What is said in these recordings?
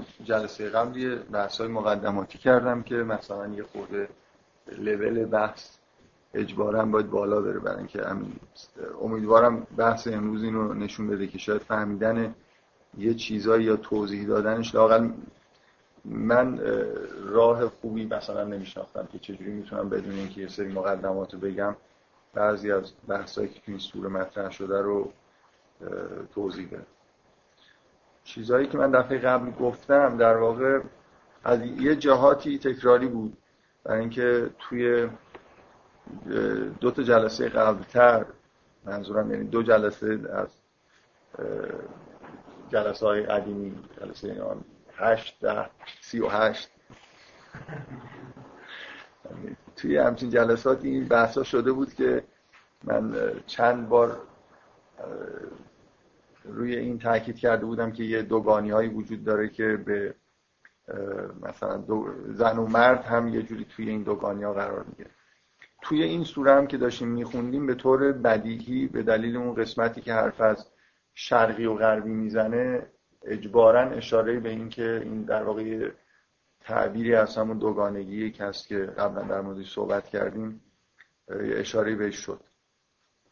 من جلسه قبل یه بحث های مقدماتی کردم که مثلا یه خورده لول بحث اجبارا باید بالا بره برای اینکه امیدوارم بحث امروز این رو نشون بده که شاید فهمیدن یه چیزایی یا توضیح دادنش لاقل من راه خوبی مثلا نمیشناختم که چجوری می‌تونم بدون اینکه یه سری مقدمات رو بگم بعضی از بحثایی که تو این سوره مطرح شده رو توضیح بدم. چیزهایی که من دفعه قبل گفتم در واقع از یه جهاتی تکراری بود. برای اینکه توی دو تا جلسه قبلتر منظورم یعنی دو جلسه از جلسه های قدیمی جلسه هشت ده سی و هشت. توی همچین جلسات این بحثا شده بود که من چند بار روی این تاکید کرده بودم که یه دوگانی هایی وجود داره که به مثلا دو زن و مرد هم یه جوری توی این دوگانی ها قرار می‌گیره. توی این سوره هم که داشتیم میخوندیم به طور بدیهی به دلیل اون قسمتی که حرف از شرقی و غربی می‌زنه اجبارا اشاره به این که این در واقع تعبیری از همون دوگانگی هست که قبلا در موردش صحبت کردیم اشاره بهش شد.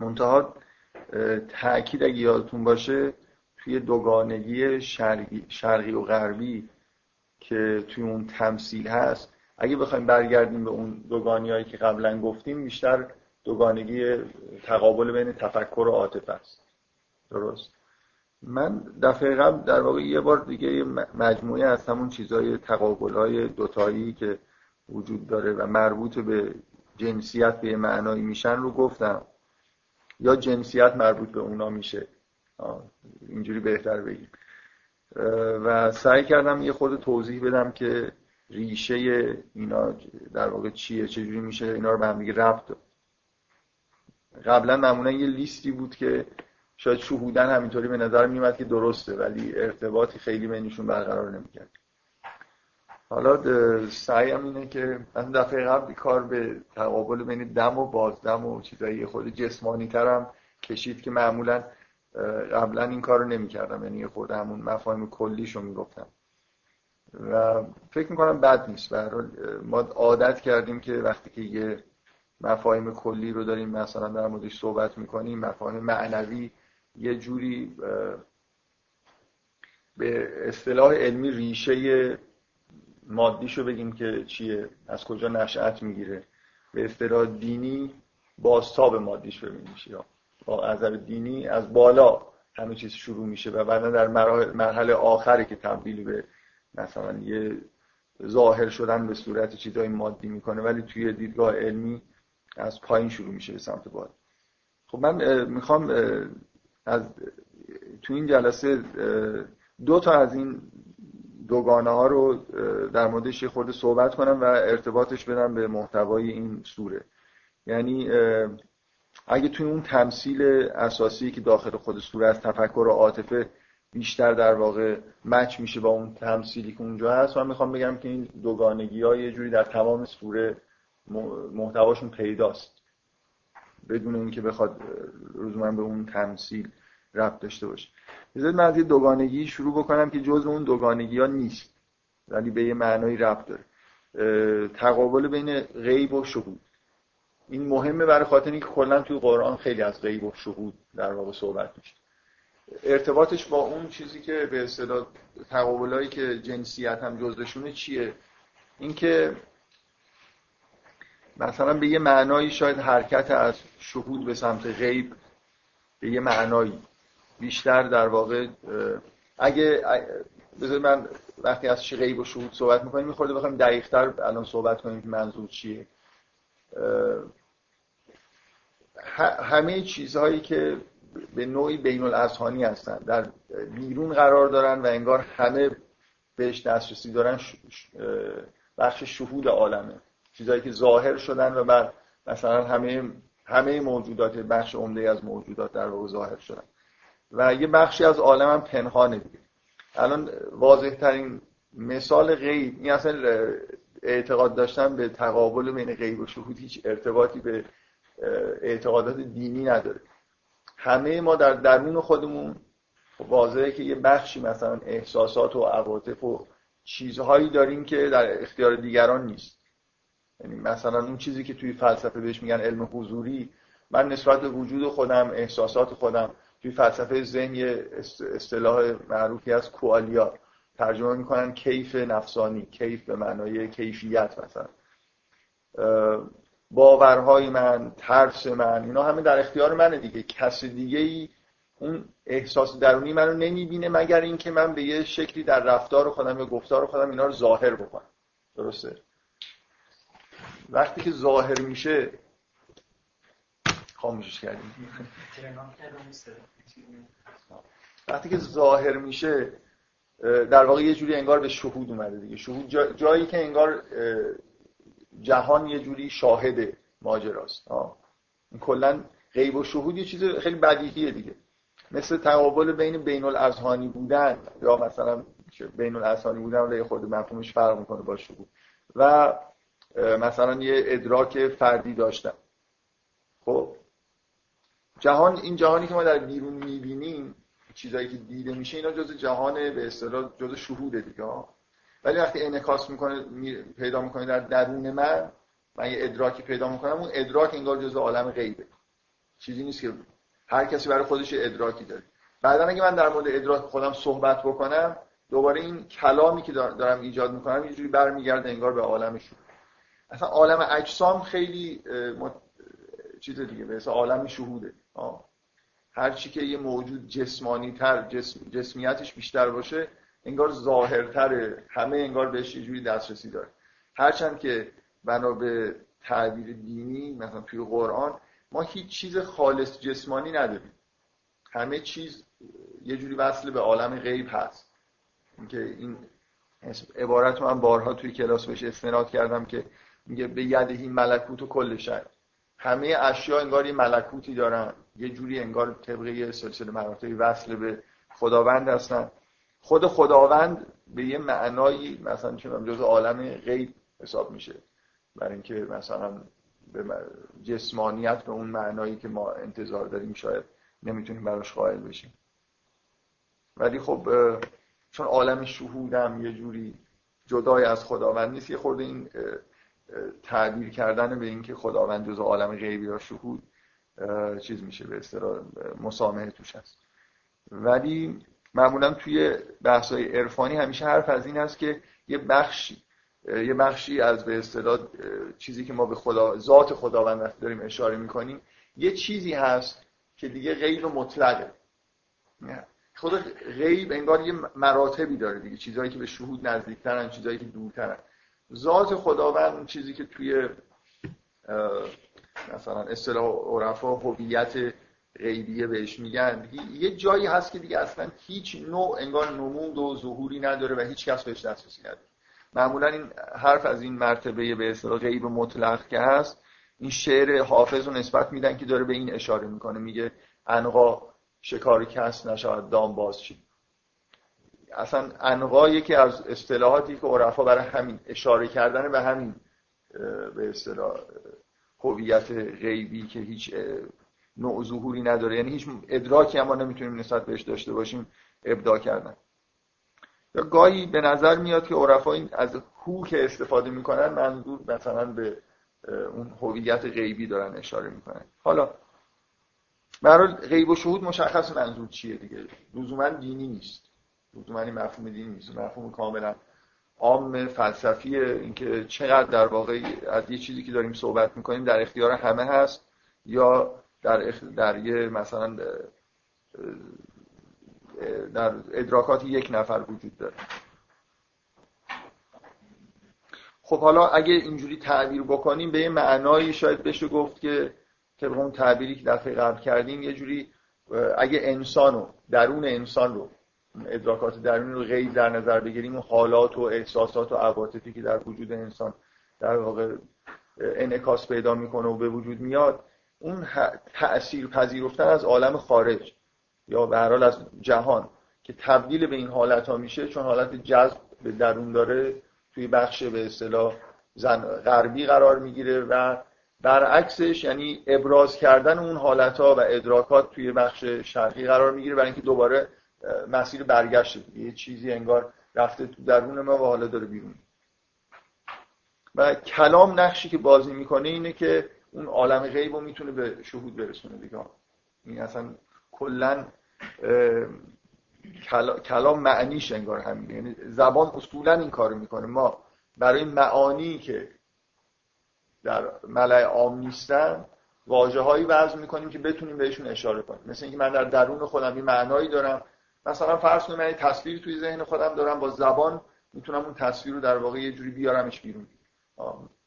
منتها تاکید اگه یادتون باشه توی دوگانگی شرقی, شرقی و غربی که توی اون تمثیل هست اگه بخوایم برگردیم به اون دوگانی هایی که قبلا گفتیم بیشتر دوگانگی تقابل بین تفکر و عاطفه است. درست؟ من دفعه قبل در واقع یه بار دیگه مجموعه از همون چیزهای تقابل های دوتایی که وجود داره و مربوط به جنسیت به معنایی میشن رو گفتم. یا جنسیت مربوط به اونا میشه. اینجوری بهتر بگیم. و سعی کردم یه خود توضیح بدم که ریشه اینا در واقع چیه چجوری میشه اینا رو به هم دیگه ربط قبلا معمولا یه لیستی بود که شاید شهودن همینطوری به نظر میومد که درسته ولی ارتباطی خیلی بینشون برقرار نمی‌کرد. حالا سعیم اینه که از دفعه قبل کار به تقابل بین دم و بازدم و چیزایی خود جسمانی ترم کشید که معمولا قبلا این کار رو نمی‌کردم. یعنی خود همون مفاهیم کلیشو می‌گفتم. و فکر می‌کنم بد نیست. به ما عادت کردیم که وقتی که یه مفاهیم کلی رو داریم مثلا در موردش صحبت می‌کنیم مفاهیم معنوی یه جوری به اصطلاح علمی ریشه مادیشو بگیم که چیه از کجا نشأت می‌گیره. به اصطلاح دینی بازتاب مادیش ببینیم یا با از دینی از بالا همه چیز شروع میشه و بعدا در مرحله آخری که تبدیل به مثلا یه ظاهر شدن به صورت چیزای مادی می‌کنه ولی توی دیدگاه علمی از پایین شروع میشه به سمت بالا. خب من می‌خوام از تو این جلسه دو تا از این دوگانه ها رو در موردش یه خورده صحبت کنم و ارتباطش بدم به محتوای این سوره. یعنی اگه توی اون تمثیل اساسی که داخل خود سوره از تفکر و عاطفه بیشتر در واقع مچ میشه با اون تمثیلی که اونجا هست من می‌خوام بگم که این دوگانگی ها یه جوری در تمام سوره محتواشون پیداست. بدون اینکه بخواد روزمن به اون تمثیل ربط داشته باشه. بذارید من از یه دوگانگی شروع بکنم که جز اون دوگانگی ها نیست. ولی به یه معنایی ربط داره. تقابل بین غیب و شهود. این مهمه برای خاطر اینکه کلا توی قرآن خیلی از غیب و شهود در واقع صحبت میشه. ارتباطش با اون چیزی که به اصطلاح تقابلایی که جنسیت هم جزشونه چیه؟ اینکه مثلا به یه معنایی شاید حرکت از شهود به سمت غیب به یه معنایی بیشتر در واقع اگه بذار من وقتی از غیب و شهود صحبت می‌کنیم میخورده بخوایم دقیقتر الان صحبت کنیم که منظور چیه. همه چیزهایی که به نوعی بین الاذهانی هستن در بیرون قرار دارن و انگار همه بهش دسترسی دارن بخش شهود عالمه. چیزهایی که ظاهر شدن و بعد مثلا همه همه موجودات بخش عمده از موجودات در واقع ظاهر شدن. و یه بخشی از عالم هم پنهانه دیگه. الان واضح ترین مثال غیب این اصلا اعتقاد داشتن به تقابل بین غیب و شهود هیچ ارتباطی به اعتقادات دینی نداره. همه ما در درون خودمون واضحه که یه بخشی مثلا احساسات و عواطف و چیزهایی داریم که در اختیار دیگران نیست. یعنی مثلا اون چیزی که توی فلسفه بهش میگن علم حضوری من نسبت به وجود خودم احساسات خودم توی فلسفه ذهن یه اصطلاح معروفی از کوالیا ترجمه می‌کنن کیف نفسانی کیف به معنای کیفیت مثلا. باورهای من ترس من اینا همه در اختیار منه دیگه. کس دیگه ای اون احساس درونی منو نمی‌بینه مگر اینکه من به یه شکلی در رفتار خودم یا گفتار خودم اینا رو ظاهر بکنم. درسته؟ وقتی که ظاهر میشه خاموشش کردیم. وقتی که ظاهر میشه در واقع یه جوری انگار به شهود اومده دیگه. شهود جایی که انگار جهان یه جوری شاهد ماجراست. کلا غیب و شهود یه چیز خیلی بدیهیه دیگه. مثل تقابل بین بین الاذهانی بودن یا مثلا بین الاذهانی بودن ولی خود مفهومش فرق می‌کنه با شهود. و مثلا یه ادراک فردی داشتن. خب؟ جهان این جهانی که ما در بیرون می‌بینیم چیزایی که دیده میشه اینا جز جهان به اصطلاح جز شهود دیگه. ولی وقتی انعکاس می‌کنه پیدا می‌کنه در درون من من یه ادراکی پیدا می‌کنم اون ادراک انگار جز عالم غیبه. چیزی نیست که هر کسی برای خودش ادراکی داره. بعدا اگه من در مورد ادراک خودم صحبت بکنم دوباره این کلامی که دارم ایجاد می‌کنم یه جوری برمیگرده انگار به عالم شهود اصلا عالم اجسام خیلی چیز دیگه به عالم شهوده. هر چی که یه موجود جسمانی تر جسم، جسمیتش بیشتر باشه انگار ظاهرتره. همه انگار بهش یه جوری دسترسی داره. هرچند که بنا به تعبیر دینی مثلا توی قرآن ما هیچ چیز خالص جسمانی نداریم. همه چیز یه جوری وصل به عالم غیب هست. که این عبارت من بارها توی کلاس بهش استناد کردم که میگه به یدهی ملکوت و کل شد همه اشیا انگار یه ملکوتی دارن. یه جوری انگار طبقه سلسله مراتبی وصل به خداوند هستن. خود خداوند به یه معنایی مثلا چه جز عالم غیب حساب میشه. برای اینکه مثلا به جسمانیت به اون معنایی که ما انتظار داریم شاید نمی‌تونیم براش قائل بشیم. ولی خب چون عالم شهودم یه جوری جدای از خداوند نیست یه خورده این تعبیر کردن به اینکه خداوند جز عالم غیبی یا شهود چیز میشه به اصطلاح مسامحه توش هست. ولی معمولا توی بحث‌های عرفانی همیشه حرف از این هست که یه بخشی یه بخشی از به اصطلاح چیزی که ما به خدا ذات خداوند داریم اشاره می‌کنیم یه چیزی هست که دیگه غیب مطلقه. خود غیب انگار یه مراتبی داره دیگه. چیزهایی که به شهود نزدیکترن چیزهایی که دورترن. ذات خداوند چیزی که توی مثلا اصطلاح عرفا هویت غیبیه بهش میگن. یه جایی هست که دیگه اصلا هیچ نوع انگار نمود و ظهوری نداره و هیچ کس بهش دسترسی نداره. معمولا این حرف از این مرتبه به اصطلاح غیب مطلق که هست این شعر حافظ رو نسبت میدن که داره به این اشاره می‌کنه. میگه انقا شکار کس نشود دام باز اصلا انقا یکی از اصطلاحاتی که عرفا برای همین اشاره کردن به همین به اصطلاح هویت غیبی که هیچ نوع ظهوری نداره. یعنی هیچ ادراکی هم ما نمی‌تونیم نسبت بهش داشته باشیم ابدا کردن. یا گاهی به نظر میاد که عرفا این از هو که استفاده می‌کنن منظور مثلا به اون هویت غیبی دارن اشاره می‌کنن. حالا برای غیب و شهود مشخص منظور چیه دیگه؟ لزوما دینی نیست. این مفهوم دینی نیست. مفهوم کاملا عام فلسفی اینکه چقدر در واقع از یه چیزی که داریم صحبت می‌کنیم در اختیار همه هست یا در, در یه مثلا در ادراکات یک نفر وجود داره. خب حالا اگه اینجوری تعبیر بکنیم به یه معنایی شاید بشه گفت که طبق اون تعبیری که دفعه قبل کردیم یه جوری اگه انسان رو درون انسان رو ادراکات درونی رو غیب در نظر بگیریم و حالات و احساسات و عواطفی که در وجود انسان در واقع انعکاس پیدا می‌کنه و به وجود میاد اون تأثیر پذیرفتن از عالم خارج یا به هر حال از جهان که تبدیل به این حالت ها میشه چون حالت جذب به درون داره توی بخش به اصطلاح زن غربی قرار می‌گیره و برعکسش یعنی ابراز کردن اون حالت ها و ادراکات توی بخش شرقی قرار می‌گیره برای اینکه دوباره مسیر برگشت یه چیزی انگار رفته تو درون ما و حالا داره بیرون. و کلام نقشی که بازی می‌کنه اینه که اون عالم غیب رو می‌تونه به شهود برسونه دیگه. این اصلا کلا کلام معنیش انگار همین یعنی زبان اصولا این کارو می‌کنه. ما برای معانی که در ملع عام نیستن واجه هایی وضع می‌کنیم که بتونیم بهشون اشاره کنیم. مثل اینکه من در درون خودم یه معنایی دارم. مثلا فرض کنیم من تصویری توی ذهن خودم دارم با زبان می‌تونم اون تصویر رو در واقع یه جوری بیارمش بیرون.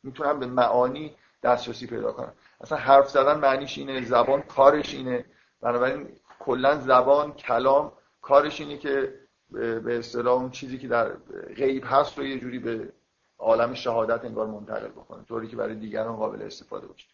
می‌تونم به معانی دسترسی پیدا کنم. اصلا حرف زدن معنیش اینه زبان کارش اینه. بنابراین کلا زبان کلام کارش اینه که به اصطلاح اون چیزی که در غیب هست رو یه جوری به عالم شهادت انگار منتقل بکنه. طوری که برای دیگران قابل استفاده باشه.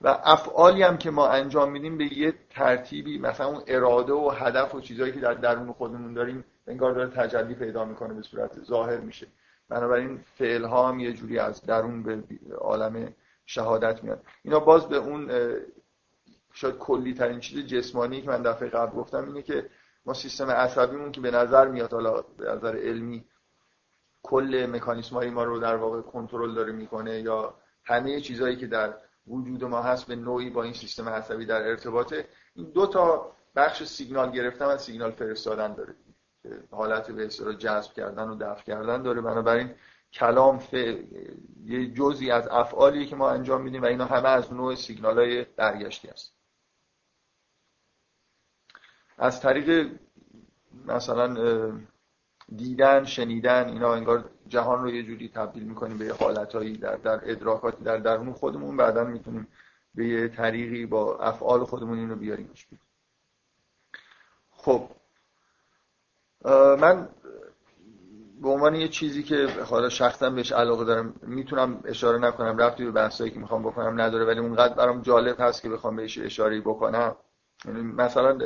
و افعالی هم که ما انجام میدیم به یه ترتیبی مثلا اون اراده و هدف و چیزهایی که در درون خودمون داریم انگار داره تجلی پیدا می‌کنه به صورت ظاهر میشه. بنابراین فعل ها هم یه جوری از درون به عالم شهادت میاد. اینا باز به اون شاید کلی ترین چیز جسمانی که من دفعه قبل گفتم اینه که ما سیستم عصبیمون که به نظر میاد حالا به نظر علمی کل مکانیسم های ما رو در واقع کنترل داره می‌کنه یا همه چیزهایی که در وجود ما هست به نوعی با این سیستم عصبی در ارتباطه. این دو تا بخش سیگنال گرفتن و سیگنال فرستادن داره. حالت به اصطلاح جذب کردن و دفع کردن داره. بنابراین کلام فعل یه جزی از افعالیه که ما انجام میدیم و اینا همه از نوع سیگنال های برگشتی هست. از طریق مثلا دیدن شنیدن اینا انگار جهان رو یه جوری تبدیل می‌کنیم به یه حالتهایی در, در ادراکاتی در درون خودمون. بعدا می‌تونیم به یه طریقی با افعال خودمون اینو بیاریمش خب. من به عنوان یه چیزی که حالا شخصا بهش علاقه دارم می‌تونم اشاره نکنم رفتی به بحثایی که می‌خوام بکنم نداره ولی اونقدر برام جالب هست که بخوام بهش اشاره بکنم. یعنی مثلا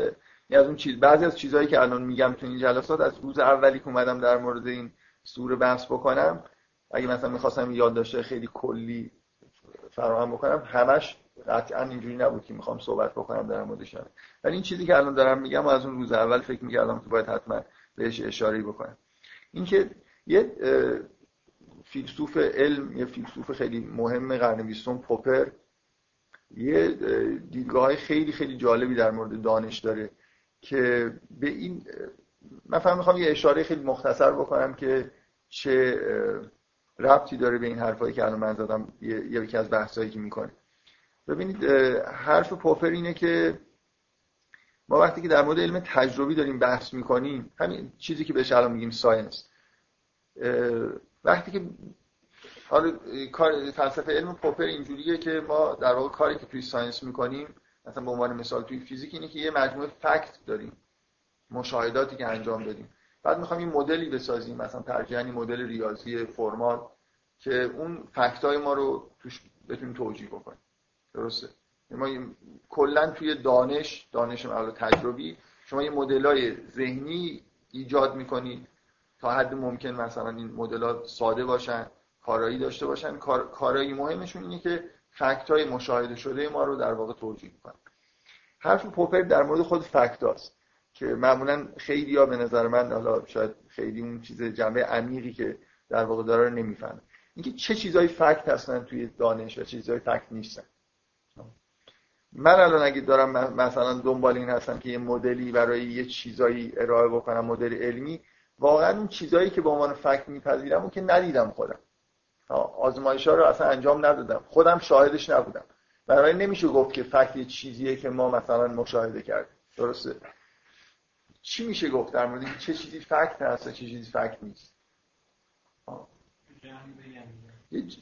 از اون چیز بعضی از چیزهایی که الان میگم تو این جلسات از روز اولی که اومدم در مورد این سوره بحث بکنم اگه مثلا می‌خواستم یاد داشته خیلی کلی فراهم بکنم همش قطعا اینجوری نبود که می‌خوام صحبت بکنم در موردش ولی این چیزی که الان دارم میگم از اون روز اول فکر می‌کردم که باید حتما بهش اشاره بکنم. اینکه یه فیلسوف علم یه فیلسوف خیلی مهم قرن بیستم پوپر یه دیدگاه خیلی خیلی جالبی در مورد دانش داره. که به این من فهم می‌خوام یه اشاره خیلی مختصر بکنم که چه ربطی داره به این حرفایی که الان من زدم یکی از بحثایی که می‌کنه. ببینید حرف پوپر اینه که ما وقتی که در مورد علم تجربی داریم بحث می‌کنیم همین چیزی که بهش الان میگیم science. وقتی که کار فلسفه علم پوپر اینجوریه که ما در واقع کاری که توی science می‌کنیم مثلا به عنوان مثال توی فیزیک اینه که یه مجموعه فکت داریم مشاهداتی که انجام بدیم. بعد می‌خوام این مدلی بسازیم مثلا ترجیحاً مدل ریاضی فرمال که اون فکت های ما رو توش بتونیم توجیه بکنیم. درسته؟ ما کلا توی دانش دانش معلوم تجربی شما یه مدل ذهنی ایجاد می‌کنید تا حد ممکن مثلا این مدل ساده باشن کارایی داشته باشن. کار... کارایی مهمشون اینه که فکت های مشاهده شده ما رو در واقع توجیه کنن حرف پوپر در مورد خود فکت هاست که معمولا خیلی ها به نظر من حالا شاید خیلی اون چیز جنبه عمیقی که در واقع داره رو نمی‌فهمه. اینکه چه چیزهای فکت هستن توی دانش و چیزهای فکت نیستن. من الان اگه دارم مثلا دنبال این هستم که یه مدلی برای یه چیزایی ارائه بکنم مدل علمی واقعا اون چیزایی که به عنوان فکت میپذیرم اون که ندیدم خودم. آزمایش ها رو اصلا انجام ندادم. خودم شاهدش نبودم. برای نمیشه گفت که فکت یه چیزیه که ما مثلا مشاهده کردیم. درسته. چی میشه گفت در مورد چه چیزی فکت هست چه چیزی فکت نیست؟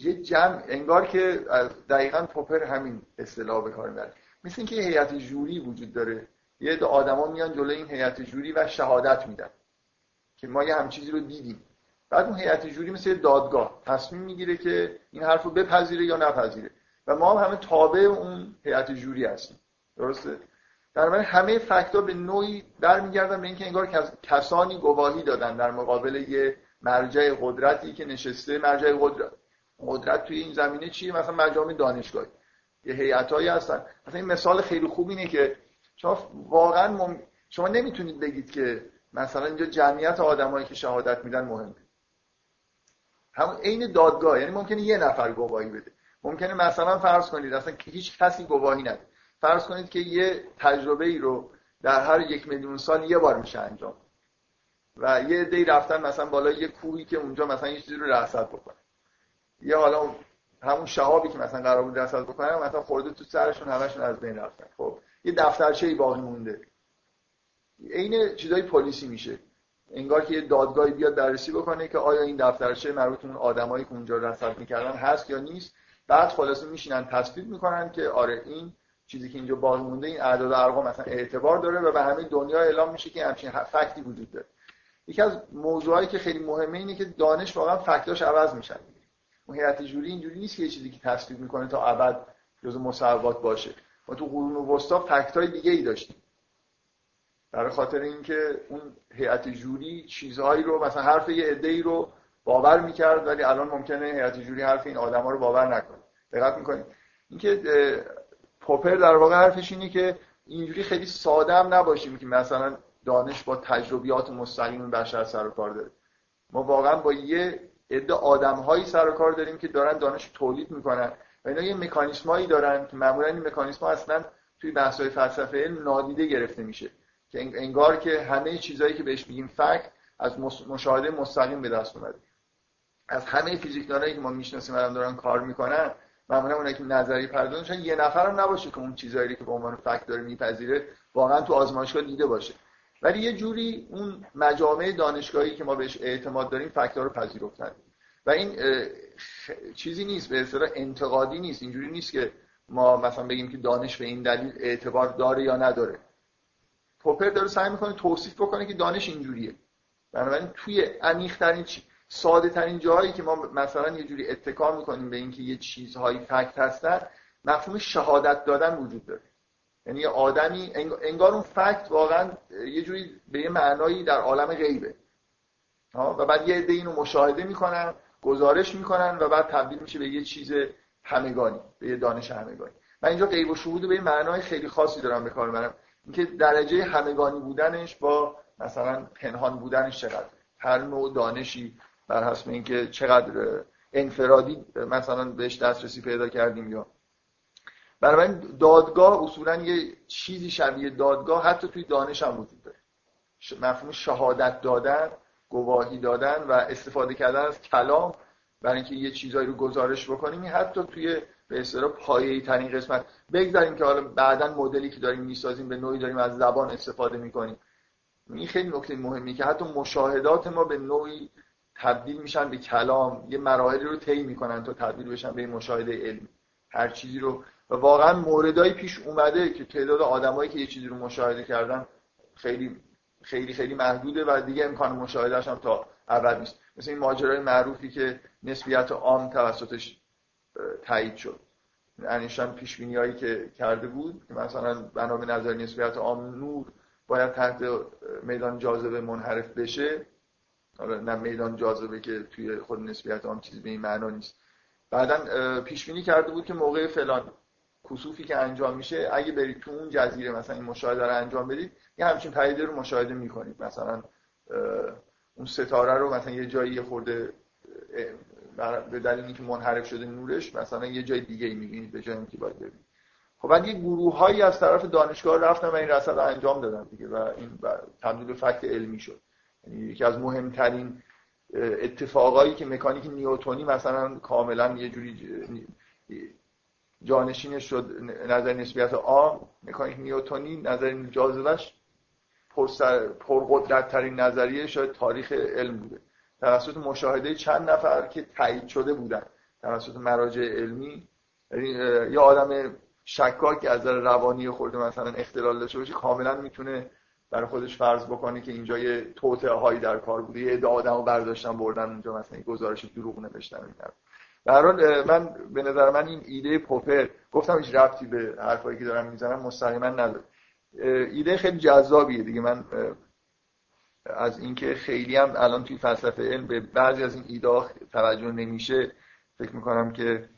یه جمع انگار که دقیقا پوپر همین اصطلاح به کار می‌بره. مثل اینکه هیئت جوری وجود داره. یه آدما میان جلوی این هیئت جوری و شهادت میدن که ما یه هم چیزی رو دیدیم. بعد اون هیئت جوری مثل دادگاه تصمیم می‌گیره که این حرف رو بپذیره یا نپذیره. و ما هم همه تابع اون هیئت جوری هستیم. درسته؟ در مورد همه فکتا به نوعی برمیگردن به اینکه انگار کسانی گواهی دادن در مقابل یه مرجع قدرتی که نشسته. مرجع قدرت قدرت توی این زمینه چیه؟ مثلا مجامع دانشگاهی. یه هیئتایی هستن. مثلا این مثال خیلی خوب اینه که شما واقعا شما نمی‌تونید بگید که مثلا اینجا جمعیت آدمایی که شهادت میدن مهمه. همون عین دادگاه یعنی ممکنه یه نفر گواهی بده. ممکنه مثلا فرض کنید اصلا هیچ کسی گواهی نده. فرض کنید که یه تجربه ای رو در هر یک میلیون سال یه بار میشه انجام و یه دی رفتن مثلا بالا یه کوهی که اونجا مثلا یه چیزی رو رصد بکنه. یه حالا همون شهابی که مثلا قرار بود رصد بکنن مثلا خورده تو سرشون همشون از بین رفتن. خب یه دفترچه ای باقی مونده. عین چیزای پلیسی میشه. انگار که یه دادگاهی بیاد بررسی بکنه که آیا این دفترچه مربوط اون آدمایی که اونجا رصد می‌کردن هست یا نیست. بعد خلاصه میشینن تثبیت می‌کنن که آره این چیزی که اینجا باقی مونده این اعداد و ارقام مثلا اعتبار داره و به همه دنیا اعلام میشه که همچین فکتی وجود داره. یکی از موضوعایی که خیلی مهمه اینه که دانش واقعا فکتاش عوض میشن اون هیئت جوری اینجوری نیست که چیزی که تصدیق می‌کنه تا ابد جزء مصوبات باشه. ما تو قرون وسطا فکتای دیگه ای داشتیم. برای خاطر اینکه اون هیئت جوری چیزهایی رو مثلا حرف یه عده‌ای رو باور می‌کرد ولی الان ممکنه هیئت جوری حرف این آدما رو باور نکنه. دقت می‌کنید. اینکه پوپر در واقع حرفش اینه که اینجوری خیلی ساده هم نباشیم که مثلا دانش با تجربیات مستقیم بشر سر و کار داره. ما واقعا با یه عده آدمهایی سر و کار داریم که دارن دانش تولید می‌کنن و اینا یه مکانیسمایی دارن که معمولا این مکانیسم اصلا توی بحث‌های فلسفه نادیده گرفته میشه. که انگار که همه چیزهایی که بهش میگیم فکت از مشاهده مستقیم به دست اومده. از همه فیزیکدانایی که ما می‌شناسیم الان دارن کار می‌کنن معمولا اونایی که نظری پردازن یه نفرم نباشه که اون چیزایی که به عنوان فکت داره میپذیره واقعا تو آزمایشگاه دیده باشه. ولی یه جوری اون مجامع دانشگاهی که ما بهش اعتماد داریم فکت‌ها رو پذیرفتن. و این چیزی نیست به اصطلاح انتقادی نیست. اینجوری نیست که ما مثلا بگیم که دانش به این دلیل اعتبار داره یا نداره. پوپر داره سعی می‌کنه توصیف بکنه که دانش اینجوریه. بنابراین توی عمیق‌ترین ساده ترین جایی که ما مثلا یه جوری اتکا می‌کنیم به اینکه یه چیزهایی فکت هستن مفهوم شهادت دادن وجود داره. یعنی یه آدمی انگار اون فکت واقعا یه جوری به یه معنایی در عالم غیبه. و بعد یه عده اینو مشاهده می‌کنن گزارش می‌کنن و بعد تبدیل میشه به یه چیز همگانی به یه دانش همگانی. من اینجا غیب و شهود به یه معنای خیلی خاصی دارم به کار اینکه درجه همگانی بودنش با مثلا پنهان بودنش چقدر هر نوع دانشی بر حسب اینکه چقدر انفرادی مثلا بهش دسترسی پیدا کردیم یا. بنابراین دادگاه اصولا یه چیزی شبیه دادگاه حتی توی دانش هم وجود داره. مفهوم شهادت دادن گواهی دادن و استفاده کردن از کلام برای اینکه یه چیزایی رو گزارش بکنیم. حتی توی به اصطلاح پایه‌ای ترین قسمت. بگذاریم که حالا بعدا مدلی که داریم می‌سازیم به نوعی داریم از زبان استفاده می‌کنیم. این خیلی نکته مهمی که حتی مشاهدات ما به نوعی تبدیل میشن به کلام. یه مراحلی رو طی می‌کنن تا تبدیل بشن به مشاهده علمی. هر چیزی رو. و واقعا موردایی پیش اومده که تعداد آدمایی که یه چیزی رو مشاهده کردن خیلی خیلی خیلی محدوده و دیگه امکان مشاهدهش هم تا ابد نیست. مثل این ماجرای معروفی که نسبیت عام توسطش تایید شد. انیشتین پیش هایی که کرده بود که مثلا بنا به نظر نسبیت عام نور باید تحت میدان جاذبه منحرف بشه. حالا نه میدان جاذبه که توی خود نسبیت عام چیزی به این معنا نیست. بعدا پیش بینی کرده بود که موقع فلان کسوفی که انجام میشه اگه برید تو اون جزیره مثلا این مشاهده رو انجام بدید یه همچین پدیده رو مشاهده می‌کنید. مثلا اون ستاره رو مثلا یه جایی خورده به دلیل اینکه منحرف شده نورش مثلا یه جای دیگه ای می‌بینید به جای اینکه باید ببینید. خب بعد یه گروه هایی از طرف دانشگاه رفتن و این رصد رو انجام دادن دیگه و این تبدیل فکت علمی شد. یعنی یکی از مهمترین اتفاقایی که مکانیک نیوتونی مثلا کاملا یه جوری جانشین شد نظر نسبیت عام مکانیک نیوتونی نظر جاذبهش پرقدرت ترین نظریه شاید تاریخ علم بوده. توسط مشاهده چند نفر که تایید شده بودن. توسط مراجع علمی. یه آدم شکاک از نظر روانی خورده مثلا اختلال داشته باشه کاملا می‌تونه برای خودش فرض بکنه که اینجا یه توطئه هایی در کار بوده. یه عده آدمو برداشتن بردن اونجا مثلا این گزارش دروغ نوشتن اینا در حال من به نظر من این ایده پوپر گفتم هیچ ربطی به حرفایی که دارم می‌زنم مستقیما نداره. ایده خیلی جذابیه دیگه. من از اینکه خیلی هم الان توی فلسفه علم به بعضی از این ایده توجه نمیشه. فکر می‌کنم که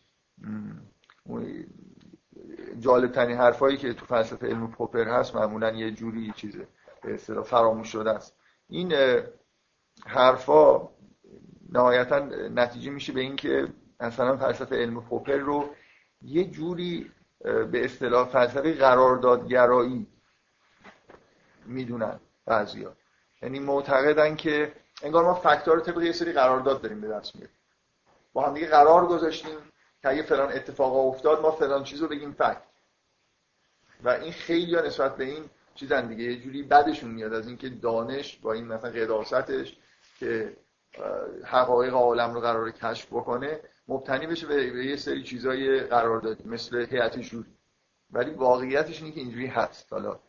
جالب ترین حرفایی که تو فلسفه علم پوپر هست معمولا یه جوری چیزه به فراموش شده است. این حرفا نهایتا نتیجه میشه به اینکه مثلا فلسفه علم پوپر رو یه جوری به اصطلاح فلسفه قراردادگرایی می‌دونن بعضیا. یعنی معتقدن که انگار ما فکت‌ها رو طبق یه سری قرارداد داریم به دست میاریم. با هم دیگه قرار گذاشتیم که اگه فلان اتفاق افتاد ما فلان چیز رو بگیم فکت. و این خیلی نسبت به این چیزن دیگه. یه جوری بدشون میاد از اینکه دانش با این مثلا قداستش که حقایق عالم رو قرار کشف بکنه مبتنی بشه به یه سری چیزای قرار دادی مثل هیئت جوری. ولی واقعیتش اینه که اینجوری هست. حالا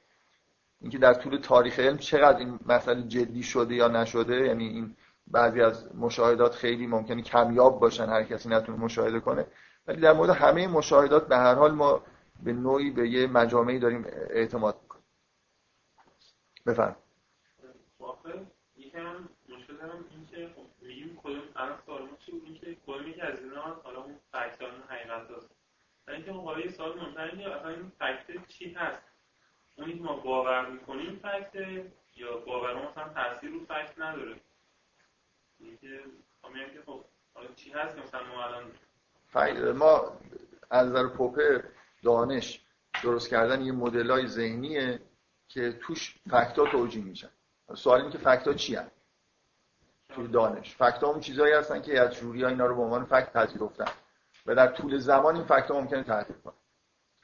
اینکه در طول تاریخ علم چقدر این مسئله جدی شده یا نشده یعنی این بعضی از مشاهدات خیلی ممکنه کمیاب باشن هر کسی نتونه مشاهده کنه. ولی در مورد همه مشاهدات به هر حال ما به نوعی به یه مجامعی داریم اعتماد می‌کنیم. بفرم یکم مشکل دارم این که خب میگیم کدوم ما چی که از اینا حالا اون فکتان حقیقت و اینکه یه سوال اصلا این فکت چی هست؟ اونی که ما باور می‌کنیم فکت یا باور مثلا تاثیر رو فکت نداره. اینکه که خب حالا چی هست مثلا ما الان ما از نظر پوپر دانش درست کردن یه مدلای ذهنیه که توش فکتا توجیه میشن. سوال اینه که فکتا چی هست توی دانش. فکتا اون چیزایی هستن که از جوری ها اینا رو به عنوان فکت پذیرفتن. و در طول زمان این فکتا ممکنه تغییر کنه.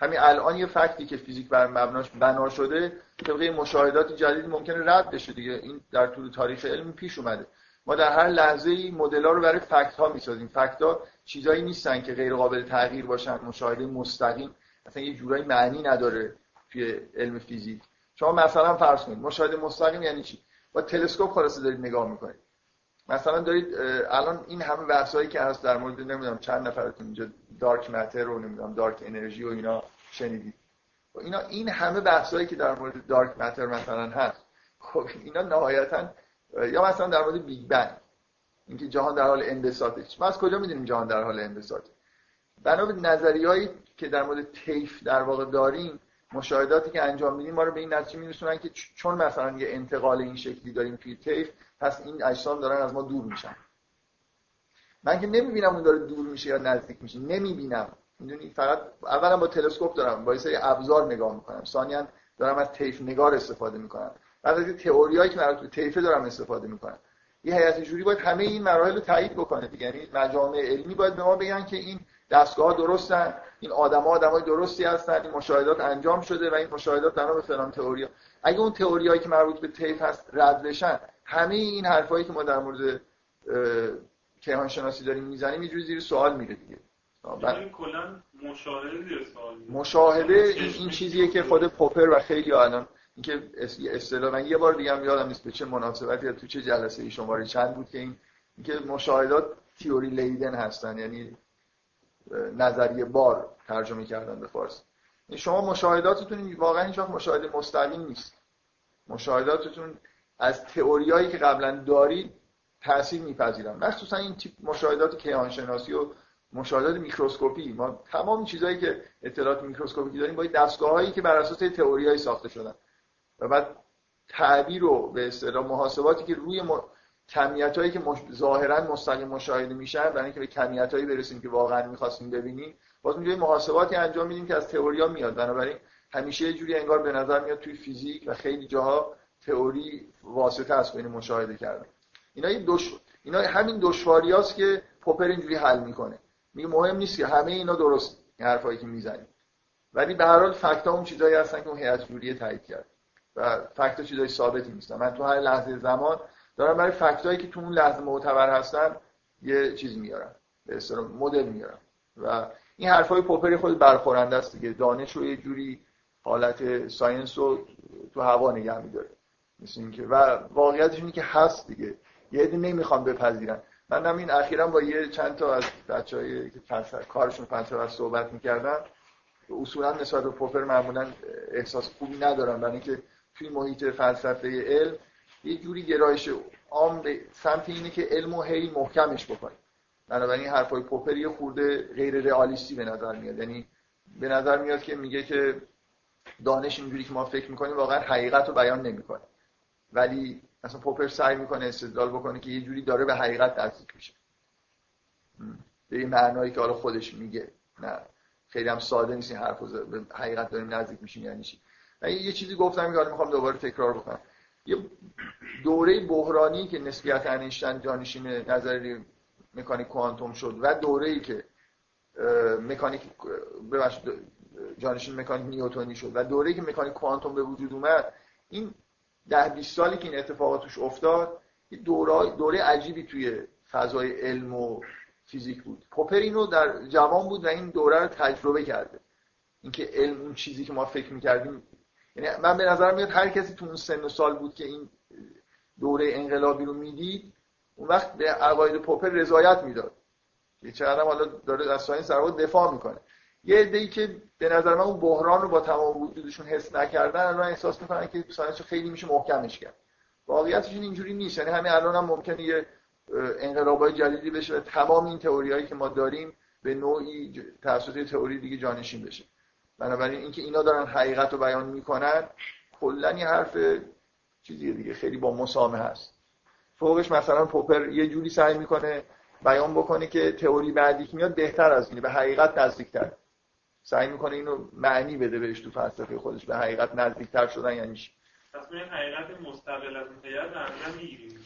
همین الان یه فکتی که فیزیک بر مبناش بنا شده طبق مشاهدات جدید ممکنه رد بشه دیگه. این در طول تاریخ علم پیش اومده. ما در هر لحظه ای مدل رو برای فکت ها می‌سازیم. فکت ها چیزایی نیستن که غیر قابل تغییر باشن مشاهده مستقیم. اصلا یه جورایی معنی نداره توی علم فیزیک. شما مثلا فرض کنید مشاهده مستقیم یعنی چی؟ با تلسکوپ خلاصه دارید نگاه می‌کنید. مثلا دارید الان این همه بحثایی که هست در مورد نمی‌دونم چند نفرتون اینجا dark matter رو نمی‌دونم dark energy و اینا شنیدید. و اینا این همه بحثایی که در مورد dark matter مثلا هست خب اینا نهایتا یا مثلا در مورد Big Bang اینکه جهان در حال انبساطه. ما از کجا می‌دونیم جهان در حال انبساطه؟ بنا به نظریه‌هایی که در مورد طیف در واقع داریم مشاهداتی که انجام میدیم ما رو به این نتیجه میرسونن که چون مثلا یه انتقال این شکلی داریم توی طیف پس این اجسام دارن از ما دور میشن. من که نمی‌بینم اون داره دور میشه یا نزدیک میشه. نمی‌بینم. می‌دونی؟ فقط اولا با تلسکوپ دارم. با یه ابزار نگاه می‌کنم. ثانیا دارم از تیف نگار استفاده می‌کنم. بعد از تئوریایی که مربوط به تیفه دارم استفاده می‌کنم. یه هیئت جوری باید همه این مراحل رو تایید بکنه. دیگه یعنی مجامع علمی باید به ما بگن که این دستگاه درستن این آدما آدمای درستی هستن این مشاهدات انجام شده و این مشاهدات در به فلان تئوری اگه اون تئوریایی که مربوط به تیف هست رد بشن همه این حرفایی که ما در مورد کیهان شناسی داریم می‌زنیم یه جوری زیر سوال میره دیگه. یعنی کلا مشاهده زیر سوال مشاهده این, این چیزیه که خود پوپر و خیلی الان اینکه اصطلاح من یه بار دیگه هم یادم نیست به چه مناسبتی تو چه جلسه ای شماره چند بود که این اینکه مشاهدات تیوری لیدن هستن یعنی نظریه بار ترجمه کردن به فارسی یعنی شما مشاهداتتون واقعا هیچ مشاهده مستقیم نیست. مشاهداتتون از تئوریایی که قبلا دارید تاثیر میپذیرن. مخصوصا این تیپ مشاهدات کیهان شناسی و مشاهدات میکروسکوپی. ما تمام چیزهایی که اطلاعات میکروسکوپی داریم با دستگاهایی که بر اساس تئوریایی ساخته شدن. و بعد تعبیر و به اصطلاح محاسباتی که روی م... کمیت هایی که مش... ظاهرا مستقیم مشاهده میشن برای اینکه به کمیت هایی برسیم که واقعا می‌خواستیم ببینیم باز اونجوری محاسباتی انجام میدیم که از تئوریا میاد. بنابراین همیشه یه جوری انگار به نظر میاد توی فیزیک و خیلی جاها تئوری واسطه است بین مشاهده کردن. اینا این دش... اینا همین دشواریاست که پوپر اینجوری حل می‌کنه. میگه مهم نیست که همه اینا درست حرفایی که می‌زنیم ولی به هر حال فکت اون چیزایی هستن که اون هیئت جوری تایید کرد. و فکت چیزای ثابتی نیستن. من تو هر لحظه زمان دارم برای فکتایی که تو اون لحظه معتبر هستن یه چیز میارم. به اصطلاح مدل میارم. و این حرفای پوپر خود برخورنده است دیگه. دانش رو یه جوری حالت ساینس رو تو هوا نگه میداره. مثل اینکه. و واقعیتش اینه که هست دیگه. یه عده نمی‌خوام بپذیرن. من هم این اخیرا با یه چند تا از بچه‌ای که کارشون فلسفه صحبت می‌کردن اصولا نسبت به پوپر معمولا احساس خوبی ندارم. برای اینکه توی محیط فلسفه علم یه جوری گرایش عام به سمت اینه که علم و هی محکمش بکنیم. بنابراین حرفای پوپر یه خورده غیر رئالیستی به نظر میاد. یعنی به نظر میاد که میگه که دانش اینجوری که ما فکر می‌کنیم واقعا حقیقت رو بیان نمی‌کنه. ولی مثلا پوپر سعی می‌کنه استدلال بکنه که یه جوری داره به حقیقت نزدیک میشه به این معنایی که حالا خودش میگه. نه خیلی هم ساده نیست این حرف به حقیقت داریم نزدیک میشیم یعنی چی یه چیزی گفتم که می‌خوام دوباره تکرار بکنم. یه دوره بحرانی که نسبیت انیشتن جانشین نظری مکانیک کوانتوم شد و دوره ای که مکانیک جانشین مکانیک نیوتونی شد و دوره ای که مکانیک کوانتوم به وجود اومد این ده 20 سالی که این اتفاقات توش افتاد یه دوره, دوره عجیبی توی فضای علم و فیزیک بود. پوپر اینو در جوان بود و این دوره رو تجربه کرده. اینکه علم اون چیزی که ما فکر می‌کردیم یعنی من به نظر میاد هر کسی تو اون سن و سال بود که این دوره انقلابی رو می‌دید اون وقت به عقاید پوپر رضایت می‌داد. که چقدر حالا داره از science دفاع می‌کنه. یه عده‌ای که به نظر من اون بحران رو با تمام وجودشون حس نکردن الان احساس می‌کنن که science خیلی میشه محکمش کرد. واقعیتش اینجوری نیست. یعنی همین الان هم ممکنه یه انقلابای جدیدی بشه و تمام این تئوریایی که ما داریم به نوعی توسط تئوری دیگه جانشین بشه. بنابراین اینکه اینا دارن حقیقت رو بیان می‌کنن کلا یه حرف چیزی دیگه خیلی با مسامه هست. فوقش مثلا پوپر یه جوری سعی می‌کنه بیان بکنه که تئوری بعدی که میاد بهتر از اینه به حقیقت نزدیکتر. سعی می‌کنه اینو معنی بده بهش تو فلسفه خودش. به حقیقت نزدیکتر شدن یعنی چی؟ حقیقت مستقل از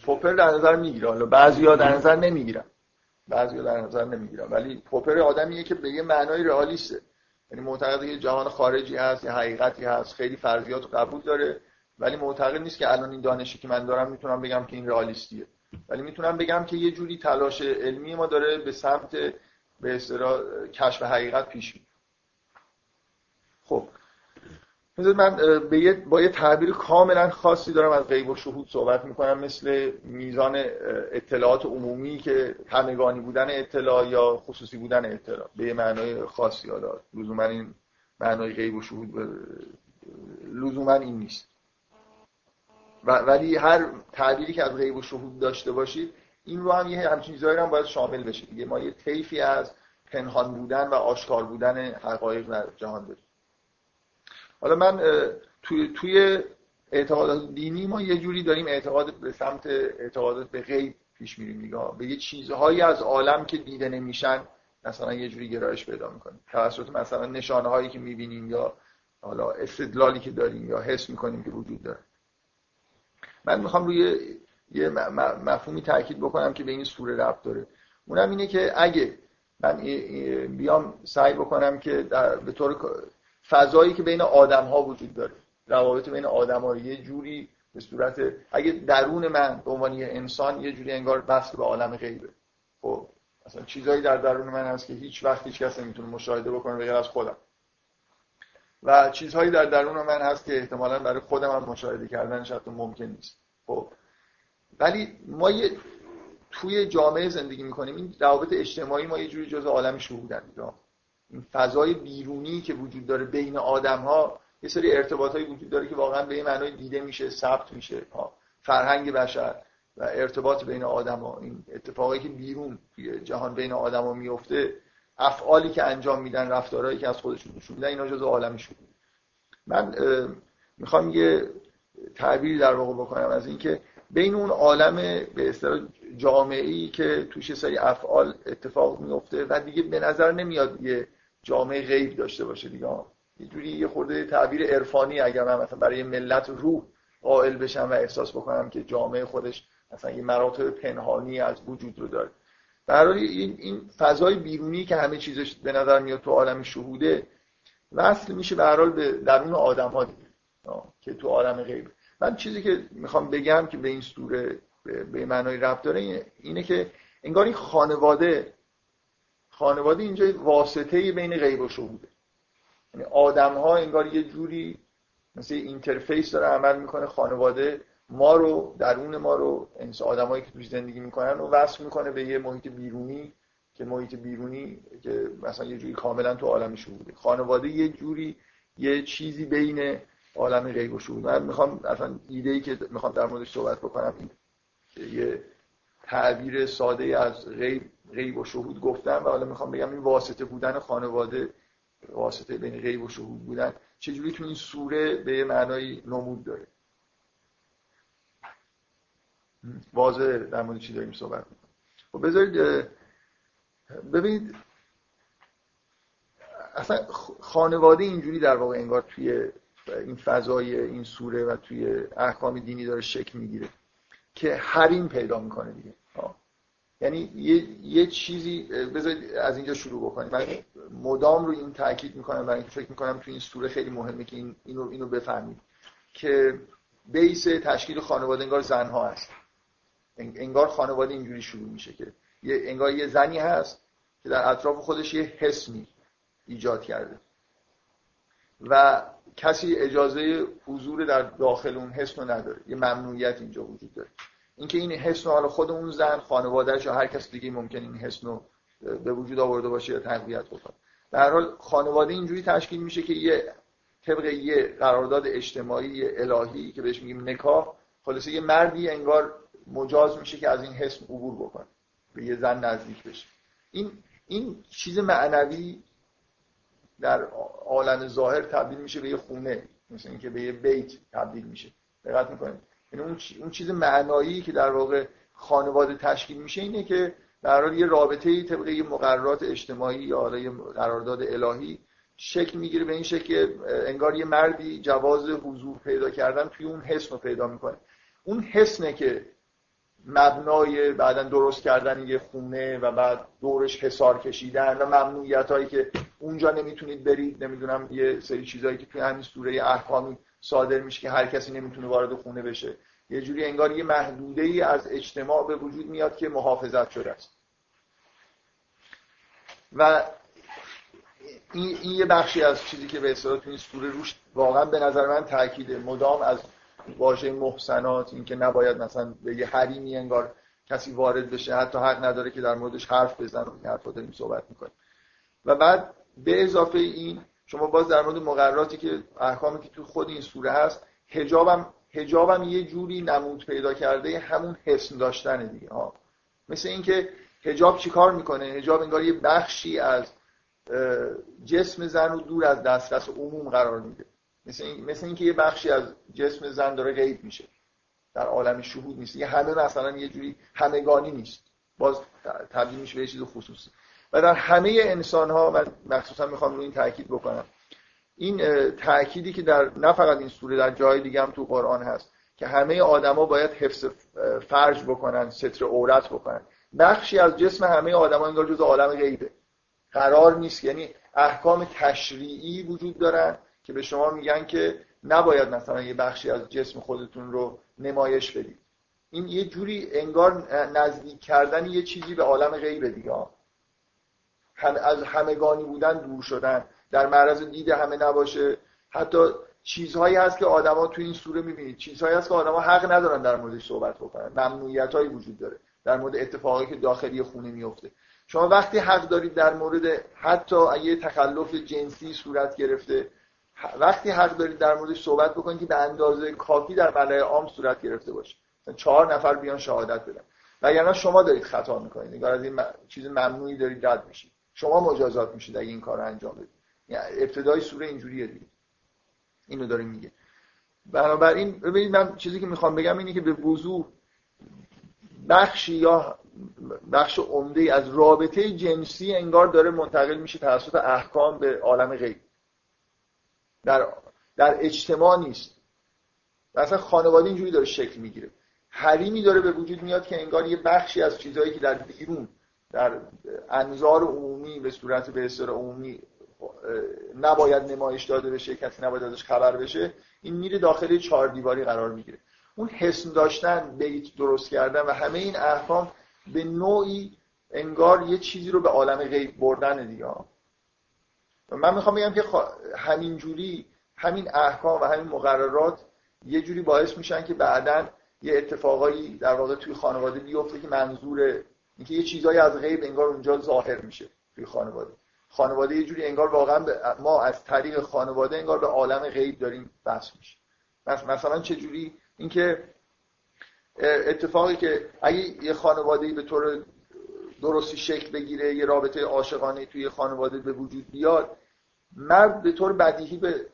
پوپر در نظر می‌گیره. حالا بعضیا در نظر نمی‌گیرن. بعضیا در نظر نمی‌گیرن. ولی پوپر آدمیه که به یه معنای رئالیسته. یعنی معتقده که جهان خارجی هست یا حقیقتی هست خیلی فرضیات قبول داره. ولی معتقد نیست که الان این دانشی که من دارم می‌تونم بگم که این رئالیستیه. ولی می‌تونم بگم که یه جوری تلاش علمی ما داره به سمت به اصطلاح کشف حقیقت پیش میره. خب. من به با یه تعبیر کاملا خاصی دارم از غیب و شهود صحبت می‌کنم مثل میزان اطلاعات عمومی که همگانی بودن اطلاع یا خصوصی بودن اطلاع. به یه معنای خاصی حالا. لزوما این معنای غیب و شهود لزوما این نیست. ولی هر تعبیری که از غیب و شهود داشته باشید این رو هم یه همچین چیزایی هم باید شامل بشه دیگه. ما یه طیفی از پنهان بودن و آشکار بودن حقایق در جهان داریم. حالا من توی توی اعتقادات دینی ما یه جوری داریم اعتقاد به سمت اعتقادات به غیب پیش میریم نگاه به یه چیزهایی از عالم که دیده نمیشن مثلا یه جوری گرایش پیدا می‌کنیم. توسط مثلا نشانه هایی که می‌بینیم یا حالا استدلالی که داریم یا حس می‌کنیم که وجود داره. من می‌خوام روی یه مفهومی تاکید بکنم که به این سوره ربط داره. اونم اینه که اگه من بیام سعی بکنم که به طور فضایی که بین آدم ها وجود داره. روابط بین آدم ها یه جوری به صورت اگه درون من به عنوان یه انسان یه جوری انگار بست به عالم غیبه. خب مثلا چیزایی در درون من هست که هیچ وقت هیچ کس نمی‌تونه مشاهده بکنه غیر از خودم. و چیزهایی در درون من هست که احتمالا برای خودم هم مشاهده کردنش حتی ممکن نیست. خب ولی ما یه توی جامعه زندگی می‌کنیم این روابط اجتماعی ما یه جوری جز عالم شهودن فضای بیرونی که وجود داره بین آدم ها یه سری ارتباط وجود داره که واقعا به این معنای دیده میشه ثبت میشه. فرهنگ بشر و ارتباط بین آدم ها این اتفاقی که بیرون جهان بین آدم ها میفته افعالی که انجام میدن رفتارهایی که از خودشون نشون میدن اینا جزء عالم شده من می‌خوام یه تعبیری در واقع بکنم از اینکه بین اون عالم به اصطلاح جامعی که توش سری افعال اتفاق میفته و دیگه به نظر نمیاد یه جامعه غیب داشته باشه دیگه. یه جوری یه خورده تعبیر عرفانی اگر من مثلا برای ملت روح قائل بشم و احساس بکنم که جامعه خودش مثلا یه مراتب پنهانی از وجود رو داره. برای این, این فضای بیرونی که همه چیزش به نظر میاد تو عالم شهوده وصل میشه به حال به درون آدم ها دیگه که تو عالم غیب. من چیزی که می‌خوام بگم که به این سوره به معنای ربط داره اینه که انگار این خانواده خانواده اینجا واسطه بین غیب و شهوده یعنی آدم ها انگار یه جوری مثل اینترفیس داره عمل می‌کنه خانواده ما رو درون ما رو آدمایی که توش زندگی می‌کنن رو وصل می‌کنه به یه محیط بیرونی که محیط بیرونی که مثلا یه جوری کاملا تو عالم شهوده خانواده یه جوری یه چیزی بین عالم غیب و شهود من می‌خوام اصلا ایده ای که می‌خوام در موردش صحبت بکنم یه تعبیر ساده از غیب غیب و شهود گفتم و حالا می‌خوام بگم این واسطه بودن خانواده واسطه بین غیب و شهود بودن چجوری تو این سوره به معنای نمود داره؟ واضح در مورد چی داریم صحبت خب بذارید ببینید اصلا خانواده اینجوری در واقع انگار توی این فضای این سوره و توی احکام دینی داره شکل می‌گیره. که حریم پیدا می‌کنه دیگه. یعنی یه, یه چیزی بذارید از اینجا شروع بکنیم. من مدام رو این تاکید می‌کنم برای اینکه فکر می‌کنم توی این سوره خیلی مهمه که این اینو اینو بفهمید که بیس تشکیل خانواده انگار زنها هست. انگار خانواده اینجوری شروع میشه که یه انگار یه زنی هست که در اطراف خودش یه حسمی ایجاد کرده. و کسی اجازه حضور در داخل اون حس رو نداره. یه ممنوعیت اینجا وجود داره. اینکه این حس حالا خود اون زن خانوادهش یا هر کس دیگه ممکن این حس رو به وجود آورده باشه یا تقویت بکنه. در حال خانواده اینجوری تشکیل میشه که یه طبق یه قرارداد اجتماعی الهی که بهش میگیم نکاح خلاصه یه مردی انگار مجاز میشه که از این حس عبور بکنه. به یه زن نزدیک بشه. این این چیز معنوی در عالم ظاهر تبدیل میشه به یه خونه مثل اینکه به یه بیت تبدیل میشه. دقت می‌کنید. یعنی اون چیز معنایی که در واقع خانواده تشکیل میشه اینه که در یه رابطه طبق یه مقررات اجتماعی یا یه قرارداد الهی شکل می‌گیره به این شکل که انگار یه مردی جواز حضور پیدا کردن توی اون حسن رو پیدا می‌کنه. اون حسنه که مبنای بعدا درست کردن یه خونه و بعد دورش حسار کشیدن و ممنوعیت هایی که اونجا نمی‌تونید برید نمی‌دونم یه سری چیزهایی که توی همین سوره احکامی صادر میشه که هر کسی نمی‌تونه وارد خونه بشه. یه جوری انگار یه محدوده ای از اجتماع به وجود میاد که محافظت شده است. و این, این یه بخشی از چیزی که به اصطلاح تو این سوره روش واقعا به نظر من تاکیده مدام از واژه محسنات اینکه نباید مثلا به یه حریمی انگار کسی وارد بشه حتی حق نداره که در موردش حرف بزنه این حرفا داریم صحبت می‌کنیم. و بعد به اضافه این شما باز در مورد مقرراتی که احکامی که تو خود این سوره هست حجابم حجابم یه جوری نمود پیدا کرده همون حسن داشتن دیگه ها. مثل اینکه حجاب چیکار می‌کنه؟ حجاب انگار یه بخشی از جسم زن رو دور از دسترس عموم قرار میده. مثل, این، اینکه یه بخشی از جسم زن داره غیب میشه. در عالم شهود نیست. یه همه مثلا یه جوری همگانی نیست. باز تبدیل میشه به چیز خصوصی. و در همه انسان ها من مخصوصا می‌خوام روی این تاکید بکنم. این تأکیدی که در نه فقط این سوره در جای دیگه هم تو قرآن هست که همه آدما باید حفظ فرج بکنن ستر عورت بکنن. بخشی از جسم همه آدما انگار جز عالم غیبه. قرار نیست. یعنی احکام تشریعی وجود دارن. که به شما میگن که نباید مثلا یه بخشی از جسم خودتون رو نمایش بدید. این یه جوری انگار نزدیک کردن یه چیزی به عالم غیبه دیگه. هم از همگانی بودن دور شدن. در معرض دید همه نباشه. حتی چیزهایی هست که آدما تو این سوره می‌بینید. چیزهایی هست که آدما حق ندارن در موردش صحبت بکنن. ممنوعیت هایی وجود داره در مورد اتفاقی که داخلی خونه میفته شما وقتی حق دارید در مورد حتی یه تخلف جنسی صورت گرفته وقتی حق دارید در موردش صحبت بکنید که به اندازه کافی در ملای عام صورت گرفته باشه. چهار نفر بیان شهادت بدن. وگرنه شما دارید خطا می‌کنید. نگار از این چیز ممنوعی دارید رد میشید. شما مجازات میشید اگه این کار رو انجام بدید. یعنی ابتدای سوره اینجوریه دیگه. اینو داره میگه. بنابراین ببینید من چیزی که می‌خوام بگم اینه که به وضوح بخشی یا بخش عمده از رابطه جنسی انگار داره منتقل میشه توسط احکام به عالم غیب. در در اجتماع نیست. اصلا خانواده اینجوری داره شکل می‌گیره. حریمی داره به وجود میاد که انگار یه بخشی از چیزهایی که در بیرون در انظار عمومی به صورت به اصطلاح عمومی نباید نمایش داده بشه کسی نباید ازش خبر بشه این میره داخل چهار دیواری قرار می‌گیره. اون حسن داشتن بیت درست کردن و همه این احکام به نوعی انگار یه چیزی رو به عالم غیب بردن دیگه. من می‌خوام بگم که همین جوری همین احکام و همین مقررات یه جوری باعث میشن که بعدا یه اتفاقایی در واقع توی خانواده بیفته که منظور اینکه یه چیزایی از غیب انگار اونجا ظاهر میشه توی خانواده. خانواده یه جوری انگار واقعا ما از طریق خانواده انگار به عالم غیب داریم بس میشه. مثلا چه جوری؟ اینکه اتفاقی که اگه یه خانواده به طور درستی شکل بگیره یه رابطه عاشقانه توی خانواده به وجود بیاد مرد به طور بدیهی به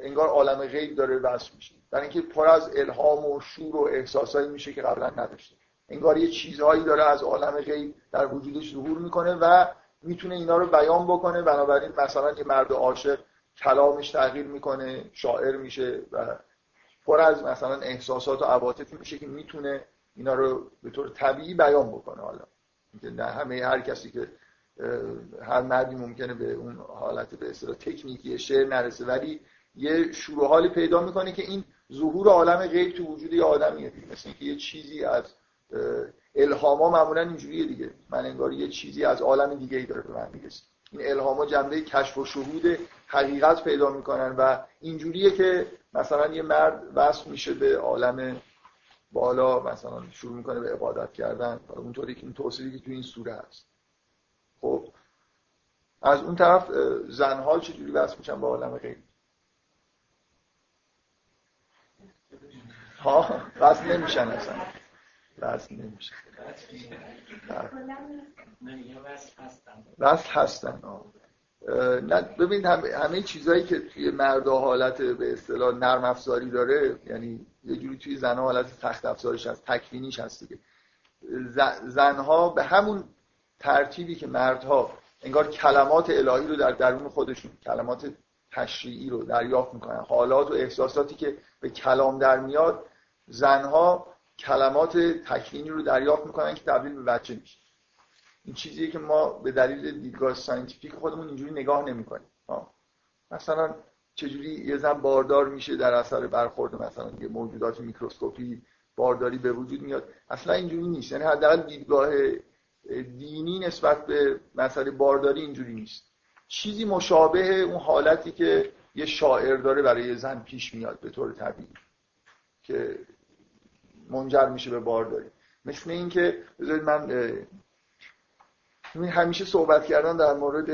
انگار عالم غیب داره وصل میشه. برای اینکه پر از الهام و شور و احساسایی میشه که قبلا نداشته. انگار یه چیزهایی داره از عالم غیب در وجودش ظهور می‌کنه و می‌تونه اینا رو بیان بکنه. بنابراین مثلا یه مرد عاشق کلامش تغییر می‌کنه شاعر میشه و پر از مثلا احساسات و عواطفی میشه که می‌تونه اینا رو به طور طبیعی بیان بکنه. حالا نه همه هر کسی که هر مردی ممکنه به اون حالت به اصطلاح تکنیکی شعر نرسه ولی یه شروع حالی پیدا می‌کنه که این ظهور عالم غیب تو وجود یه آدمیه. مثل اینکه یه چیزی از الهاما معمولا اینجوریه دیگه. من انگار یه چیزی از عالم دیگه ای داره به من می‌رسه. این الهاما جنبه کشف و شهود حقیقت پیدا می‌کنن و اینجوریه که مثلا یه مرد وصل میشه به عالم بالا مثلا شروع می‌کنه به عبادت کردن. اونطوری که این توصیفی که تو این سوره هست. خب. از اون طرف زنها چجوری وصل میشن با عالم غیب. ها؟ وصل نمیشن اصلا. وصل نمیشن. وصل هستن. نه ببینید همه, همه چیزهایی که توی مردا حالت به اصطلاح نرم افزاری داره یعنی یه جوری توی زنها حالت سخت افزارش هست تکوینیش هست دیگه. زنها به همون ترتیبی که مردها انگار کلمات الهی رو در درون خودشون کلمات تشریعی رو دریافت می‌کنن. حالات و احساساتی که به کلام در میاد زنها کلمات تکوینی رو دریافت می‌کنن که تبدیل به بچه میشه. این چیزیه که ما به دلیل دیدگاه scientific خودمون اینجوری نگاه نمی‌کنیم. مثلا چجوری یه زن باردار میشه در اثر برخورد مثلا یه موجودات میکروسکوپی بارداری به وجود میاد. اصلا اینجوری نیست. یعنی حداقل دیدگاه دینی نسبت به مسئله بارداری اینجوری نیست. چیزی مشابه اون حالتی که یه شاعر داره برای زن پیش میاد به طور طبیعی که منجر میشه به بارداری. مثل اینکه بذارید من همیشه صحبت کردن در مورد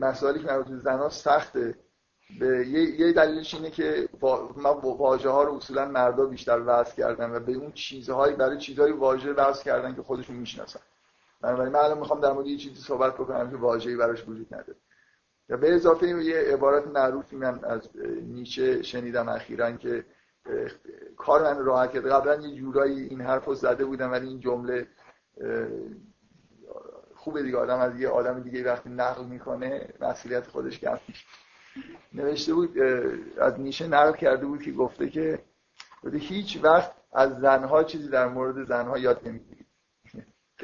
مسائلی که مربوط به زنها سخته. به یه دلیلش اینه که من واژه ها رو اصولا مردا بیشتر وضع کردن و به اون چیزهایی برای چیزهای واژه وضع کردن که خودشون می‌شناسن. بنابراین من الان می‌خوام در مورد یه چیزی صحبت بکنم که واژه‌ای براش وجود نداره. یا به اضافه یه عبارت معروفی من از نیچه شنیدم اخیرا که کار من راحت کرد. قبلا یه جورایی این حرف رو زده بودم ولی این جمله خوبه دیگه. آدم از یه آدم دیگه وقتی نقل می‌کنه مسئولیت خودش کم نوشته بود از نیشه نقل کرده بود که گفته که هیچ وقت از زنها چیزی در مورد زنها یاد نمی‌گیرید.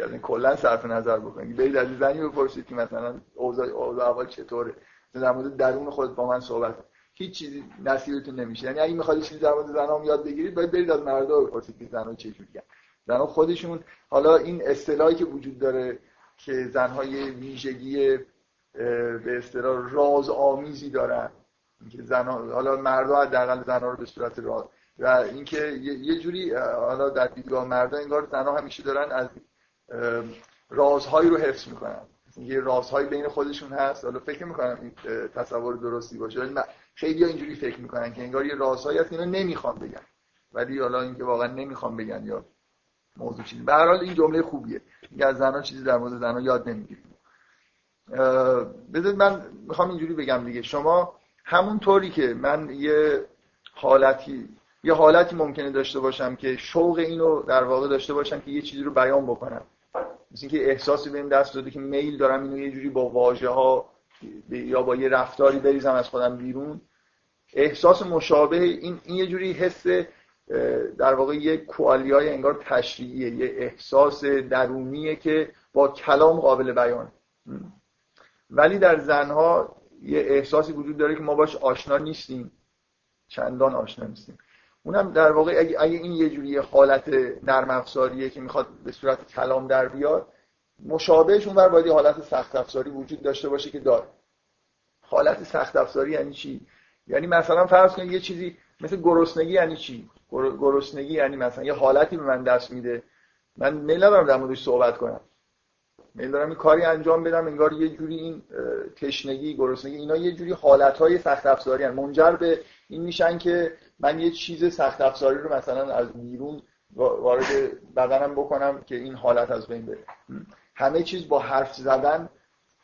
این کلا صرف نظر بکنید برید از زنی بپرسید که مثلا اوضاع اوضاع اول چطوره. در مورد درون خود با من صحبت هیچ چیزی نصیبتون نمیشه. یعنی اگه می‌خواید چیزی در مورد زنها یاد بگیرید باید برید از مردا بپرسید که زنها چجوریه زنها خودشون حالا این اصطلاحی که وجود داره که زنهای ویژگی به اصطلاح راز آمیزی دارن. که زنها حالا مردها حداقل زنها رو به صورت راز و اینکه یه جوری حالا در دیدگاه مردا انگار زنها همیشه دارن از رازهایی رو حفظ می‌کنن. یه رازهایی بین خودشون هست. حالا فکر می‌کنم این تصور درستی باشه ولی خیلی اینجوری فکر می‌کنن که انگار یه رازهایی هست اینو نمی‌خوام بگن. ولی حالا اینکه واقعا نمی‌خوام بگن یا موضوع چیزی. به هر حال این جمله خوبیه. میگه از زنها چیزی در مورد زنها یاد نمی‌گیریم. بذارید من می‌خوام اینجوری بگم دیگه. شما همون طوری که من یه حالتی یه حالتی ممکنه داشته باشم که شوق اینو در واقع داشته باشم که یه چیزی رو بیان بکنم. مثل اینکه احساسی بهم دست داده که میل دارم اینو یه جوری با واژه ها یا با یه رفتاری بریزم از خودم بیرون. احساس مشابه این, این یه جوری حس در واقع یه کوالیای انگار تشریعیه یه احساس درونیه که با کلام قابل بیان. ولی در زنها یه احساسی وجود داره که ما باش آشنا نیستیم. چندان آشنا نیستیم. اونم در واقع اگه, اگه این یه جوری حالت نرم افزاریه که می‌خواد به صورت کلام در بیاد مشابهش اونور باید یه حالت سخت افزاری وجود داشته باشه که داره. حالت سخت افزاری یعنی چی؟ یعنی مثلا فرض کنید یه چیزی مثل گرسنگی یعنی چی؟ گرسنگی یعنی مثلا یه حالتی به من دست میده. من میل دارم در موردش صحبت کنم. میل دارم این کاری انجام بدم انگار یه جوری این تشنگی گرسنگی اینا یه جوری حالتهای سخت افزاری هن. منجر به این میشن که من یه چیز سخت افزاری رو مثلا از بیرون وارد بدنم بکنم که این حالت از بین بره. همه چیز با حرف زدن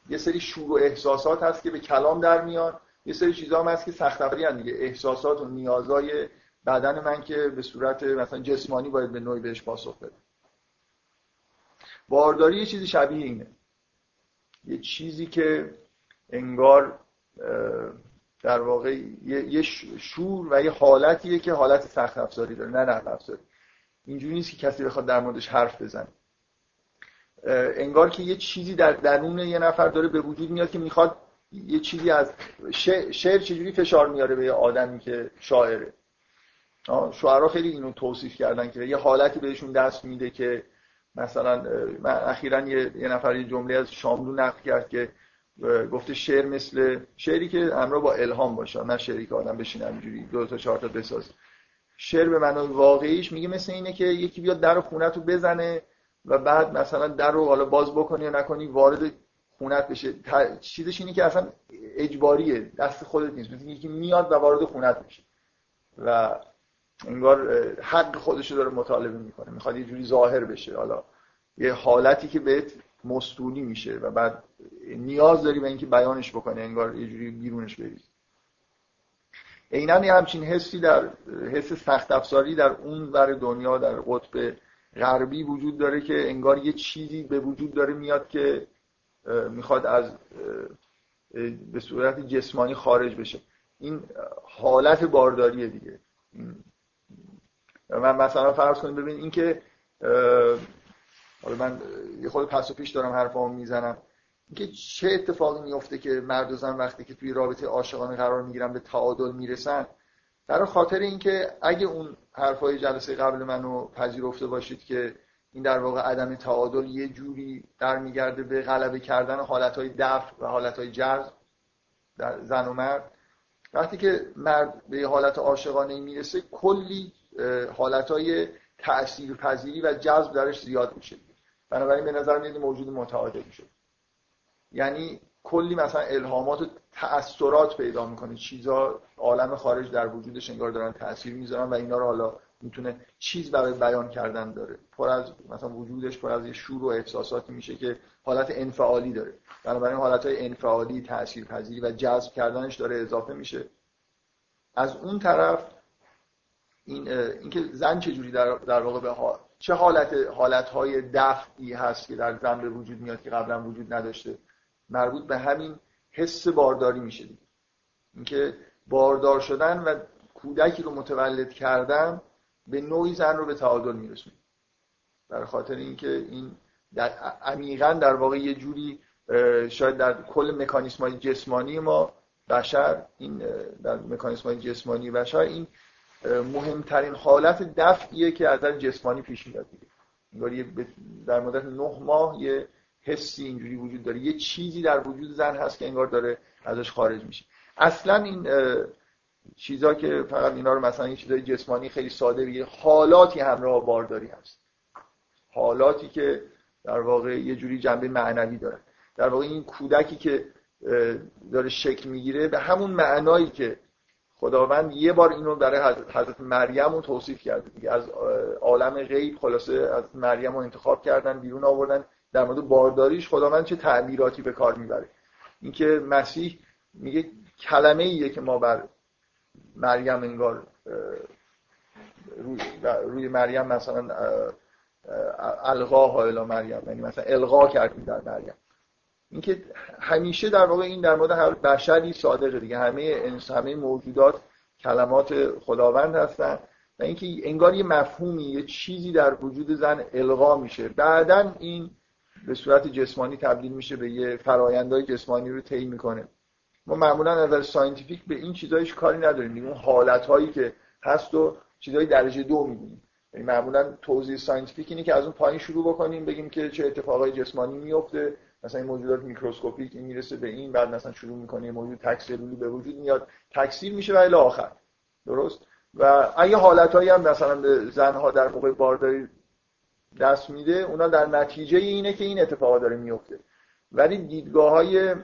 یه سری شور و احساسات هست که به کلام در میان. یه سری چیزا هم هست که سخت افزاری دیگه. احساسات و نیازهای بدن من که به صورت مثلا جسمانی باید به نوعی بهش پاسخ بده بارداری یه چیزی شبیه اینه. یه چیزی که انگار در واقع یه شور و یه حالتیه که حالت سخت افزاری داره نه نه افزاری. اینجوری نیست که کسی بخواد در موردش حرف بزنه. انگار که یه چیزی در درون یه نفر داره به وجود میاد که می‌خواد یه چیزی از شعر چجوری فشار میاره به یه آدمی که شاعره. شعرها خیلی اینو توصیف کردن که یه حالتی بهشون دست میده که مثلا من اخیرا یه, نفر یه جمله از شاملو نقل کرد که گفته شعر مثل شعری که همراه با الهام باشه نه شعری که آدم بشینه اینجوری دو تا چهار تا بسازه. شعر به معنای واقعیش میگه مثل اینه که یکی بیاد در خونت رو بزنه و بعد مثلا در رو حالا باز بکنی یا نکنی وارد خونت بشه. چیزش اینه که اصلا اجباریه دست خودت نیست. یکی میاد و وارد خونت میشه و انگار حق خودش داره مطالبه می‌کنه. می‌خواد یه جوری ظاهر بشه. حالا یه حالتی که بهت مستونی میشه و بعد نیاز داری به اینکه بیانش بکنه انگار یه جوری بیرونش بریز عینا یه همچین حسی در حس سخت افزاری در اون ور دنیا در قطب غربی وجود داره که انگار یه چیزی به وجود داره میاد که می‌خواد از به صورت جسمانی خارج بشه. این حالت بارداریه دیگه. من مثلا فرض کنید ببین اینکه حالا من یه خود پس و پیش دارم حرفامو می‌زنم. اینکه چه اتفاقی میفته که مرد و زن وقتی که توی رابطه عاشقانه قرار می‌گیرن به تعادل می‌رسن برای خاطر اینکه اگه اون حرفای جلسه قبل منو پذیرفته باشید که این در واقع عدم تعادل یه جوری در میگرده به غلبه کردن حالتهای دفع و حالتهای جذب در زن و مرد وقتی که مرد به حالت عاشقانه می‌رسه کلی حالتهای تأثیر پذیری و جذب درش زیاد میشه. بنابراین به نظر میاد موجود متعادل میشه. یعنی کلی مثلا الهامات و تأثیرات پیدا می‌کنه. چیزا عالم خارج در وجودش انگار دارن تاثیر می‌ذارن و اینا رو حالا می‌تونه چیز برای بیان کردن داره. پر از مثلا وجودش پر از یه شور و احساساتی میشه که حالت انفعالی داره. بنابراین حالت های انفعالی تاثیرپذیری و جذب کردنش داره اضافه میشه. از اون طرف این اینکه زن چجوری در در واقع به چه حالت حالت های دفعی هست که در زن به وجود میاد که قبلا وجود نداشته. مربوط به همین حس بارداری میشه دیگه. اینکه باردار شدن و کودکی رو متولد کردن به نوعی زن رو به تعادل میرسونه. برای خاطر اینکه این در عمیقا در واقع یه جوری شاید در کل مکانیسم های جسمانی ما بشر این در مکانیسم های جسمانی بشر این مهمترین حالت دفعیه که از جسمانی پیش میاد دیگه. در مدت نه ماه یه حسی اینجوری وجود داره. یه چیزی در وجود زن هست که انگار داره ازش خارج میشه. اصلا این چیزا که فقط اینا رو مثلا این چیزای جسمانی خیلی ساده بگیر حالاتی همراه بارداری هست. حالاتی که در واقع یه جوری جنبه معنوی داره. در واقع این کودکی که داره شکل می‌گیره به همون معنایی که خداوند یه بار اینو برای حضرت مریم رو توصیف کرده دیگه. از عالم غیب خلاصه از مریم رو انتخاب کردن بیرون آوردن. در مورد بارداریش خداوند چه تعبیراتی به کار می‌بره؟ اینکه مسیح میگه کلمه ایه که ما بر مریم انگار روی, روی مریم مثلا القاها الی مریم. یعنی مثلا القا کردیم در مریم. اینکه همیشه در واقع این در مورد هر بشری صادقه دیگه. همه همه موجودات کلمات خداوند هستن و اینکه انگار یه مفهومی یه چیزی در وجود زن القا میشه. بعدا این به صورت جسمانی تبدیل میشه به یه فرایندهای جسمانی رو طی می‌کنه. ما معمولا نظر scientific به این چیزایش کاری نداریم. اون حالت هایی که هست و چیزای درجه دو می‌بینیم. یعنی معمولا توضیح scientific اینه که از اون پایین شروع بکنیم بگیم که چه اتفاقای جسمانی میفته مثلا این موجودات microscopic این می‌رسه به این بعد مثلا شروع می‌کنه موجود تک‌سلولی به وجود میاد تکثیر میشه و الی آخر. درست؟ و اگه حالتهایی هم مثلا به زنها در موقع بارداری دست میده اونا در نتیجه اینه که این اتفاقا داره میفته. ولی دیدگاه های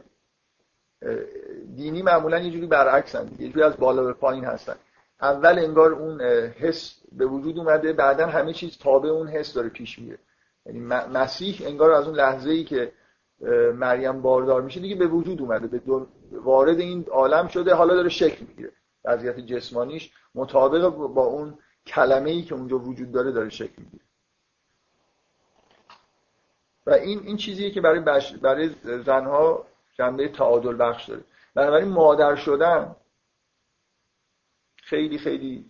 دینی معمولا یه جوری برعکسن یه جوری از بالا به پایین هستن. اول انگار اون حس به وجود اومده بعدا همه چیز تابع اون حس داره پیش میره. یعنی مسیح انگار از اون لحظه ای که مریم باردار میشه دیگه به وجود اومده به وارد این عالم شده حالا داره شکل می‌گیره. وضعیت جسمانیش مطابق با اون کلمه ای که اونجا وجود داره داره شکل می‌گیره. و این این چیزیه که برای بش... برای زنها جنبه تعادل بخش داره. بنابراین مادر شدن خیلی خیلی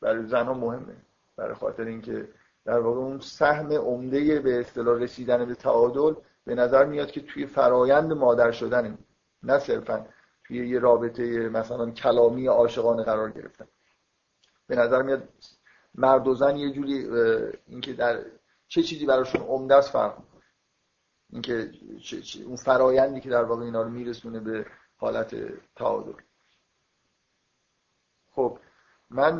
برای زنها مهمه. برای خاطر اینکه در واقع اون سهم عمده به اصطلاح رسیدن به تعادل به نظر میاد که توی فرایند مادر شدن نه صرفا توی یه رابطه مثلا کلامی عاشقانه قرار گرفتن. به نظر میاد مرد و زن یه جوری اینکه در چه چیزی براشون عمده است فرق اینکه اون فرایندی که در واقع اینا رو میرسونه به حالت تعادل. خب من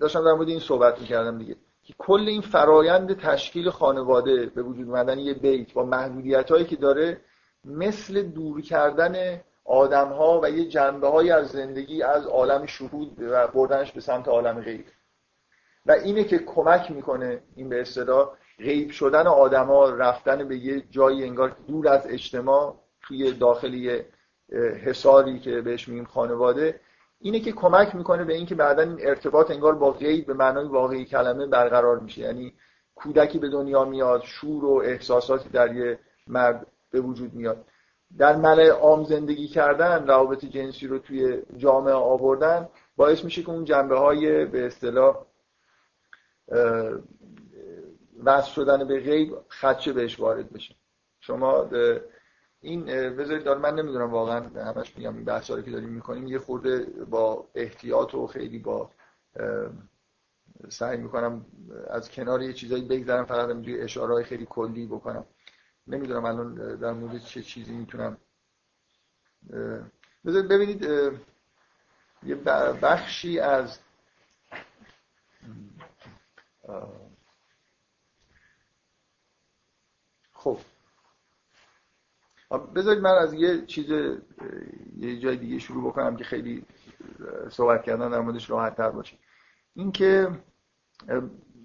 داشتم در مورد این صحبت می‌کردم دیگه. که کل این فرایند تشکیل خانواده به وجود اومدن یه بیت با محدودیت هایی که داره مثل دور کردن آدم ها و یه جنبه های از زندگی از عالم شهود و بردنش به سمت عالم غیب. و اینه که کمک می‌کنه این به اصطلاح غیب شدن آدما رفتن به یه جایی انگار دور از اجتماع توی داخلی حساری که بهش میگیم خانواده اینه که کمک می‌کنه به اینکه بعدا این ارتباط انگار با غیب به معنای واقعی کلمه برقرار میشه. یعنی کودکی به دنیا میاد شور و احساساتی در یه مرد به وجود میاد. در ملع عام زندگی کردن روابط جنسی رو توی جامعه آوردن باعث میشه که اون جنبه های به اصطلاح وصل شدن به غیب خدشه بهش وارد بشه. شما این بذارید دار من نمی‌دونم واقعا همش میگم این بحثا که داریم می‌کنیم یه خورده با احتیاط و خیلی با سعی می‌کنم از کنار یه چیزایی بگذرم فقط اینجوری اشاره خیلی کلی بکنم. نمی‌دونم الان در مورد چه چیزی می‌تونم بذارید ببینید یه بخشی از خب. بذارید من از یه چیز یه جای دیگه شروع بکنم که خیلی صحبت کردن در موردش راحت تر باشه. اینکه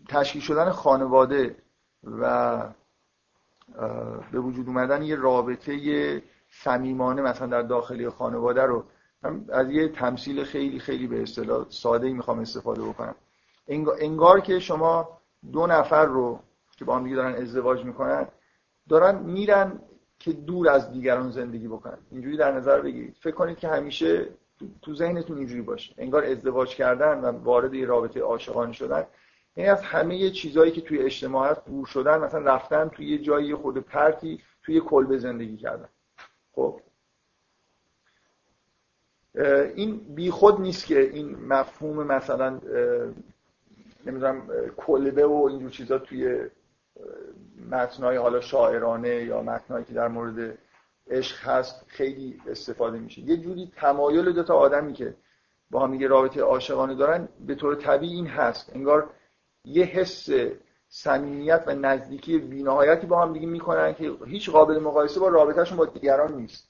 تشکیل شدن خانواده و به وجود اومدن یه رابطه صمیمانه مثلا در داخلی خانواده رو من از یه تمثیل خیلی خیلی به اصطلاح ساده ای می‌خوام استفاده بکنم. انگار که شما دو نفر رو که با هم دارن ازدواج می‌کنن دارن میرن که دور از دیگران زندگی بکنن. اینجوری در نظر بگیرید. فکر کنید که همیشه تو ذهنتون اینجوری باشه. انگار ازدواج کردن و وارد یه رابطه عاشقانه شدن. یعنی از همه چیزهایی که توی اجتماع هست دور شدن مثلا رفتن توی یه جایی خود پرتی توی کلبه زندگی کردن. خب؟ این بیخود نیست که این مفهوم مثلا نمی‌دونم کلبه و اینجور چیزا توی متنای حالا شاعرانه یا متنایی که در مورد عشق هست خیلی استفاده میشه. یه جوری تمایل دو تا آدمی که با هم یه رابطه عاشقانه دارن به طور طبیعی این هست. انگار یه حس صمیمیت و نزدیکی بینهایتی با هم دیگه می‌کنن که هیچ قابل مقایسه با رابطهشون با دیگران نیست.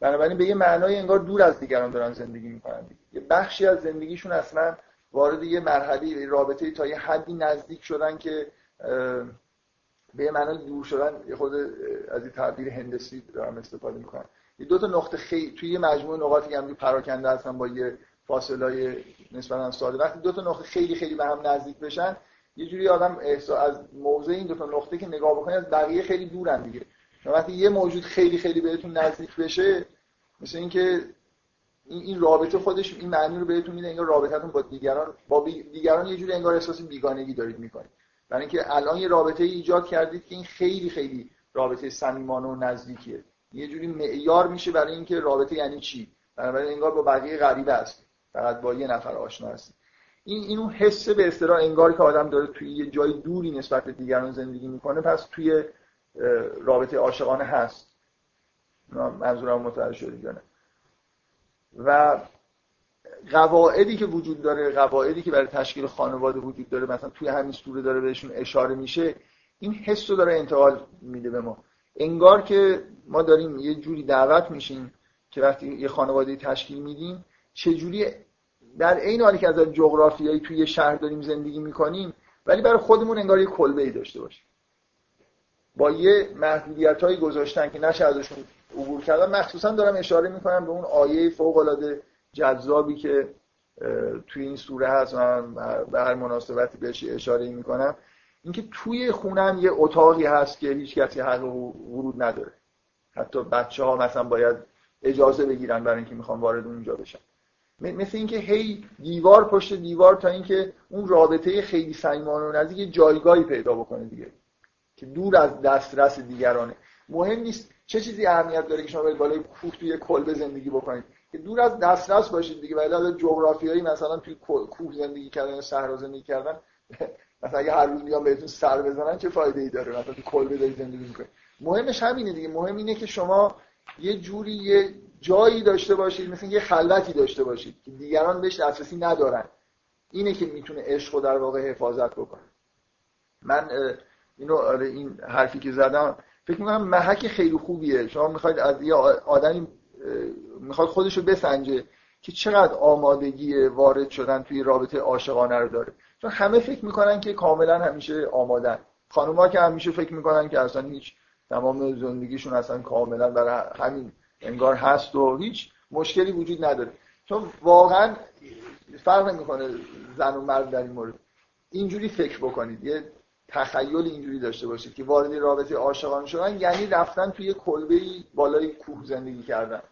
بنابراین به یه معنای انگار دور از دیگران دارن زندگی می‌کنن یه بخشی از زندگیشون اصلا وارد یه مرحله رابطه تا یه حدی نزدیک شدن که به معنای دور شدن خود از این تعبیر هندسی دارم استفاده می‌کنم. یه دو تا نقطه خیلی توی یه مجموعه نقاطی هم پراکنده هستن با یه فاصله نسبتا ساده. وقتی دو تا نقطه خیلی خیلی به هم نزدیک بشن یه جوری آدم احساس از موضع این دو تا نقطه که نگاه بکنه از بقیه خیلی دورن دیگه. وقتی یه موجود خیلی خیلی بهتون نزدیک بشه مثل اینکه این این رابطه خودش این معنی رو بهتون میده انگار رابطتون با دیگران با دیگران یه جوری انگار احساس بیگانگی دارید می‌کنید. برای اینکه الان یه رابطه ایجاد کردید که این خیلی خیلی رابطه صمیمانه و نزدیکیه. یه جوری معیار میشه برای اینکه رابطه یعنی چی؟ بنابراین انگار با بقیه غریبه است فقط با یه نفر آشنا هست این اینو حس به اصطلاح انگار که آدم داره توی یه جای دوری نسبت به دیگران زندگی می‌کنه پس توی رابطه عاشقانه هست. منظورم متوجه شدید و قواعدی که وجود داره قواعدی که برای تشکیل خانواده وجود داره مثلا توی همین سوره داره بهشون اشاره میشه این حس رو داره انتقال میده به ما. انگار که ما داریم یه جوری دعوت میشیم که وقتی یه خانواده تشکیل میدیم چه جوری در عین حالی که از جغرافیایی توی یه شهر داریم زندگی می‌کنیم ولی برای خودمون انگار یه کلبه ای داشته باشیم. با یه محدودیت هایی گذاشتن که نشه ازشون عبور کردن مخصوصا دارم اشاره می‌کنم به اون آیه فوق العاده جذابی که توی این سوره هست من به هر مناسبتی بهش اشاره می‌کنم. اینکه توی خونم یه اتاقی هست که هیچ کسی حق ورود نداره. حتی بچه ها مثلا باید اجازه بگیرن برای اینکه می‌خوان وارد اونجا بشن. مثل اینکه هی دیوار پشت دیوار تا اینکه اون رابطه خیلی صمیمانه و نزدیک جایگاهی پیدا بکنه دیگه که دور از دسترس دیگرانه. مهم نیست چه چیزی اهمیت داره که شما برید بالای کوه توی کلبه زندگی بکنید. که دور از دسترس باشید دیگه ولی از جغرافیایی مثلا توی کوه زندگی کردن صحرا زندگی کردن مثلا اگه هر روز میان بهتون سر بزنن چه فایده ای داره؟ مثلا تو کلبه زندگی می‌کنید مهمش همینه دیگه مهم اینه که شما یه جوری یه جایی داشته باشید مثل یه خلوتی داشته باشید که دیگران بهش دسترسی ندارن. اینه که می‌تونه عشق رو در واقع حفاظت بکنه. من اینو آره، این حرفی که زدم فکر می‌کنم محک خیلی خوبیه. شما می‌خواید از یه آدمی می‌خواد خودشو بسنجه که چقدر آمادگی وارد شدن توی رابطه عاشقانه رو داره. چون همه فکر می‌کنن که کاملا همیشه آمادن. خانوما که همیشه فکر می‌کنن که اصلا هیچ تمام زندگیشون اصلا کاملا برای همین انگار هست و هیچ مشکلی وجود نداره. چون واقعا فرق نمی‌کنه زن و مرد در این مورد. اینجوری فکر بکنید. یه تخیل اینجوری داشته باشید که وارد رابطه عاشقانه شدن یعنی رفتن توی کلبه بالای کوه زندگی کردن.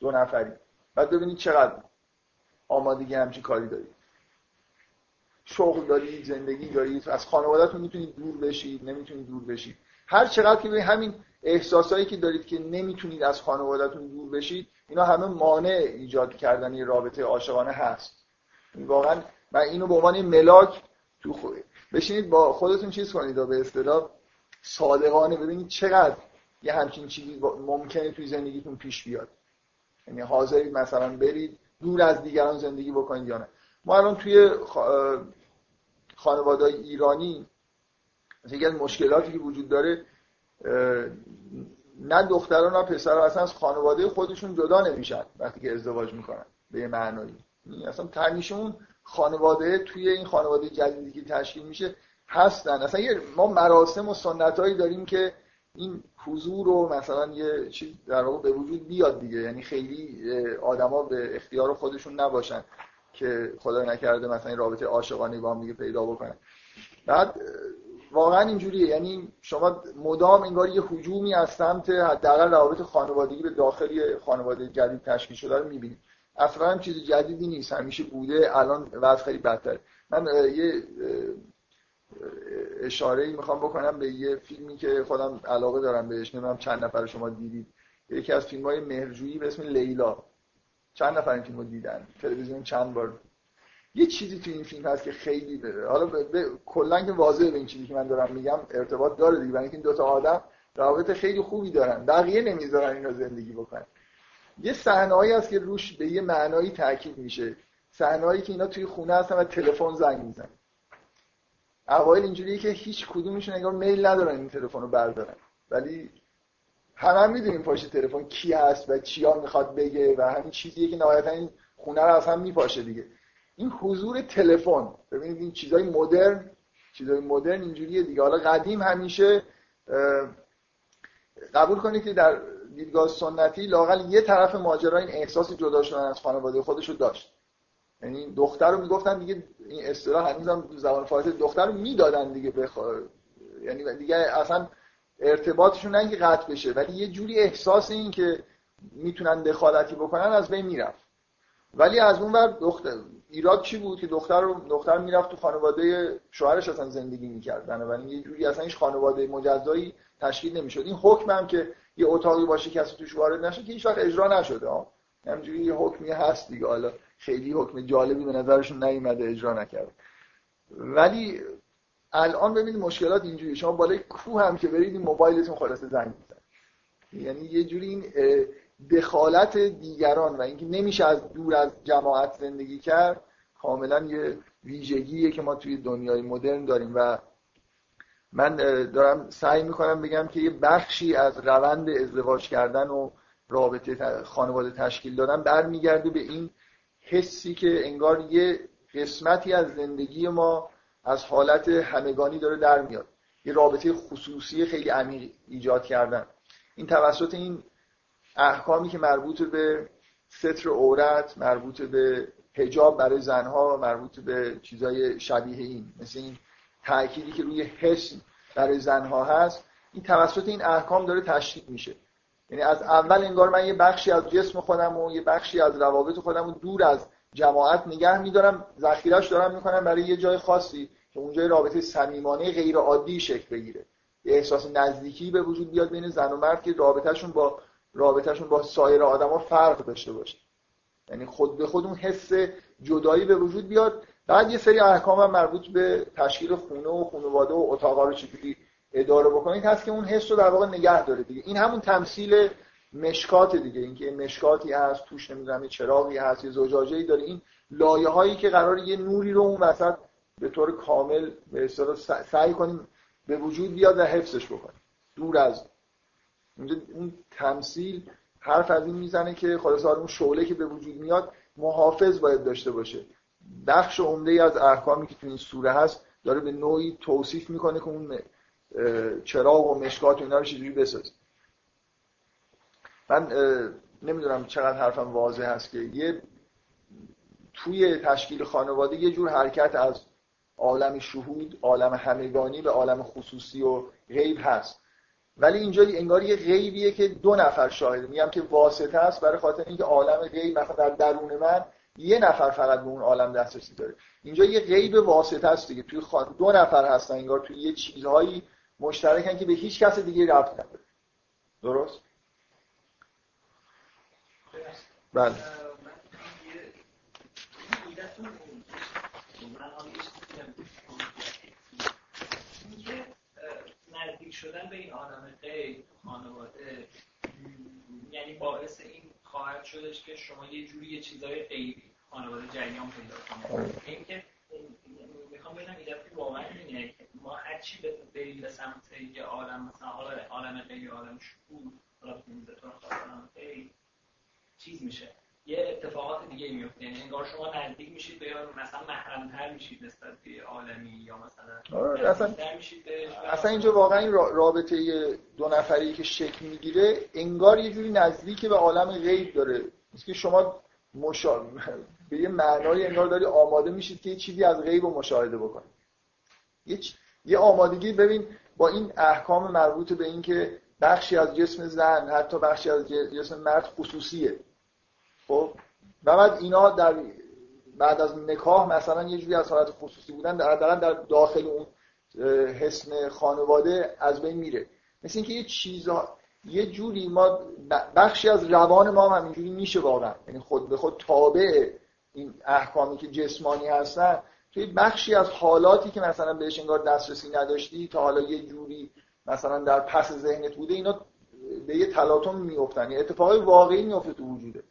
دو نفری. بعد ببینید چقدر آمادگی همچین کاری دارید. شغل دارید زندگی دارید. از خانوادهتون می‌تونید دور بشید نمی‌تونید دور بشید. هر چقدر که همین احساسایی که دارید که نمی‌تونید از خانوادهتون دور بشید اینا همه مانع ایجاد کردن یه رابطه عاشقانه هست. واقعا من اینو به عنوان ملاک تو خود بشینید با خودتون چیز کنید و به اصطلاح صادقانه ببینید چقدر یه همچین چیزی ممکنه توی زندگیتون پیش بیاد. یعنی حاضرید مثلا برید دور از دیگران زندگی بکنید یا نه. ما الان توی خانواده ایرانی یکی از مشکلاتی که وجود داره نه دختران نه پسران اصلا از خانواده خودشون جدا نمیشن وقتی که ازدواج می‌کنن به یه معنایی. یعنی اصلا تنیش اون خانواده توی این خانواده جدیدی که تشکیل میشه هستن. اصلا یه ما مراسم و سنتایی داریم که این حضور رو مثلا یه چیز در واقع به وجود بیاد دیگه. یعنی خیلی آدما به اختیار خودشون نباشن که خدا نکرده مثلا این رابطه عاشقانه با هم دیگه پیدا بکنن. بعد واقعا اینجوریه. یعنی شما مدام انگار یه حجومی از سمت حداقل روابط خانوادگی به داخلی خانواده جدید تشکیل شده رو می‌بینید اصلا چیز جدیدی نیست. همیشه بوده الان وضع خیلی بدتره. من یه اشاره ای می‌خوام بکنم به یه فیلمی که خودم علاقه دارم بهش نمی‌دونم چند نفر شما دیدید. یکی از فیلم های مهرجویی به اسم لیلا. چند نفر این فیلم رو دیدن؟ تلویزیون چند بار یه چیزی تو این فیلم هست که خیلی بره حالا به کلا که واضحه به این چیزی که من دارم میگم ارتباط داره دیگه. برای این دو تا آدم روابط خیلی خوبی دارن. بقیه نمی‌ذارن اینا زندگی بکنن. یه صحنه‌ای هست که روش به یه معنایی تاکید میشه. صحنه‌ای که اینا توی خونه هستن و تلفن زنگ می‌زنن. اوایل اینجوریه که هیچ کدومشون انگار میل ندارن این تلفن رو بردارن. ولی همه هم می‌دونیم پشت تلفن کی هست و چیا می‌خواد بگه و همین چیزیه که نهایتا این خونه رو از هم میپاشه دیگه. این حضور تلفن ببینید این چیزای مدرن چیزای مدرن اینجوریه دیگه. حالا قدیم همیشه قبول کنید که در دیدگاه سنتی لاقل یه طرف ماجرا این احساس جدا شدن از خانواده خودش رو داشت. یعنی دختر رو می‌گفتن دیگه این اصطلاح هنوزم زبان فارسی دختر رو می‌دادن دیگه بخوا... یعنی دیگه اصلا ارتباطشون نه اینکه قطع بشه ولی یه جوری احساس این که می‌تونن دخالتی بکنن از بین می‌رفت. ولی از اون ور دختر ایراد چی بود که دختر رو دختر می‌رفت تو خانواده شوهرش اصلا زندگی می‌کرد. بنابراین یه جوری اصلا هیچ خانواده مجزایی تشکیل نمی‌شد. این حکم هم که یه اتاقی باشه کسی توش وارد نشه که هیچ وقت اجرا نشده همینجوری یه حکمی هست دیگه حالا خیلی حکم جالبی به نظرشون نیومده اجرا نکرد ولی الان ببینید مشکلات اینجوری شما بالای کوه هم که برید موبایلتون خلاصه زنگ می‌زنه. یعنی یه جوری این دخالت دیگران و اینکه نمیشه از دور از جماعت زندگی کرد کاملا یه ویژگیه که ما توی دنیای مدرن داریم و من دارم سعی می‌کنم بگم که یه بخشی از روند ازدواج کردن و رابطه خانواده تشکیل دادن برمیگرده به این حسی که انگار یه قسمتی از زندگی ما از حالت همگانی داره در میاد. یه رابطه خصوصی خیلی عمیق ایجاد کردن. این توسط این احکامی که مربوط به ستر عورت مربوط به حجاب برای زنها مربوط به چیزای شبیه این مثل این تأکیدی که روی حس برای زنها هست این توسط این احکام داره تشدید میشه. یعنی از اول انگار من یه بخشی از جسم خودم و یه بخشی از روابط خودم رو دور از جماعت نگه میدارم ذخیرش دارم می‌کنم برای یه جای خاصی که اونجا رابطه صمیمانه غیر عادی شکل بگیره. یه احساس نزدیکی به وجود بیاد بین زن و مرد که رابطهشون با رابطهشون با سایر آدما فرق داشته باشه. یعنی خود به خود اون حس جدایی به وجود بیاد. بعد یه سری احکام هم مربوط به تشکیل خونه و خانواده و اتاقا رو چجوری اداره بکنید هست که اون حس رو در واقع نگه داره دیگه. این همون تمثیل مشکات دیگه اینکه مشکاتی هست توش نمی‌دونم یه چراغی هست یه زجاجه‌ای داره. این لایه هایی که قرار یه نوری رو اون وسط به طور کامل به اصطلاح سعی کنیم به وجود بیاد و حفظش بکنیم. دور از اون. تمثیل حرف از این می‌زنه که خلاص اون شعله که به وجود میاد محافظ باید داشته باشه. بخش عمده ای از احکامی که تو این سوره هست داره به نوعی توصیف می‌کنه که اون چراغ و مشکات و اینا رو چجوری بسازه من نمی‌دونم چقدر حرفم واضح هست که یه توی تشکیل خانواده یه جور حرکت از عالم شهود عالم همگانی به عالم خصوصی و غیب هست. ولی اینجا انگار یه غیبیه که دو نفر شاهده میگم که واسطه است برای خاطر اینکه عالم غیب مثلا در درون من یه نفر فقط به اون عالم دسترسی داره. اینجا یه غیب واسطه است دیگه. توی خان... دو نفر هستن انگار توی یه چیزهایی مشترکن که به هیچ کس دیگه ربط نداره. درست؟ بله. نزدیک شدن به این عالم غیب خانواده یعنی باعث این خواهد شدش که شما یه جوری یه چیزای غیبی خانواده جریان پیدا کنه اینکه می‌خوام ببینم ایده واقعا اینه که ما هر چی بریم به سمت یه عالم مثلا حالا عالم غیبی عالم شهود حالا به طور چیز میشه. یه اتفاقات دیگه میفته. یعنی انگار شما نزدیک میشید به مثلا محرمتر میشید نسبت به عالمی یا مثلا آره اصلا اصلا اینجا واقعا این رابطه دو نفری که شکل می‌گیره انگار یه جوری نزدیک به عالم غیب داره. که شما مشا... به یه معنای انگار داری آماده میشید که یه چیزی از غیب رو مشاهده بکنید. یه, یه آمادگی ببین با این احکام مربوط به این که بخشی از جسم زن حتی بخشی از جسم مرد خصوصیه. خب؟ و بعد اینا در بعد از نکاح مثلا یه جوری از حالت خصوصی بودن در در داخل اون حسن خانواده از بین میره. مثل اینکه یه چیزا یه جوری ما بخشی از روان ما هم همینجوری میشه واقعا. یعنی خود به خود تابع این احکامی که جسمانی هستن. توی بخشی از حالاتی که مثلا بهش انگار دسترسی نداشتی تا حالا یه جوری مثلا در پس ذهنت بوده اینا به یه تلاطم میافتن. یعنی اتفاقی واقعی میفته تو وجوده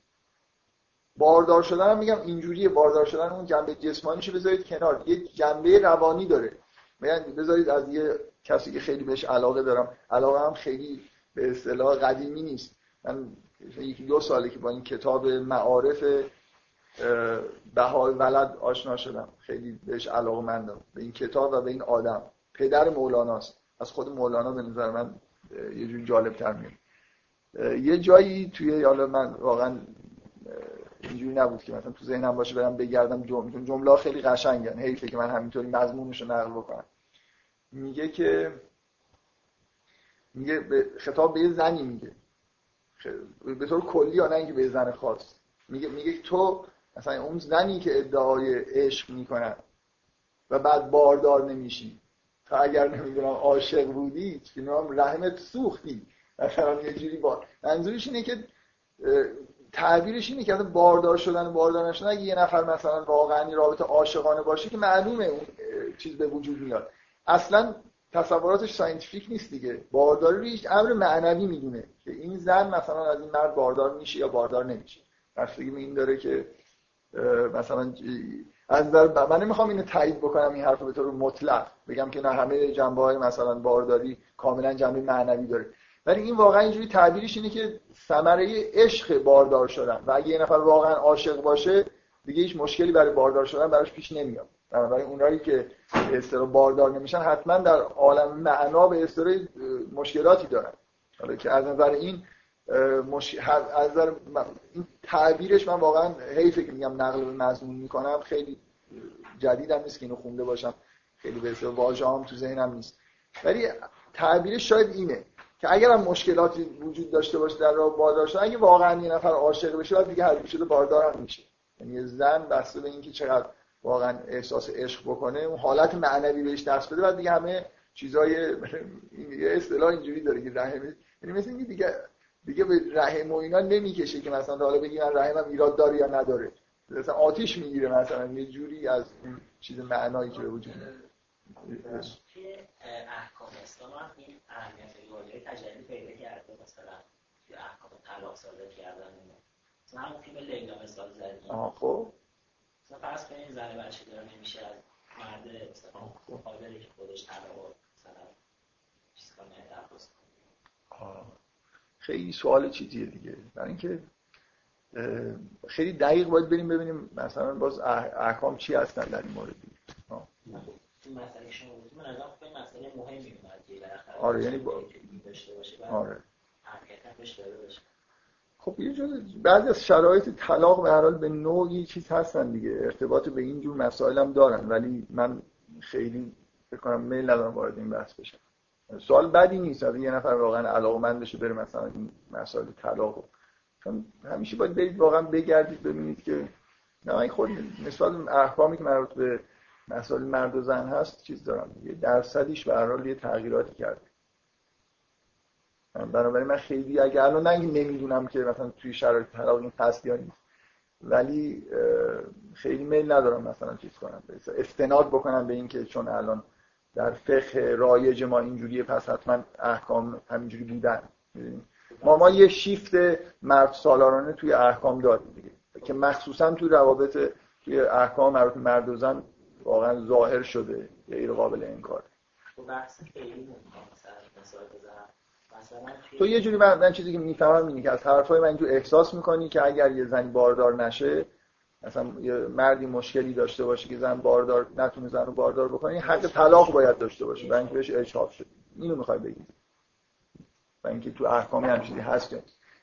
باردار شدن هم میگم اینجوریه باردار شدن اون جنبه جسمانیشو بذارید کنار. یه جنبه روانی داره. میگن بذارید از یه کسی که خیلی بهش علاقه دارم علاقه هم خیلی به اصطلاح قدیمی نیست. من یکی دو ساله که با این کتاب معارف بهای ولد آشنا شدم. خیلی بهش علاقه مندم به این کتاب و به این آدم. پدر مولاناست. از خود مولانا به نظر من یه جور جالب تر میاد یه جایی توی حالا من واقعا اینجوری نبود که مثلا تو ذهنم باشه برم بگردم جمله جمله خیلی قشنگن. حیفه که من همینطوری مضمونش رو نقل بکنم. میگه که میگه به خطاب به یه زنی میگه. به طور کلی یا نه اینکه به زن خاص. میگه میگه تو مثلا اون زنی که ادعای عشق می‌کنن و بعد باردار نمیشی. تا اگر نمی‌دونم عاشق بودی نام رحمت سوختی. مثلا یه جوری با منظورش اینه که تعبیرش اینه که باردار شدن و باردار نشدن اگه یه نفر مثلا واقعا رابطه عاشقانه باشه که معلومه اون چیز به وجود میاد. اصلا تصوراتش scientific نیست دیگه. بارداری رو هیچ امر معنوی می‌دونه که این زن مثلا از این مرد باردار میشه یا باردار نمیشه. بستگی این داره که مثلا از در من نمی‌خوام اینو تایید بکنم این حرف به طور مطلق. بگم که نه همه جنبه های مثلا بارداری کاملا جنبه معنوی داره. ولی این واقعا اینجوری تعبیرش اینه که ثمره عشق باردار شدن. و اگه یه نفر واقعا عاشق باشه دیگه هیچ مشکلی برای باردار شدن براش پیش نمیاد. بنابراین اونایی که به باردار نمیشن حتما در عالم معنا به اصطلاح مشکلاتی دارن. حالا که از نظر این مش... از نظر این تعبیرش من واقعا حیفه که میگم نقل به مضمون می‌کنم. خیلی جدیدم نیست که اینو خونده باشم. خیلی به واژه هم تو ذهنم نیست. ولی تعبیرش شاید اینه که اگر هم مشکلاتی وجود داشته باشه در راه باردار اگه واقعا یه نفر عاشق بشه بعد دیگه هر شده باردار هم میشه. یعنی زن بسته به اینکه چقدر واقعا احساس عشق بکنه اون حالت معنوی بهش دست بده بعد دیگه همه چیزای یه اصطلاح اینجوری داره که رحم یعنی مثل اینکه دیگه دیگه به رحم و اینا نمی‌کشه که مثلا حالا بگی من رحمم ایراد داره یا نداره. مثلا آتیش می‌گیره مثلا یه جوری از این چیز معنایی که به وجود میاد. احکام اسلام این اهمیت تجلی پیدا کرده مثلا احکام طلاق صادر کردن مثلا همون فیلم لیلا مثال زدیم. خب. مثلا فرض کنید زن بچه داره نمیشه از مرد مثلا قادری که خودش طلاق مثلا چیز کنه. درخواست خیلی سوال چیزیه دیگه. برای اینکه خیلی دقیق باید بریم ببینیم مثلا باز احکام چی هستن در این مورد مسئله شما من از مسئله مهمی آره یعنی با... آره. خب یه جور بعضی از شرایط طلاق به هر حال به نوعی چیز هستن دیگه. ارتباط به این جور مسائل هم دارن. ولی من خیلی فکر کنم میل ندارم وارد این بحث بشم. سوال بدی نیست. از یه نفر واقعا علاقمند بشه بره مثلا این مسائل طلاق چون همیشه باید برید واقعا بگردید ببینید که نه این خود نسبت احکامی که مربوط به مسائل مرد و زن هست چیز دارم. یه درصدیش به هر یه تغییراتی کرده. بنابراین من خیلی اگه الان نه نمی‌دونم که مثلا توی شرایط طلاق این هست یا نیست ولی خیلی میل ندارم مثلا چیز کنم. استناد بکنم به اینکه چون الان در فقه رایج ما اینجوریه پس حتما احکام همینجوری بودن ما ما یه شیفت مرد سالارانه توی احکام داریم دیگه که مخصوصا توی روابط توی احکام مربوط مرد و زن واقعا ظاهر شده غیر قابل انکار. تو یه جوری من, چیزی که می‌فهمم اینه که از حرفای من اینجور احساس می‌کنی که اگر یه زنی باردار نشه مثلا یه مردی مشکلی داشته باشه که زن باردار نتونه زن رو باردار بکنه حق طلاق باید داشته باشه برای اینکه بهش اجحاف شده اینو می‌خوای بگی. و اینکه تو احکامی هم چیزی هست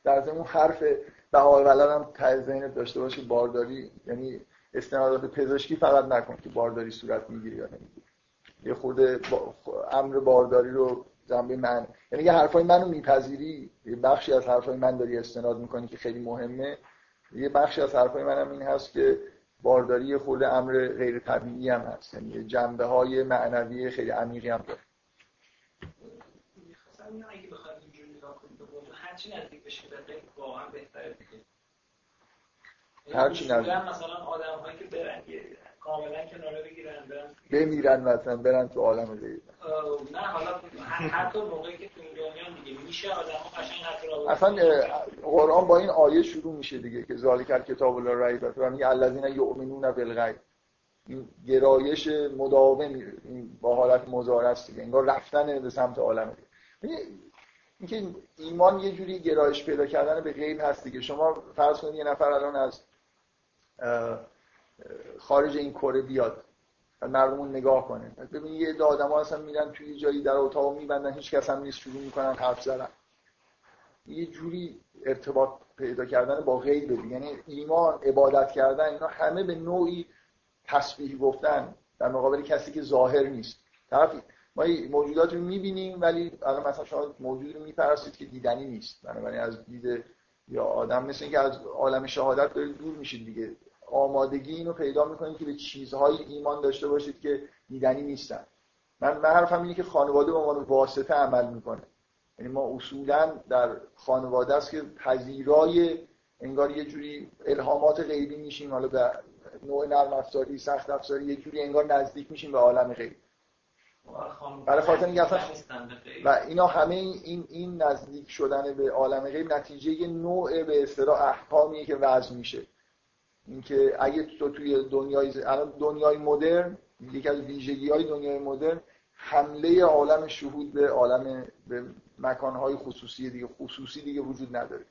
در ضمن حرف بهار ولد هم ته داشته باشه بارداری یعنی استنادات پزشکی فقط نکن که بارداری صورت می‌گیری یا نمی‌گیری یه خورده با... امر بارداری رو جنبه من یعنی یه حرفای منو میپذیری یه بخشی از حرفای من داری استناد می‌کنی که خیلی مهمه. یه بخشی از حرفای منم این هست که بارداری خود امر غیر طبیعی هم هست. یعنی جنبه های معنوی خیلی عمیقی هم داره. هرچی نزدیک بشه به واقعا بهتره دیگه. هرچی نزدیک. مثلا آدم هایی که برن کاملا کناره بگیرن برن بمیرن مثلا برن تو عالم غیب نه حالا حتی موقعی که تو این دنیا دیگه میشه آدم قشنگ اصلا قرآن با این آیه شروع میشه دیگه که ذالک کتاب الله ریب و میگه الذین یؤمنون بالغیب. این گرایش مداوم این با حالت مضارع است دیگه. انگار رفتن به سمت عالم غیب اینکه ایمان یه جوری گرایش پیدا کردن به غیب هست دیگه. شما فرض کنید یه نفر الان از خارج این کره بیاد مردمون نگاه کنه. ببین یه عده آدم‌ها اصلا میرن توی جایی در اتاق میبندن هیچ کس هم نیست شروع می‌کنن حرف زدن. یه جوری ارتباط پیدا کردن با غیب یعنی ایمان عبادت کردن اینا همه به نوعی تسبیح گفتن. در مقابل کسی که ظاهر نیست. طرف ما موجودات رو می‌بینیم ولی الان مثلا شما موجود رو میپرستید که دیدنی نیست. بنابراین از دید یا آدم مثل اینکه از عالم شهادت دارید دور میشید دیگه. آمادگی اینو پیدا می‌کنید که به چیزهای ایمان داشته باشید که دیدنی نیستن. من من حرفم اینه که خانواده به عنوان واسطه عمل می‌کنه. یعنی ما اصولا در خانواده است که پذیرای انگار یه جوری الهامات غیبی میشیم. حالا به نوع نرم افزاری سخت افزاری یه جوری انگار نزدیک میشیم به عالم غیب. برای خاطر اینکه اصلا و اینا همه این این نزدیک شدن به عالم غیب نتیجه نوع به اصطلاح احکامیه که وضع میشه. اینکه اگه تو توی دنیای الان دنیای مدرن یکی از ویژگی های دنیای مدرن حمله عالم شهود به عالم به مکانهای خصوصی دیگه خصوصی دیگه وجود نداره.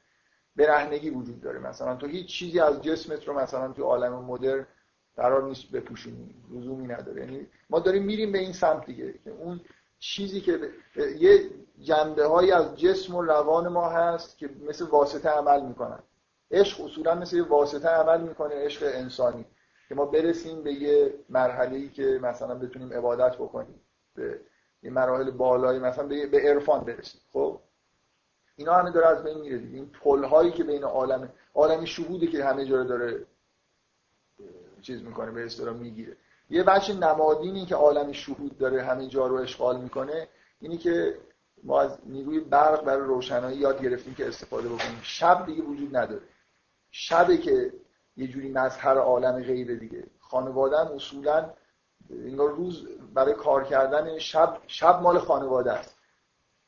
برهنگی وجود داره. مثلا تو هیچ چیزی از جسمت رو مثلا تو عالم مدرن قرار نیست بپوشونیم لزومی نداره. یعنی ما داریم میریم به این سمت دیگه. که اون چیزی که یه جنبه های از جسم و روان ما هست که مثل واسطه عمل می‌کنن. عشق اصولا مثل یه واسطه عمل می‌کنه عشق انسانی. که ما برسیم به یه مرحله ای که مثلا بتونیم عبادت بکنیم به یه مراحل بالایی مثلا به به عرفان برسیم. خب؟ اینا همه داره از بین میره دیگه. این پل هایی که بین عالم عالم شهودی که همه جا داره چیز می‌کنه به اصطلاح می‌گیره. یه بچه نمادینی که عالم شهود داره همه جا رو اشغال می‌کنه اینی که ما از نیروی برق برای روشنایی یاد گرفتیم که استفاده بکنیم. شب دیگه وجود نداره. شبه که یه جوری مظهر عالم غیبه دیگه. خانواده اصولا انگار روز برای کار کردن شب شب مال خانواده است.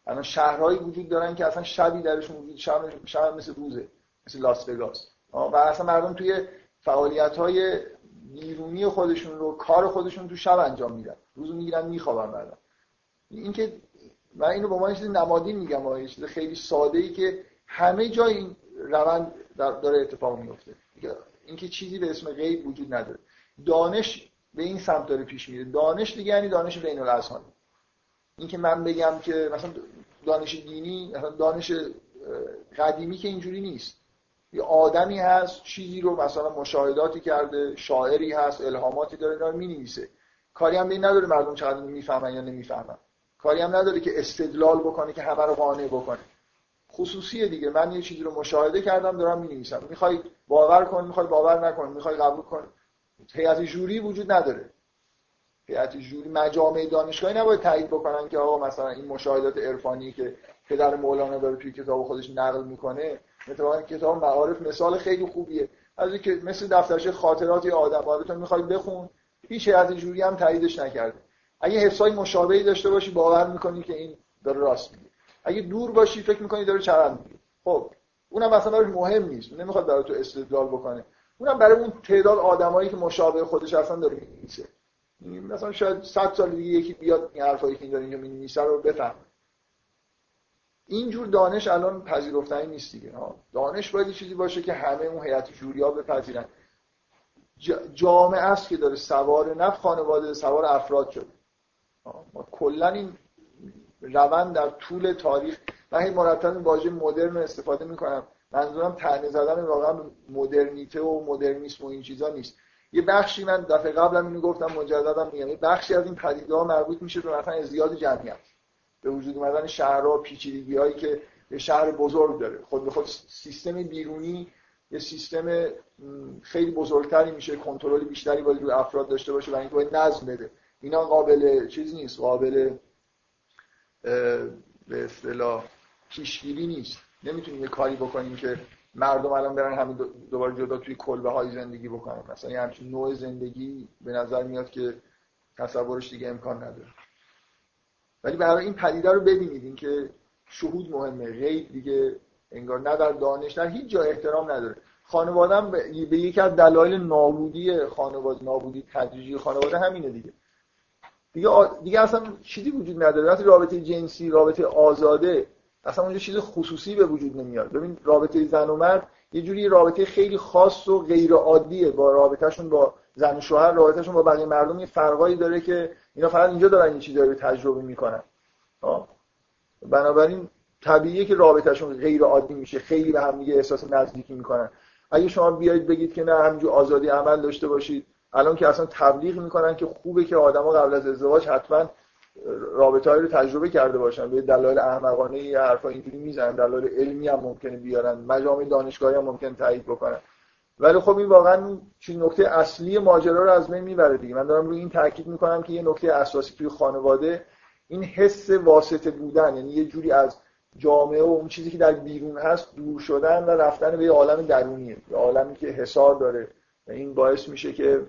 الان شهرهایی وجود دارن که اصلا شبی درشون وجود شب, شب مثل روزه مثل لاس وگاس. و اصلا مردم توی فعالیت های بیرونی خودشون رو کار خودشون تو شب انجام میدن. روزو می‌گیرن میخوابن بعدا. اینکه من اینو به عنوان چیز نمادین میگم یه چیز خیلی ساده ای که همه جا این روند داره اتفاق میفته اینکه چیزی به اسم غیب وجود نداره. دانش به این سمت داره پیش میره. دانش دیگه یعنی دانش بین الاذهان اینکه من بگم که مثلا دانش دینی مثلا دانش قدیمی که اینجوری نیست. یه آدمی هست چیزی رو مثلا مشاهداتی کرده شاعری هست الهاماتی داره داره می‌نویسه. کاری هم به این نداره مردم چقدر می‌فهمن یا نمی‌فهمن. کاری هم نداره که استدلال بکنه که همه رو قانع بکنه. خصوصیه دیگه. من یه چیزی رو مشاهده کردم دارم می‌نویسم. می‌خوای باور کن می‌خوای باور نکن می‌خوای قبول کن. هیئت جوری وجود نداره. هیئت جوری مجامع دانشگاهی نباید تایید بکنن که آقا مثلا این مشاهدات عرفانی که پدر مولانا داره توی کتاب خودش نقل می‌کنه مثلا کتاب معارف مثال خیلی خوبیه. از که مثل دفترچه خاطرات یه آدم آدم می‌خوای بخون هیچ هیئت جوری هم تاییدش نکرده. اگه حسای مشابهی داشته باشی باور می‌کنی که این داره راست میگه. اگه دور باشی فکر می‌کنی داره چرند میگه خب اونم مثلا براش مهم نیست. نمی‌خواد برای تو استدلال بکنه. اونم برای اون تعداد آدمایی که مشابه خودش اصلا داره می‌نویسه. مثلا شاید 100 سال دیگه یکی بیاد این حرفایی که این اینجا می‌نویسه رو بفهم اینجور دانش الان پذیرفتنی نیست دیگه. دانش باید چیزی باشه که همه اون هیئت جوریا بپذیرن. جامعه است که داره سوار نف خانواده سوار افراد شده. ما کلا این روند در طول تاریخ. من هی مرتب واژه مدرن رو استفاده می‌کنم. منظورم تنه زدن واقعا مدرنیته و مدرنیسم و این چیزا نیست. یه بخشی من دفعه قبلم اینو گفتم مجددا میگم. یه بخشی از این پدیده ها مربوط میشه به مثلا ازدیاد جمعیت. به وجود اومدن شهرها پیچیدگی هایی که یه شهر بزرگ داره. خود به خود سیستم بیرونی یه سیستم خیلی بزرگتری میشه. کنترل بیشتری باید روی افراد داشته باشه و اینکه باید نظم بده. اینا قابل چیز نیست. قابل به اصطلاح پیشگیری نیست. نمی‌تونیم یه کاری بکنیم که مردم الان برن همین دوباره جدا توی کلبه های زندگی بکنن. مثلا یه همچین نوع زندگی به نظر میاد که تصورش دیگه امکان نداره. ولی برای این پدیده رو ببینید اینکه شهود مهمه. غیب دیگه انگار نه در دانش در هیچ جا احترام نداره. خانواده به یکی از دلایل نابودی خانواده نابودی تدریجی خانواده همینه دیگه. دیگه دیگه اصلا چیزی وجود نداره. وقتی رابطه جنسی رابطه آزاده اصلا اونجا چیز خصوصی به وجود نمیاد. ببین رابطه زن و مرد یه جوری رابطه خیلی خاص و غیر عادیه با رابطهشون با زن و شوهر رابطهشون با بقیه مردم یه فرقایی داره که اینا فقط اینجا دارن این چیزا رو تجربه می‌کنن. بنابراین طبیعیه که رابطهشون غیر عادی میشه. خیلی به هم دیگه احساس نزدیکی می‌کنن. اگه شما بیاید بگید که نه همینجور آزادی عمل داشته باشید الان که اصلا تبلیغ می‌کنن که خوبه که آدما قبل از ازدواج حتما رابطه رو تجربه کرده باشن. به دلایل احمقانه یه حرفا اینجوری می‌زنن. دلایل علمی هم ممکنه بیارن. مجامع دانشگاهی هم ممکن تایید بکنن. ولی خب این واقعا چه نکته اصلی ماجرا رو از بین می‌بره دیگه. من دارم روی این تاکید می‌کنم که یه نکته اساسی توی خانواده این حس واسطه بودن. یعنی یه جوری از جامعه و اون چیزی که در بیرون هست دور شدن و رفتن به یه عالم درونیه. یه عالمی که حسار داره. و این باعث میشه که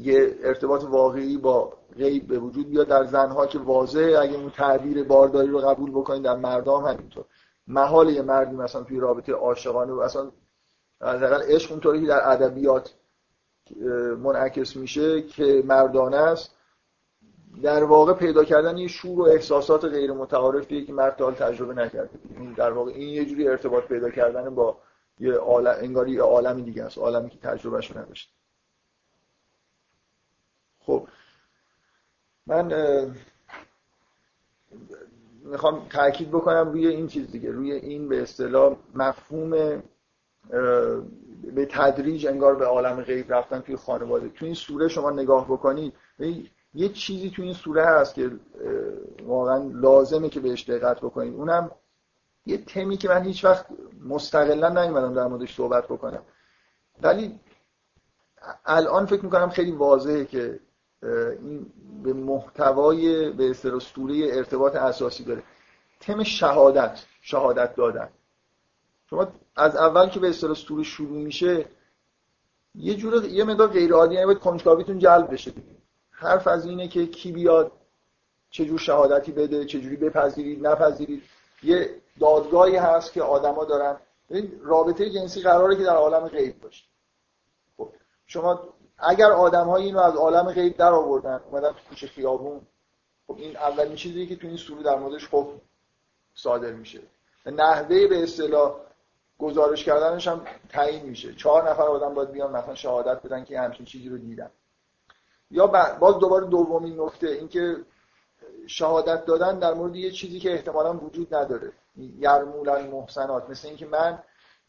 یه ارتباط واقعی با غیب به وجود بیاد. در زنها که واضحه اگه اون تعبیر بارداری رو قبول بکنید در مردم همینطور. محال یه مردی مثلا توی رابطه عاشقانه و اصلا از عشق اونطوری که در ادبیات منعکس میشه که مردانه است. در واقع پیدا کردن یه شور و احساسات غیر متعارفیه که مرد حال تجربه نکرده. این در واقع این یه جوری ارتباط پیدا کردن با یه عالم انگاری یه عالمی دیگه است عالمی که تجربهش نداشته. من می‌خوام تاکید بکنم روی این چیز دیگه روی این به اصطلاح مفهوم به تدریج انگار به عالم غیب رفتن توی خانواده. توی این سوره شما نگاه بکنید یه چیزی توی این سوره هست که واقعا لازمه که بهش دقت بکنید. اونم یه تمی که من هیچ وقت مستقلا نیومدم در موردش صحبت بکنم. ولی الان فکر می‌کنم خیلی واضحه که این به محتوای به سوره ارتباط اساسی داره. تم شهادت شهادت دادن. شما از اول که به سوره شروع میشه یه جور یه مقدار غیر عادی یعنی باید کنجکاویتون جلب بشه حرف از اینه که کی بیاد چه جور شهادتی بده چه جوری بپذیرید نپذیرید. یه دادگاهی هست که آدما دارن. رابطه جنسی قراره که در عالم غیب باشه. خب شما اگر آدم های اینو از عالم غیب در آوردن اومدن تو کوچه خیابون خب این اولین چیزی که تو این سوره در موردش خب صادر میشه. نحوه به اصطلاح گزارش کردنش هم تعیین میشه. چهار نفر آدم باید بیان مثلا شهادت بدن که همچین چیزی رو دیدن. یا باز دوباره دومین نکته اینکه شهادت دادن در مورد یه چیزی که احتمالا وجود نداره. یرمولن محسنات. مثل اینکه من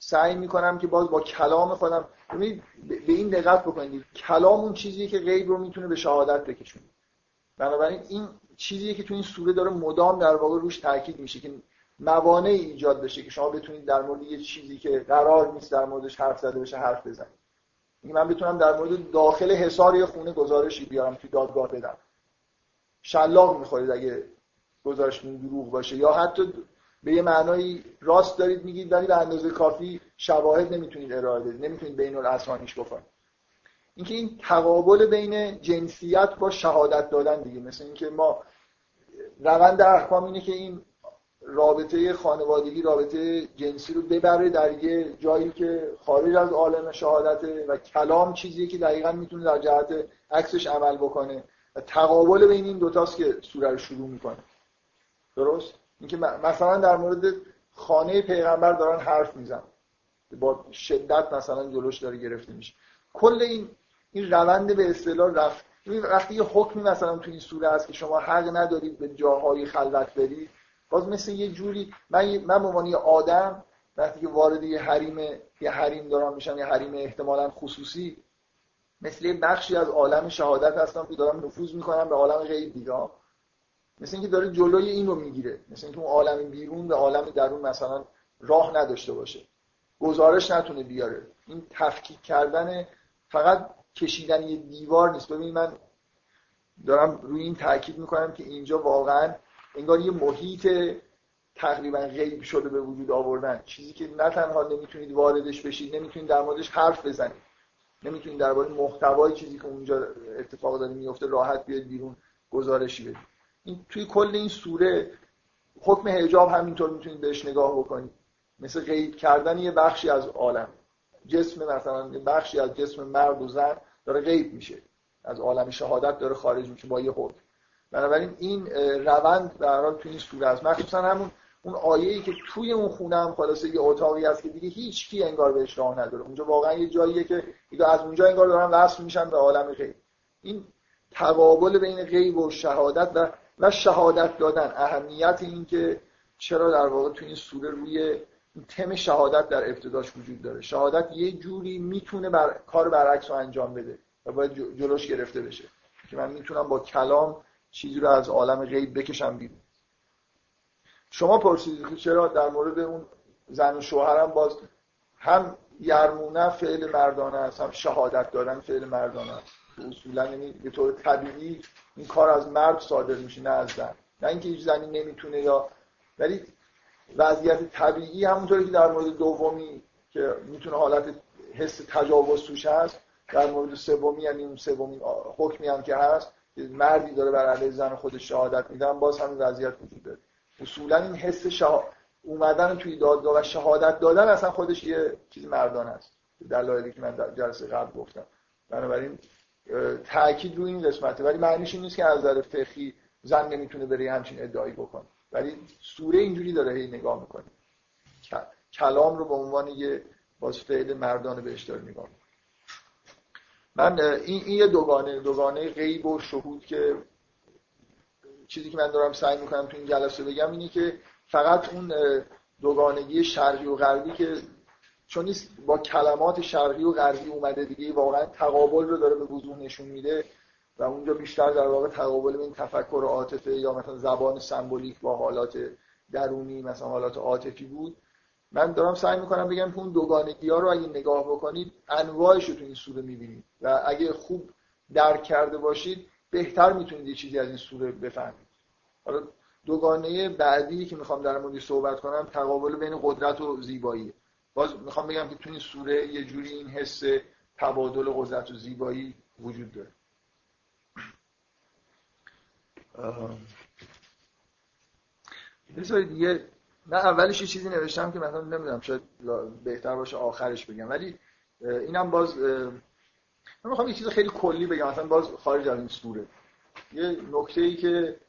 سعی می‌کنم که باز با کلام خودم به این دقت بکنید کلام اون چیزیه که غیب رو می‌تونه به شهادت بکشونه. بنابراین این چیزیه که تو این سوره داره مدام در واقع روش تاکید میشه که موانع ایجاد بشه که شما بتونید در مورد یه چیزی که قرار نیست در موردش حرف زده بشه حرف بزنید. من بتونم در مورد داخل حصار یه خونه گزارشی بیارم توی دادگاه بدم. شلاق می‌خورید اگه گزارشتون دروغ باشه یا حتی به یه معنایی راست دارید میگید ولی به اندازه کافی شواهد نمی‌تونید ارائه بدید نمی‌تونید بین الاسمانیش بکنید اینکه این تقابل بین جنسیت با شهادت دادن دیگه مثل اینکه ما روند احکام اینه که این رابطه خانوادگی رابطه جنسی رو ببره در یه جایی که خارج از عالم شهادته و کلام چیزیه که دقیقا می‌تونه در جهت عکسش عمل بکنه. و تقابل بین این دوتاست که سوره رو شروع می‌کنه. درست؟ اینکه مثلا در مورد خانه پیغمبر دارن حرف میزن با شدت مثلا جلوش داره گرفته میشه. کل این این روند به اصطلاح رفت. وقتی یه حکمی مثلا تو این سوره هست که شما حق ندارید به جاهای خلوت برید باز مثل یه جوری من من به آدم وقتی که وارد یه حریم یه حریم دارم میشم یه حریم احتمالا خصوصی مثل یه بخشی از عالم شهادت هستم که دارم نفوذ می‌کنم به عالم غیب دیگه مثل اینکه داره جلوی این رو می‌گیره. مثل اینکه اون عالم بیرون به عالم درون مثلا راه نداشته باشه. گزارش نتونه بیاره. این تفکیک کردن فقط کشیدن یه دیوار نیست. ببین من دارم روی این تاکید می‌کنم که اینجا واقعا انگار یه محیط تقریبا غیب شده به وجود آوردن. چیزی که نه تنها نمی‌تونید واردش بشید نمی‌تونید در موردش حرف بزنید. نمی‌تونید درباره محتوای چیزی که اونجا اتفاق داره میفته راحت بیاد بیرون گزارشی بدید. توی کل این سوره حکم حجاب همینطور می‌تونید بهش نگاه بکنید. مثل غیب کردن یه بخشی از عالم. جسم مثلا یه بخشی از جسم مرد و زن داره غیب میشه. از عالم شهادت داره خارج میشه با یه حکم. بنابراین این روند در حال توی این سوره است. مخصوصا همون اون آیه‌ای که توی اون خونه هم خلاصه یه اتاقی هست که دیگه هیچ کی انگار بهش راه نداره. اونجا واقعا یه جاییه که از اونجا انگار دارن وصل میشن به عالم غیب. این تقابل بین غیب و شهادت و و شهادت دادن. اهمیت این که چرا در واقع تو این سوره روی تم شهادت در ابتداش وجود داره. شهادت یه جوری می‌تونه بر... کار برعکس رو انجام بده و باید جلوش گرفته بشه. که من می‌تونم با کلام چیزی رو از عالم غیب بکشم بیرون. شما پرسیدید که چرا در مورد اون زن و شوهرم باز هم یرمونه فعل مردانه است هم شهادت دادن فعل مردانه است. اصولا یعنی به طور طبیعی این کار از مرد صادر میشه نه از زن. نه اینکه هیچ زنی نمی‌تونه یا ولی وضعیت طبیعی همونطوری که در مورد دومی که می‌تونه حالت حس تجاوز توش هست در مورد سومی یعنی اون سومی حکمی هم که هست مردی داره بر علیه زن خودش شهادت میدن باز همین وضعیت وجود داره. اصولا این حس شها... اومدن توی دادگاه و شهادت دادن اصلا خودش یه چیز مردان است. دلایلی که من در جلسه قبل گفتم. بنابراین تاکید روی این قسمته ولی معنیش این نیست که از نظر فقهی زن نمی‌تونه بره همچین ادعایی بکنه. ولی سوره اینجوری داره هی نگاه می‌کنه. کلام رو به عنوان یه باز فعل مردانه بهش داره نگاه من این, این یه دوگانه دوگانه غیب و شهود که چیزی که من دارم سعی می‌کنم تو این جلسه بگم اینه که فقط اون دوگانگی شرقی و غربی که چون نیست با کلمات شرقی و غربی اومده دیگه واقعا تقابل رو داره به وضوح نشون میده و اونجا بیشتر در واقع تقابل این تفکر عاطفه یا مثلا زبان سمبولیک با حالات درونی مثلا حالات عاطفی بود. من دارم سعی می‌کنم بگم که اون دوگانگی ها رو اگه نگاه بکنید انواعش رو تو این سوره می‌بینید و اگه خوب درک کرده باشید بهتر می‌تونید یه چیزی از این سوره بفهمید. حالا دوگانه بعدی که می‌خوام در موردش صحبت کنم تقابل بین قدرت و زیبایی. باز می‌خوام بگم که تو این سوره یه جوری این حس تبادل قدرت و زیبایی وجود داره. بذارید یه من اولش یه چیزی نوشتم که مثلا نمی‌دونم شاید بهتر باشه آخرش بگم. ولی اینم باز من می‌خوام یه چیز خیلی کلی بگم. مثلا باز خارج از این سوره. یه نکته ای که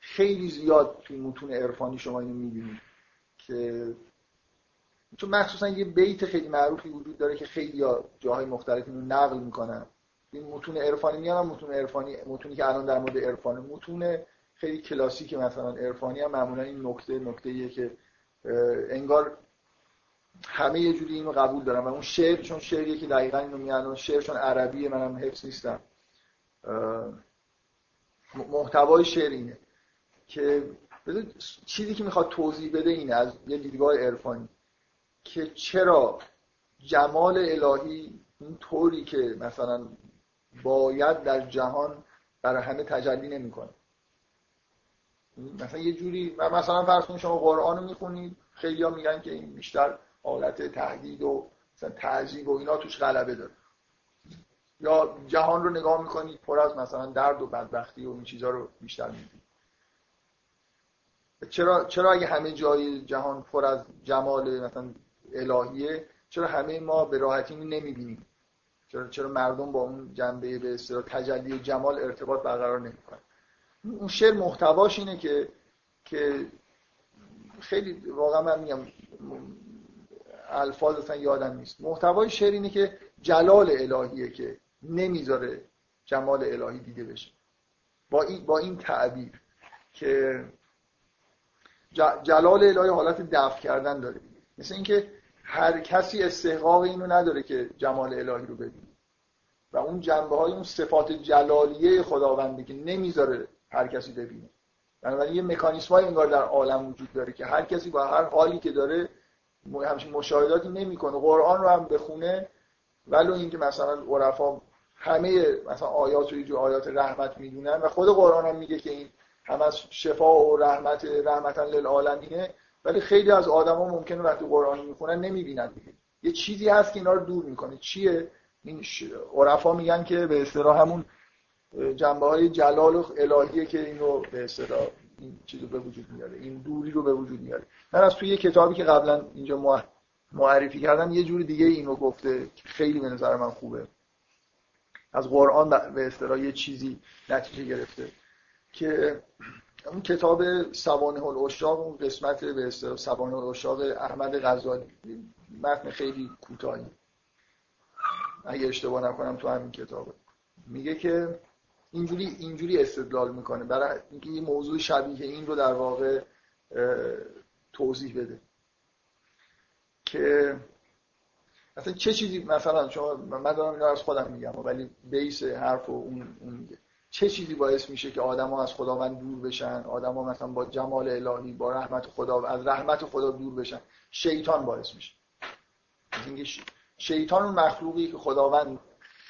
خیلی زیاد توی متون عرفانی شما اینو می‌بینید که چون مخصوصا یه بیت خیلی معروفی وجود داره که خیلی جاهای مختلف اینو نقل می‌کنن. این متون عرفانی میان متون عرفانی متونی که الان در مورد عرفان متون خیلی کلاسیک مثلا. عرفانی هم معمولا این نکته نکته ایه که انگار همه یه جوری اینو قبول دارن. و اون شعر چون شعریه که دقیقا اینو میان شعر چون عربیه منم حفظ نیستم. محتوای شعر اینه که چیزی که می‌خواد توضیح بده اینه از یه دیدگاه عرفانی. که چرا جمال الهی این طوری که مثلا باید در جهان برای همه تجلی نمی‌کنه. مثلا یه جوری مثلا فرض کنید شما قرآن رو می‌خونید خیلی ها میگن که این بیشتر حالت تهدید و مثلا تعذیب و اینا توش غلبه داره. یا جهان رو نگاه می‌کنید پر از مثلا درد و بدبختی و این چیزها رو بیشتر می‌دید چرا چرا اگه همه جای جهان پر از جمال مثلا الهیه چرا همه ما به راحتی نمی‌بینیم؟ چرا چرا مردم با اون جنبه به اصطلاح تجلی جمال ارتباط برقرار نمی‌کنن؟ اون شعر محتواش اینه که که خیلی واقعا من میگم الفاظ اصلا یادم نیست. محتوای شعر اینه که جلال الهیه که نمی‌ذاره جمال الهی دیده بشه. با این با این تعبیر که جلال الهی حالت دفع کردن داره. مثل اینکه هر کسی استحقاق اینو نداره که جمال الهی رو ببینه. و اون جنبه های اون صفات جلالیه خداونده که نمی‌ذاره هر کسی ببینه. بنابراین یه مکانیسم های انگار در عالم وجود داره که هر کسی با هر حالی که داره همچین مشاهداتی نمی‌کنه. قرآن رو هم بخونه ولو اینکه مثلا عرفا همه مثلا آیات رو آیات رحمت می‌دونن و خود قرآن هم میگه که این هم از شفا و رحمت رحمتا للعالمینه ولی خیلی از آدما ممکنه وقتی قرآن می‌خونن نمی‌بینن دیگه. یه چیزی هست که اینا رو دور می‌کنه. چیه؟ این عرفا میگن که به اصطلاح همون جنبه های جلال و الهیه که اینو به اصطلاح این چیزو به وجود میاره. این دوری رو به وجود میاره. من از توی یه کتابی که قبلا اینجا معرفی کردم یه جور دیگه اینو گفته که خیلی به نظر من خوبه. از قرآن به اصطلاح یه چیزی نتیجه گرفته که اون کتاب سوانه الاشاق اون قسمت به اصطلاح سوانه الاشاق احمد غزالی. متن خیلی کوتاهی. اگه اشتباه نکنم تو همین کتابه. میگه که اینجوری اینجوری استدلال می‌کنه. برای اینکه یه موضوع شبیه این رو در واقع توضیح بده. که مثلا چه چیزی مثلا شما من دارم اینا از خودم میگم ولی بیس حرف و اون, اون چه چیزی باعث میشه که آدما از خداوند دور بشن؟ آدما مثلا با جمال الهی با رحمت خدا از رحمت خدا دور بشن. شیطان باعث میشه. اینکه شیطان اون مخلوقی که خداوند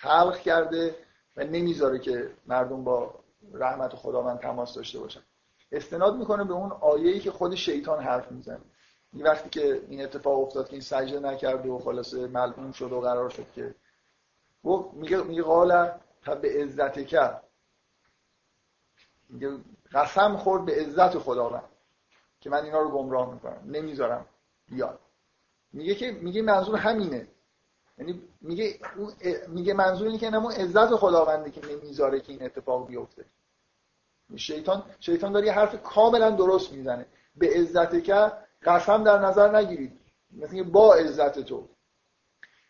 خلق کرده و نمی‌ذاره که مردم با رحمت خداوند تماس داشته باشن. استناد می‌کنه به اون آیه‌ای که خود شیطان حرف می‌زنه. این وقتی که این اتفاق افتاد که این سجده نکرد و خلاصه ملعون شد و قرار شد که میگه میگه قال به عزت کرد میگه قسم خورد به عزت خداوند که من اینا رو گمراه می‌کنم. نمی‌ذارم بیاد. میگه که میگه منظور همینه. یعنی میگه میگه منظور اینه که اون عزت خداونده که نمی‌ذاره که این اتفاق بیفته. شیطان شیطان داره یه حرف کاملا درست می‌زنه. به عزت که قسم در نظر نگیرید. مثل با عزت تو.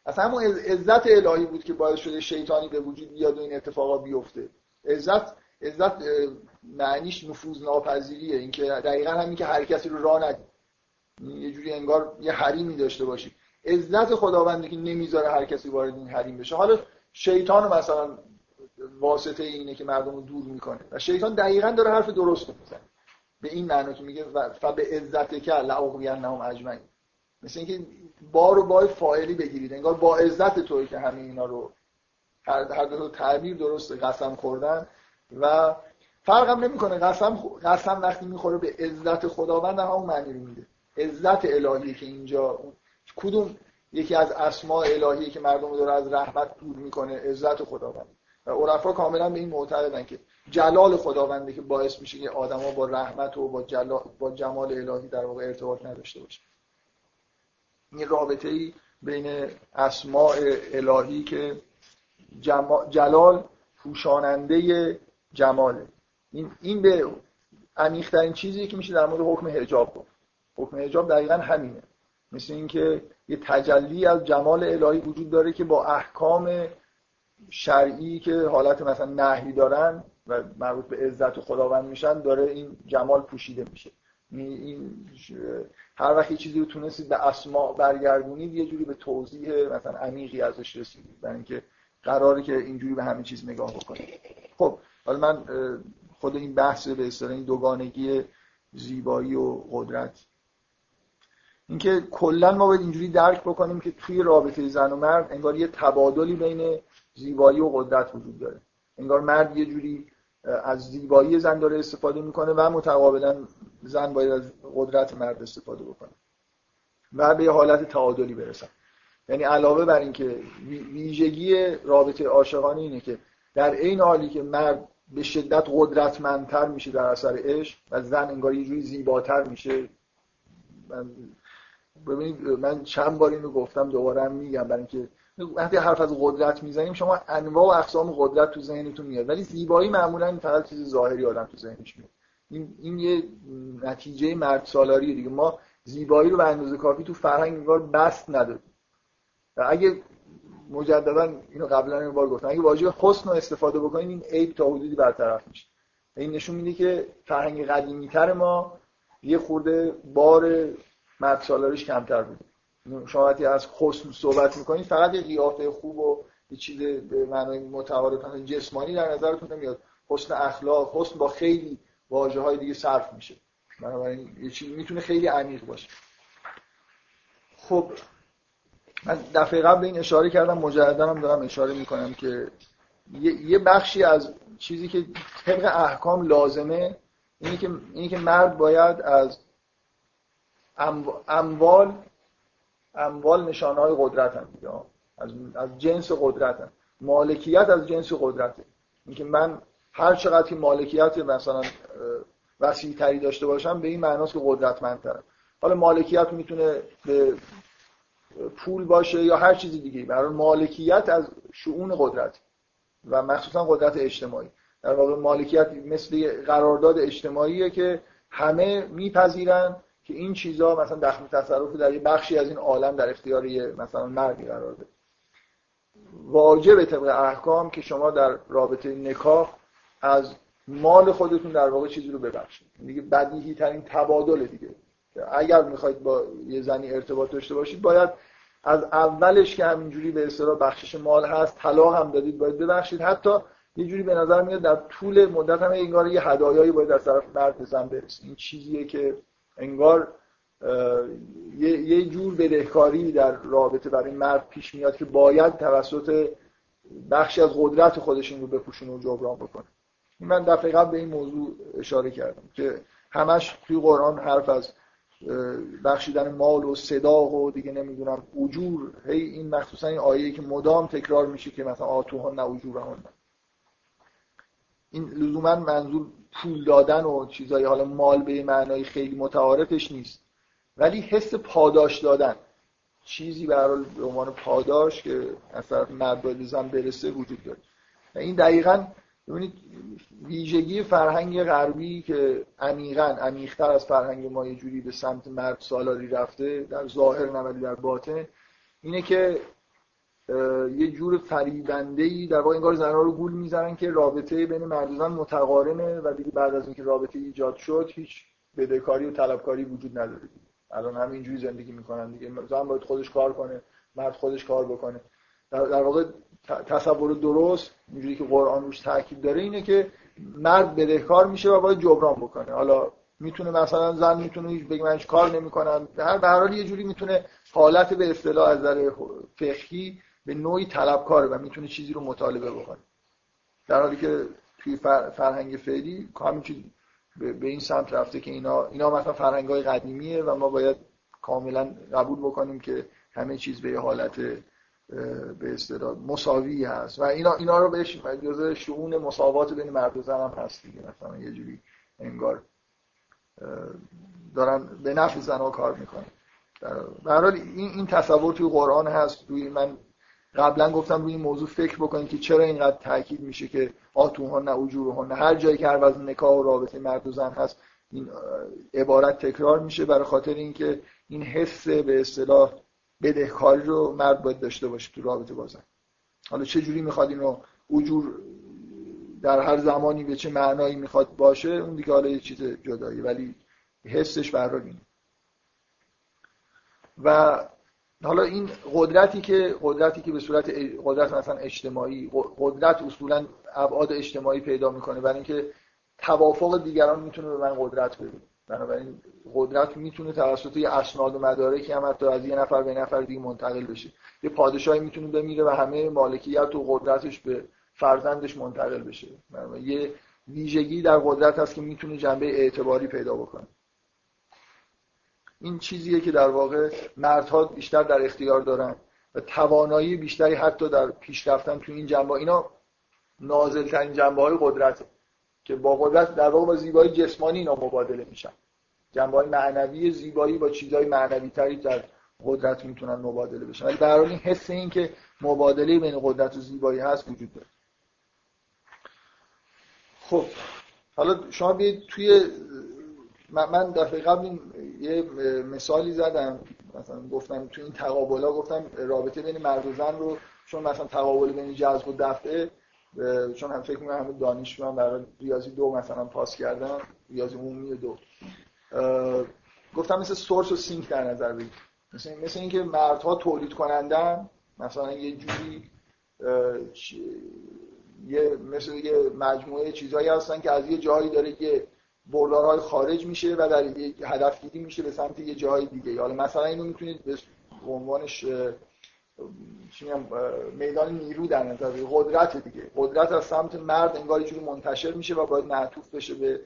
اصلا همون عزت الهی بود که باعث شده شیطانی به وجود بیاد و این اتفاقا بیفته. عزت عزت معنیش نفوذ ناپذیریه اینکه دقیقا همین که هر کسی رو راه ندی یه جوری انگار یه حریمی داشته باشی. عزت خداونده که نمی‌ذاره هر کسی وارد این حریم بشه. حالا شیطان مثلا واسطه اینه که مردم رو دور می‌کنه. و شیطان دقیقا داره حرف درست می‌زنه. به این معنی که میگه و به عزت که لعقوینهم اجمعین. مثل اینکه بار و بای فاعلی بگیرید. انگار با عزت توی که همه اینا رو هر دو تعبیر درسته. قسم خوردن. و فرقم نمی‌کنه. قسم قسم وقتی می‌خوره به عزت خداوند همون معنی رو میده. عزت الهی که اینجا کدوم یکی از اسماء الهی که مردم رو از رحمت دور می‌کنه؟ عزت خداوند. و عرفا کاملا به این معتقدن که جلال خداونده که باعث میشه که آدما با رحمت و با, جلال با جمال الهی در واقع ارتباط نداشته باشه. این رابطه ای بین اسماء الهی که جلال پوشاننده جماله. این این به عمیق‌ترین چیزی که میشه در مورد حکم حجاب گفت. حکم حجاب دقیقا همینه. مثل اینکه یه تجلی از جمال الهی وجود داره که با احکام شرعی که حالت مثلا نهی دارن و مربوط به عزت خداوند میشن داره این جمال پوشیده میشه. این هر وقت چیزی رو تونستید به اسما برگردونید یه جوری به توضیح مثلا عمیقی ازش رسیدید. برای اینکه قراره که اینجوری به همه چیز نگاه بکنید. خب حالا من خود این بحث به اصطلاح این دوگانگی زیبایی و قدرت. اینکه کلا ما باید اینجوری درک بکنیم که توی رابطه زن و مرد انگار یه تبادلی بین زیبایی و قدرت وجود داره. انگار مرد یه جوری از زیبایی زن داره استفاده می‌کنه و متقابلا زن باید از قدرت مرد استفاده بکنه و به حالت تعادلی برسن یعنی علاوه بر اینکه ویژگی رابطه عاشقانه اینه که در این حالی که مرد به شدت قدرتمندتر میشه در اثر عشق و زن انگار یه جوری زیباتر میشه. من ببینید من چند بار اینو گفتم دوباره هم میگم برای اینکه وقتی حرف از قدرت می‌زنیم شما انواع و اقسام قدرت تو ذهنتون میاد. ولی زیبایی معمولا فقط چیز ظاهری آدم تو ذهنش میاد. این این یه نتیجه مرد سالاریه دیگه. ما زیبایی رو به اندازه کافی تو فرهنگ انگار بست ندادیم. و اگه مجددا اینو قبلا این بار گفتم. اگه واژه حسن رو استفاده بکنیم این عیب تا حدودی برطرف میشه. این نشون میده که فرهنگ قدیمی تر ما یه خورده بار مرد سالاریش کمتر بود. شما وقتی از حسن صحبت می‌کنید فقط یه قیافه خوب و یه چیز به معنای متعارف جسمانی در نظرتون نمیاد. حسن اخلاق حسن با خیلی واژه های دیگه صرف میشه. بنابراین یه چیزی می‌تونه خیلی عمیق باشه. خب من دفعه قبل این اشاره کردم مجددا هم دارم اشاره می‌کنم که یه بخشی از چیزی که طبق احکام لازمه اینه که اینه که مرد باید از اموال اموال نشانه های قدرت هم از, از جنس قدرت هم. مالکیت از جنس قدرته اینکه من هر چقدر که مالکیت مثلا وسیع تری داشته باشم به این معناست که قدرتمندترم. حالا مالکیت می‌تونه به پول باشه یا هر چیزی دیگه برای مالکیت از شعون قدرت و مخصوصا قدرت اجتماعی. در واقع مالکیت مثل قرارداد اجتماعیه که همه میپذیرن که این چیزا مثلا دخل تصرف در یه بخشی از این عالم در اختیار یه مثلا مردی قرار بده. واجب طبق احکام که شما در رابطه نکاح از مال خودتون در واقع چیزی رو ببخشید. دیگه بدیهی ترین تبادل دیگه. اگر می‌خواید با یه زنی ارتباط داشته باشید باید از اولش که همینجوری به اصطلاح بخشش مال هست طلاق هم دادید باید ببخشید. حتی یه جوری به نظر میاد در طول مدت هم انگار یه هدایایی باید از طرف مرد زن برسه. این چیزیه که انگار یه،, یه جور بدهکاری در رابطه برای مرد پیش میاد که باید توسط بخشی از قدرت خودش این رو بپوشونه و جبران بکنه. من دفعه قبل به این موضوع اشاره کردم که همش توی قرآن حرف از بخشیدن مال و صداق و دیگه نمی‌دونم اجور. هی این مخصوصا این آیه که مدام تکرار میشه که مثلا آتوها نه اجورهن این لزوما منظور پول دادن و چیزای حالا مال به معنای خیلی متعارفش نیست. ولی حس پاداش دادن. چیزی برای به عنوان پاداش که از طرف مرد برسه وجود داره. این دقیقا ببینید ویژگی فرهنگ غربی که عمیقا عمیقتر از فرهنگ ما یه جوری به سمت مرد سالاری رفته در ظاهر نمدی در باطن اینه که یه جور فریبنده ای در واقع انگار زنها رو گول می‌زنن که رابطه بین مرد و زن متقارنه و دیگه بعد از اینکه رابطه ایجاد شد هیچ بدهکاری و طلبکاری وجود نداره الان همینجوری زندگی می‌کنن دیگه. زن باید خودش کار کنه مرد خودش کار بکنه. در واقع تصور درست اینجوری که قرآن روش تاکید داره اینه که مرد بدهکار میشه و باید جبران بکنه. حالا می‌تونه مثلا زن می‌تونه هیچ بگه من کار نمی‌کنم. هر به هر یه جوری می‌تونه حالت به اصطلاح از نظر فقهی به نوعی طلبکاره و می‌تونه چیزی رو مطالبه بکنه. در حالی که توی فرهنگ فعلی چیز به این سمت رفته که اینا اینا مثلا فرهنگ های قدیمیه و ما باید کاملا قبول بکنیم که همه چیز به حالت به اصطلاح مساوی هست. و اینا اینا رو بهش جزء شؤون مساوات بین مرد و زن هم هست دیگه. مثلا یه جوری انگار دارن به نفع زنها کار می‌کنن. در حال این این تصور توی قرآن هست. توی من قبلا گفتم روی این موضوع فکر بکنید که چرا اینقدر تاکید میشه که ها نه اجور نه. هر جایی که هر نکاح و رابطه مرد و زن هست این عبارت تکرار میشه. برای خاطر اینکه این حس به اصطلاح بدهکاری رو مرد باید داشته باشه تو رابطه با زن. حالا چه جوری می‌خواد اینو اجور در هر زمانی به چه معنایی می‌خواد باشه اون دیگه حالا یه چیز جدایی ولی حسش برای این و حالا این قدرتی که قدرتی که به صورت قدرت مثلا اجتماعی قدرت اصولا ابعاد اجتماعی پیدا می‌کنه برای اینکه توافق دیگران می‌تونه به من قدرت بده. بنابراین قدرت می‌تونه توسط یه اسناد و مدارکی هم حتی از یه نفر به نفر دیگه منتقل بشه. یه پادشاهی می‌تونه بمیره و همه مالکیت و قدرتش به فرزندش منتقل بشه. یه ویژگی در قدرت هست که می‌تونه جنبه اعتباری پیدا بکنه. این چیزیه که در واقع مردها بیشتر در اختیار دارن و توانایی بیشتری حتی در پیشرفتن تو این جنبه اینا نازل ترین جنبه های قدرت که با قدرت در واقع با زیبایی جسمانی اینا مبادله میشن. جنبه های معنوی زیبایی با چیزهای معنوی تری در قدرت می‌تونن مبادله بشن. ولی در این حس این که مبادله بین قدرت و زیبایی هست وجود داره. خب حالا شما بیاید توی من دفعه قبل یه مثالی زدم. مثلا گفتم تو این تقابلا گفتم رابطه بین مرد و زن رو چون مثلا تقابل بین جذب و دفعه چون هم فکر می‌کنم همه دانشجو هم برای ریاضی دو مثلا پاس کردم ریاضی عمومی دو. گفتم مثل سورس و سینک در نظر بگیر. مثل, مثل اینکه مردها تولید کنندن مثلا یه جوری یه مثل یه مجموعه چیزهایی هستن که از یه جایی داره یه بردارهای خارج میشه و در یه هدف گیری میشه به سمت یه جای دیگه حالا مثلا اینو می‌تونید به عنوانش میدان نیرو در نظر قدرت دیگه. قدرت از سمت مرد انگار یه جوری منتشر میشه و باید معطوف بشه به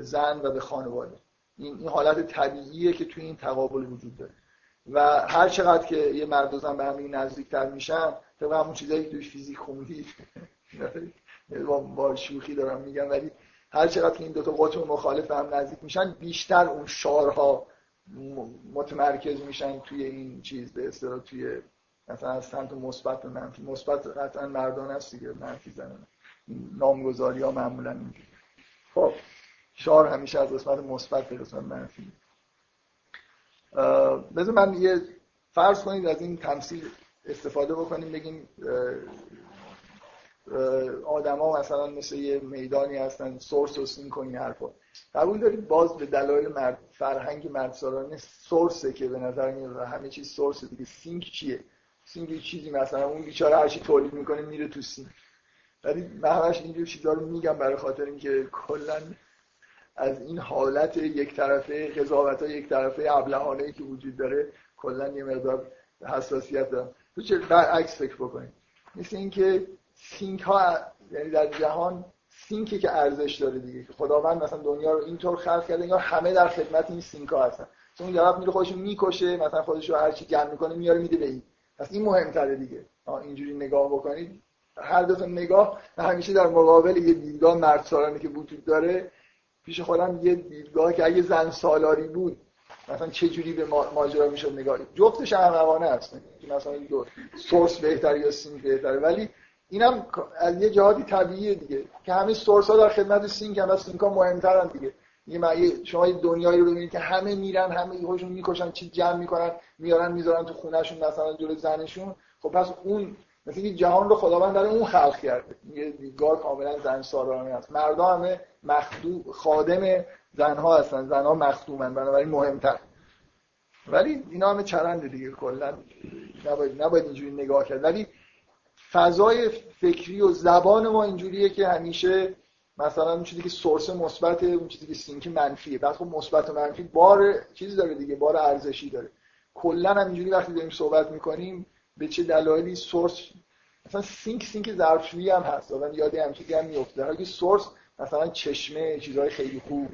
زن و به خانواده. این حالت طبیعیه که توی این تقابل وجود داره. و هر چقدر که یه مرد و به هم نزدیکتر میشن طبق همون چیزایی که توی فیزیک خوندید با شوخی دارم میگم ولی هر چقدر که این دو تا قطب مخالف هم نزدیک میشن بیشتر اون شارها متمرکز میشن توی این چیز به اصطلاح توی مثلا از سمت مثبت و منفی. مثبت قطعا مردان هست دیگه منفی زنانه. نامگذاری ها معمولا اینجوری خب. شعار همیشه از قسمت مثبت به قسمت منفی. بذار من یه فرض کنید از این تمثیل استفاده بکنیم بگیم آدما مثلا مثل یه میدانی هستن source و سینک و این حرفا. قبول دارید باز به دلایل مرد فرهنگ مردسالارانه source ه که به نظر میاد همه چیز source دیگه. سینک چیه؟ سینک چیزی مثلا اون بیچاره هر چی تولید می‌کنه میره تو سینک. ولی من همش اینجور چیزا رو میگم برای خاطر اینکه کلا از این حالت یک طرفه قضاوت یک طرفه ابلهانه که وجود داره کلا یه مقدار حساسیت دارم. تو چه برعکس فکر بکنید مثل اینکه سینک ها یعنی در جهان سینکی که ارزش داره دیگه. که خداوند مثلا دنیا رو اینطور خلق کرده یا همه در خدمت این سینک ها هستن. چون اون طرف میره خودش می‌کشه مثلا خودش رو هر چی جمع می‌کنه میاره میده به این. پس این مهمتره دیگه. اینجوری نگاه بکنید. هر تا نگاه همیشه در مقابل یه دیدگاه مرد که وجود داره پیش خودم یه دیدگاه که اگه زن سالاری بود مثلا چه جوری به ماجرا می‌شد نگاه جفتش احمقانه است مثلا دو source بهتر یا سینک بهتره. ولی اینم از یه جهاتی طبیعیه دیگه. که همه source ها در خدمت سینک هم سینک ها مهمترن دیگه. یه شما یه دنیایی رو ببینید که همه میرن همه خودشون می‌کشن چی جمع می‌کنن میارن می‌ذارن تو خونهشون مثلا جلوی زنشون. خب پس اون مثل که جهان رو خداوند برای اون خلق کرده. یه دیدگاه کاملا زن سالارانه است. مردا همه مخدوم خادم زنها هستن. زنها مخدومن بنابراین مهمتر. ولی اینا همه چرند دیگه کلا نباید نباید اینجوری نگاه کرد. ولی فضای فکری و زبان ما اینجوریه که همیشه مثلا اون چیزی که سورس مثبت اون چیزی که سینک منفیه. بعد خب مثبت و منفی بار چیزی داره دیگه بار ارزشی داره. کلا همینجوری وقتی داریم صحبت می‌کنیم به چه دلایلی source مثلا سینک سینک ظرفشویی هم هست. آدم یاد هم چیزی هم میفته در source مثلا چشمه چیزهای خیلی خوب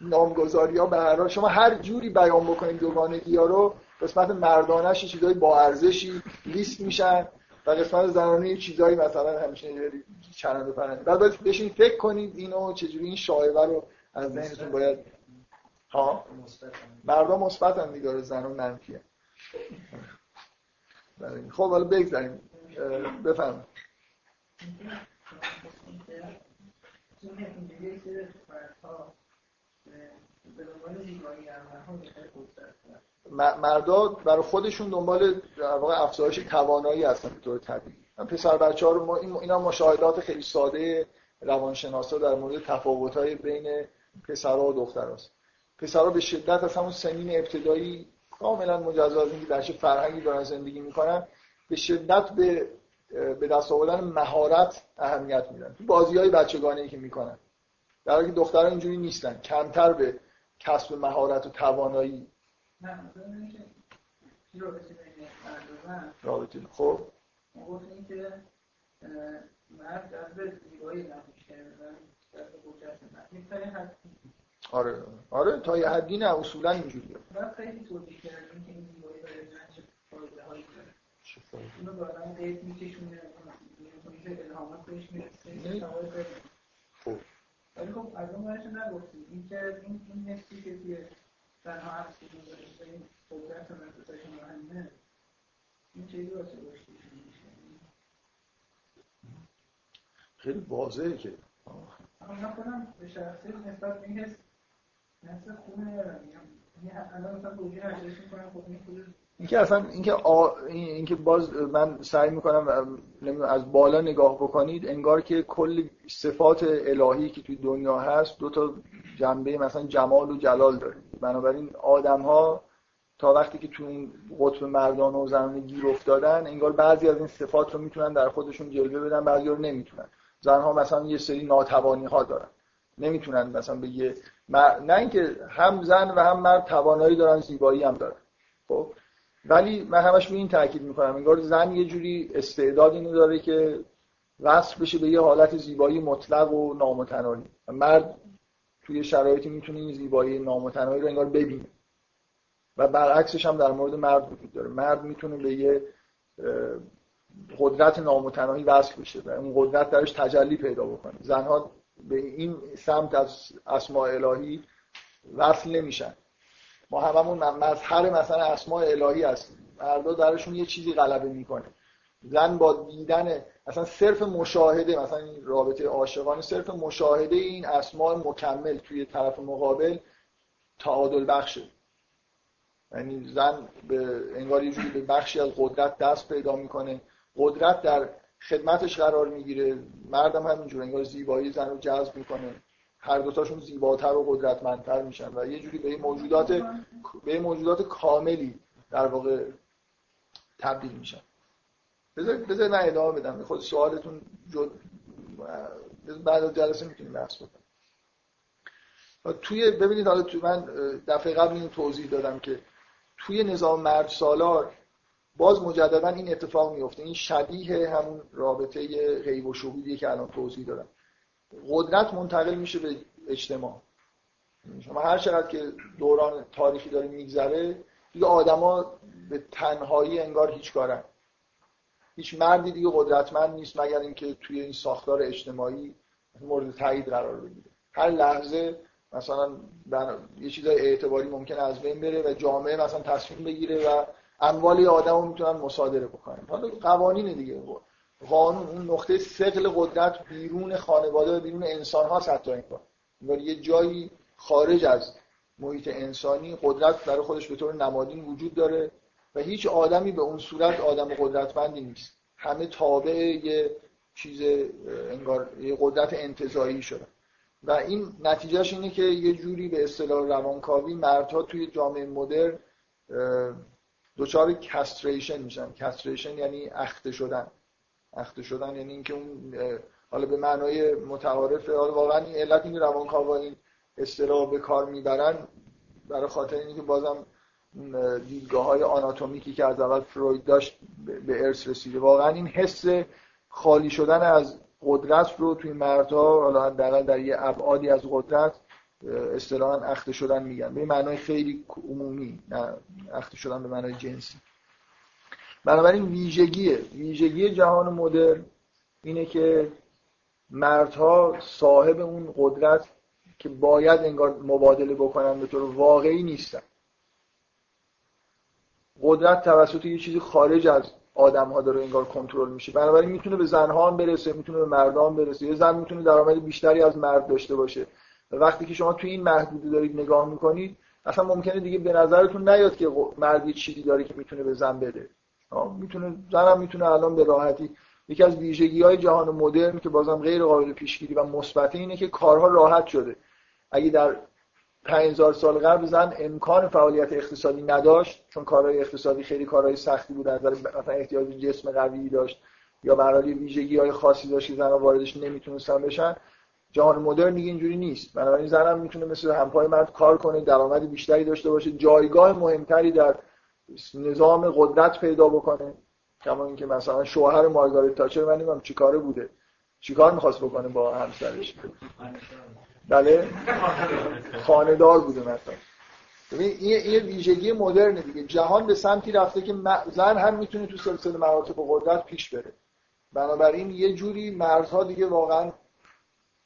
نامگذاری ها به هر شما هر جوری بیان بکنید دوگانگی ها رو قسمت مردانش چیزهای با ارزشی لیست میشن و قسمت زنانه چیزایی مثلا همیشه چرند و پرند بعد باید بشین فکر کنید اینو چجوری این شایعه رو از ذهنتون باید ها؟ مردم مثبت دیگه زنان منفیه خب حالا بگذاریم. بفهم مردا برای خودشون دنبال در واقع افزایش توانایی هستن به طور طبیعی. پسر بچه ها رو ما اینا مشاهدات خیلی ساده روانشناسا در مورد تفاوت های بین پسرها و دختراست پسرها به شدت از همون سنین ابتدایی کاملا مجزا از اینکه در چه فرهنگی دارن زندگی می‌کنن به شدت به به دست آوردن مهارت اهمیت میدن. تو بازی های بچگانه که می‌کنن. در حالی که دخترها اینجوری نیستن. کمتر به کسب مهارت و توانایی. رابطه خب. آره. آره تا یه حدی نه اصولا اینجوریه. خیلی توضیح که این داره اینو بعدا قید میکشونه الهامات بهش می‌رسه خب. ولی خب از اون ورش نگفتیم. این که این این که توی این قدرت مرتبطشون مهمه این چیزی واسه خیلی واضحه که. من خودم به شخصی نسبت به این حس نسبت خونه ندارم الان مثلا گوجه هشتش می‌کنم خب این اینکه اصلا اینکه آ... اینکه باز من سعی می‌کنم از بالا نگاه بکنید انگار که کل صفات الهی که توی دنیا هست دو تا جنبه مثلا جمال و جلال داره. بنابراین آدم ها تا وقتی که تو این قطب مردان و زنان گیر افتادن انگار بعضی از این صفات رو می‌تونن در خودشون جلوه بدن بعضی رو نمی‌تونن. زنها مثلا یه سری ناتوانی ها دارن. نمی‌تونن مثلا به یه نه اینکه هم زن و هم مرد توانایی دارن زیبایی هم دارن. خب؟ ولی من همش به این تاکید می‌کنم انگار زن یه جوری استعداد اینو داره که وصل بشه به یه حالت زیبایی مطلق و نامتناهی. مرد توی شرایطی می‌تونه این زیبایی نامتناهی رو انگار ببینه. و برعکسش هم در مورد مرد وجود داره. مرد می‌تونه به یه قدرت نامتناهی وصل بشه و اون قدرت درش تجلی پیدا بکنه. زنها به این سمت از اسماء الهی وصل نمیشن. ما هممون مظهر مثلا اسماء الهی هستیم. مردا درشون یه چیزی غلبه می‌کنه. زن با دیدن مثلا صرف مشاهده مثلا این رابطه عاشقانه صرف مشاهده این اسماء مکمل توی طرف مقابل تعادل بخشه یعنی زن به انگار یه جوری به بخشی از قدرت دست پیدا می‌کنه. قدرت در خدمتش قرار می‌گیره. مردم همینجور انگار زیبایی زن رو جذب می‌کنه. هر دوتاشون زیباتر و قدرتمندتر میشن و یه جوری به موجودات به موجودات کاملی در واقع تبدیل میشن. بذار من ادامه بدم. خود سوالتون جد... بعد از جلسه می‌تونیم بحث بکنیم. توی ببینید حالا تو من دفعه قبل اینو توضیح دادم که توی نظام مرد سالار باز مجددا این اتفاق میفته این شبیه همون رابطه غیب و شهودیه که الان توضیح دادم. قدرت منتقل میشه به اجتماع. شما هر چقدر که دوران تاریخی داره میگذره دیگه آدما به تنهایی انگار هیچ کارن. هیچ مردی دیگه قدرتمند نیست مگر اینکه توی این ساختار اجتماعی مورد تایید قرار بگیره. هر لحظه مثلا یه چیزای اعتباری ممکنه از بین بره و جامعه مثلا تصمیم بگیره و اموال آدم رو می‌تونن مصادره بکنن. حالا قوانین دیگه. قانون اون نقطه سقل قدرت بیرون خانواده و بیرون انسان ها حتی این یه جایی خارج از محیط انسانی قدرت برای خودش به طور نمادین وجود داره و هیچ آدمی به اون صورت آدم قدرتمندی نیست. همه تابع یه چیز انگار یه قدرت انتزاعی شده و این نتیجهش اینه که یه جوری به اصطلاح روانکاوی مردها توی جامعه مدرن دچار castration میشن. castration یعنی اخته شدن. اخته شدن یعنی اینکه اون حالا به معنای متعارف حالا واقعا این علت این روانکاوا این اصطلاح به کار می‌برن برای خاطر اینکه بازم دیدگاه های آناتومیکی که از اول فروید داشت به ارث رسیده. واقعا این حس خالی شدن از قدرت رو توی مردها حالا در یه ابعادی از قدرت اصطلاحا اخته شدن میگن. به معنای خیلی عمومی نه اخته شدن به معنای جنسی. بنابراین ویژگی ویژگی جهان مدرن اینه که مردها صاحب اون قدرت که باید انگار مبادله بکنن به طور واقعی نیستن. قدرت توسط یه چیزی خارج از آدم ها داره انگار کنترل میشه. بنابراین می‌تونه به زنها هم برسه می‌تونه به مردان برسه. یه زن می‌تونه درآمد بیشتری از مرد داشته باشه. و وقتی که شما توی این محدوده دارید نگاه می‌کنید اصلا ممکنه دیگه به نظرتون نیاد که مرد یه چیزی داره که می‌تونه به زن بده. می‌تونه زنم می‌تونه الان به راحتی یکی از ویژگی های جهان مدرن که بازم غیر قابل پیشگیری و مثبت اینه که کارها راحت شده. اگه در 5000 سال قبل زن امکان فعالیت اقتصادی نداشت چون کارهای اقتصادی خیلی کارهای سختی بود از مثلا احتیاج جسم قوی داشت یا برای ویژگی های خاصی داشت زن واردش نمی‌تونستن بشن جهان مدرن دیگه اینجوری نیست. بنابراین زن هم می‌تونه مثل همپای مرد کار کنه درآمد بیشتری داشته باشه. جایگاه مهمتری در نظام قدرت پیدا بکنه. کما اینکه مثلا شوهر مارگارت تاچر من نمی‌دونم چیکاره بوده. چیکار می‌خواست بکنه با همسرش؟ بله. خاندار بوده مثلا. ببین این یه ویژگی مدرنه دیگه. جهان به سمتی رفته که زن هم می‌تونه تو سلسله مراتب قدرت پیش بره. بنابراین یه جوری مرزها دیگه واقعا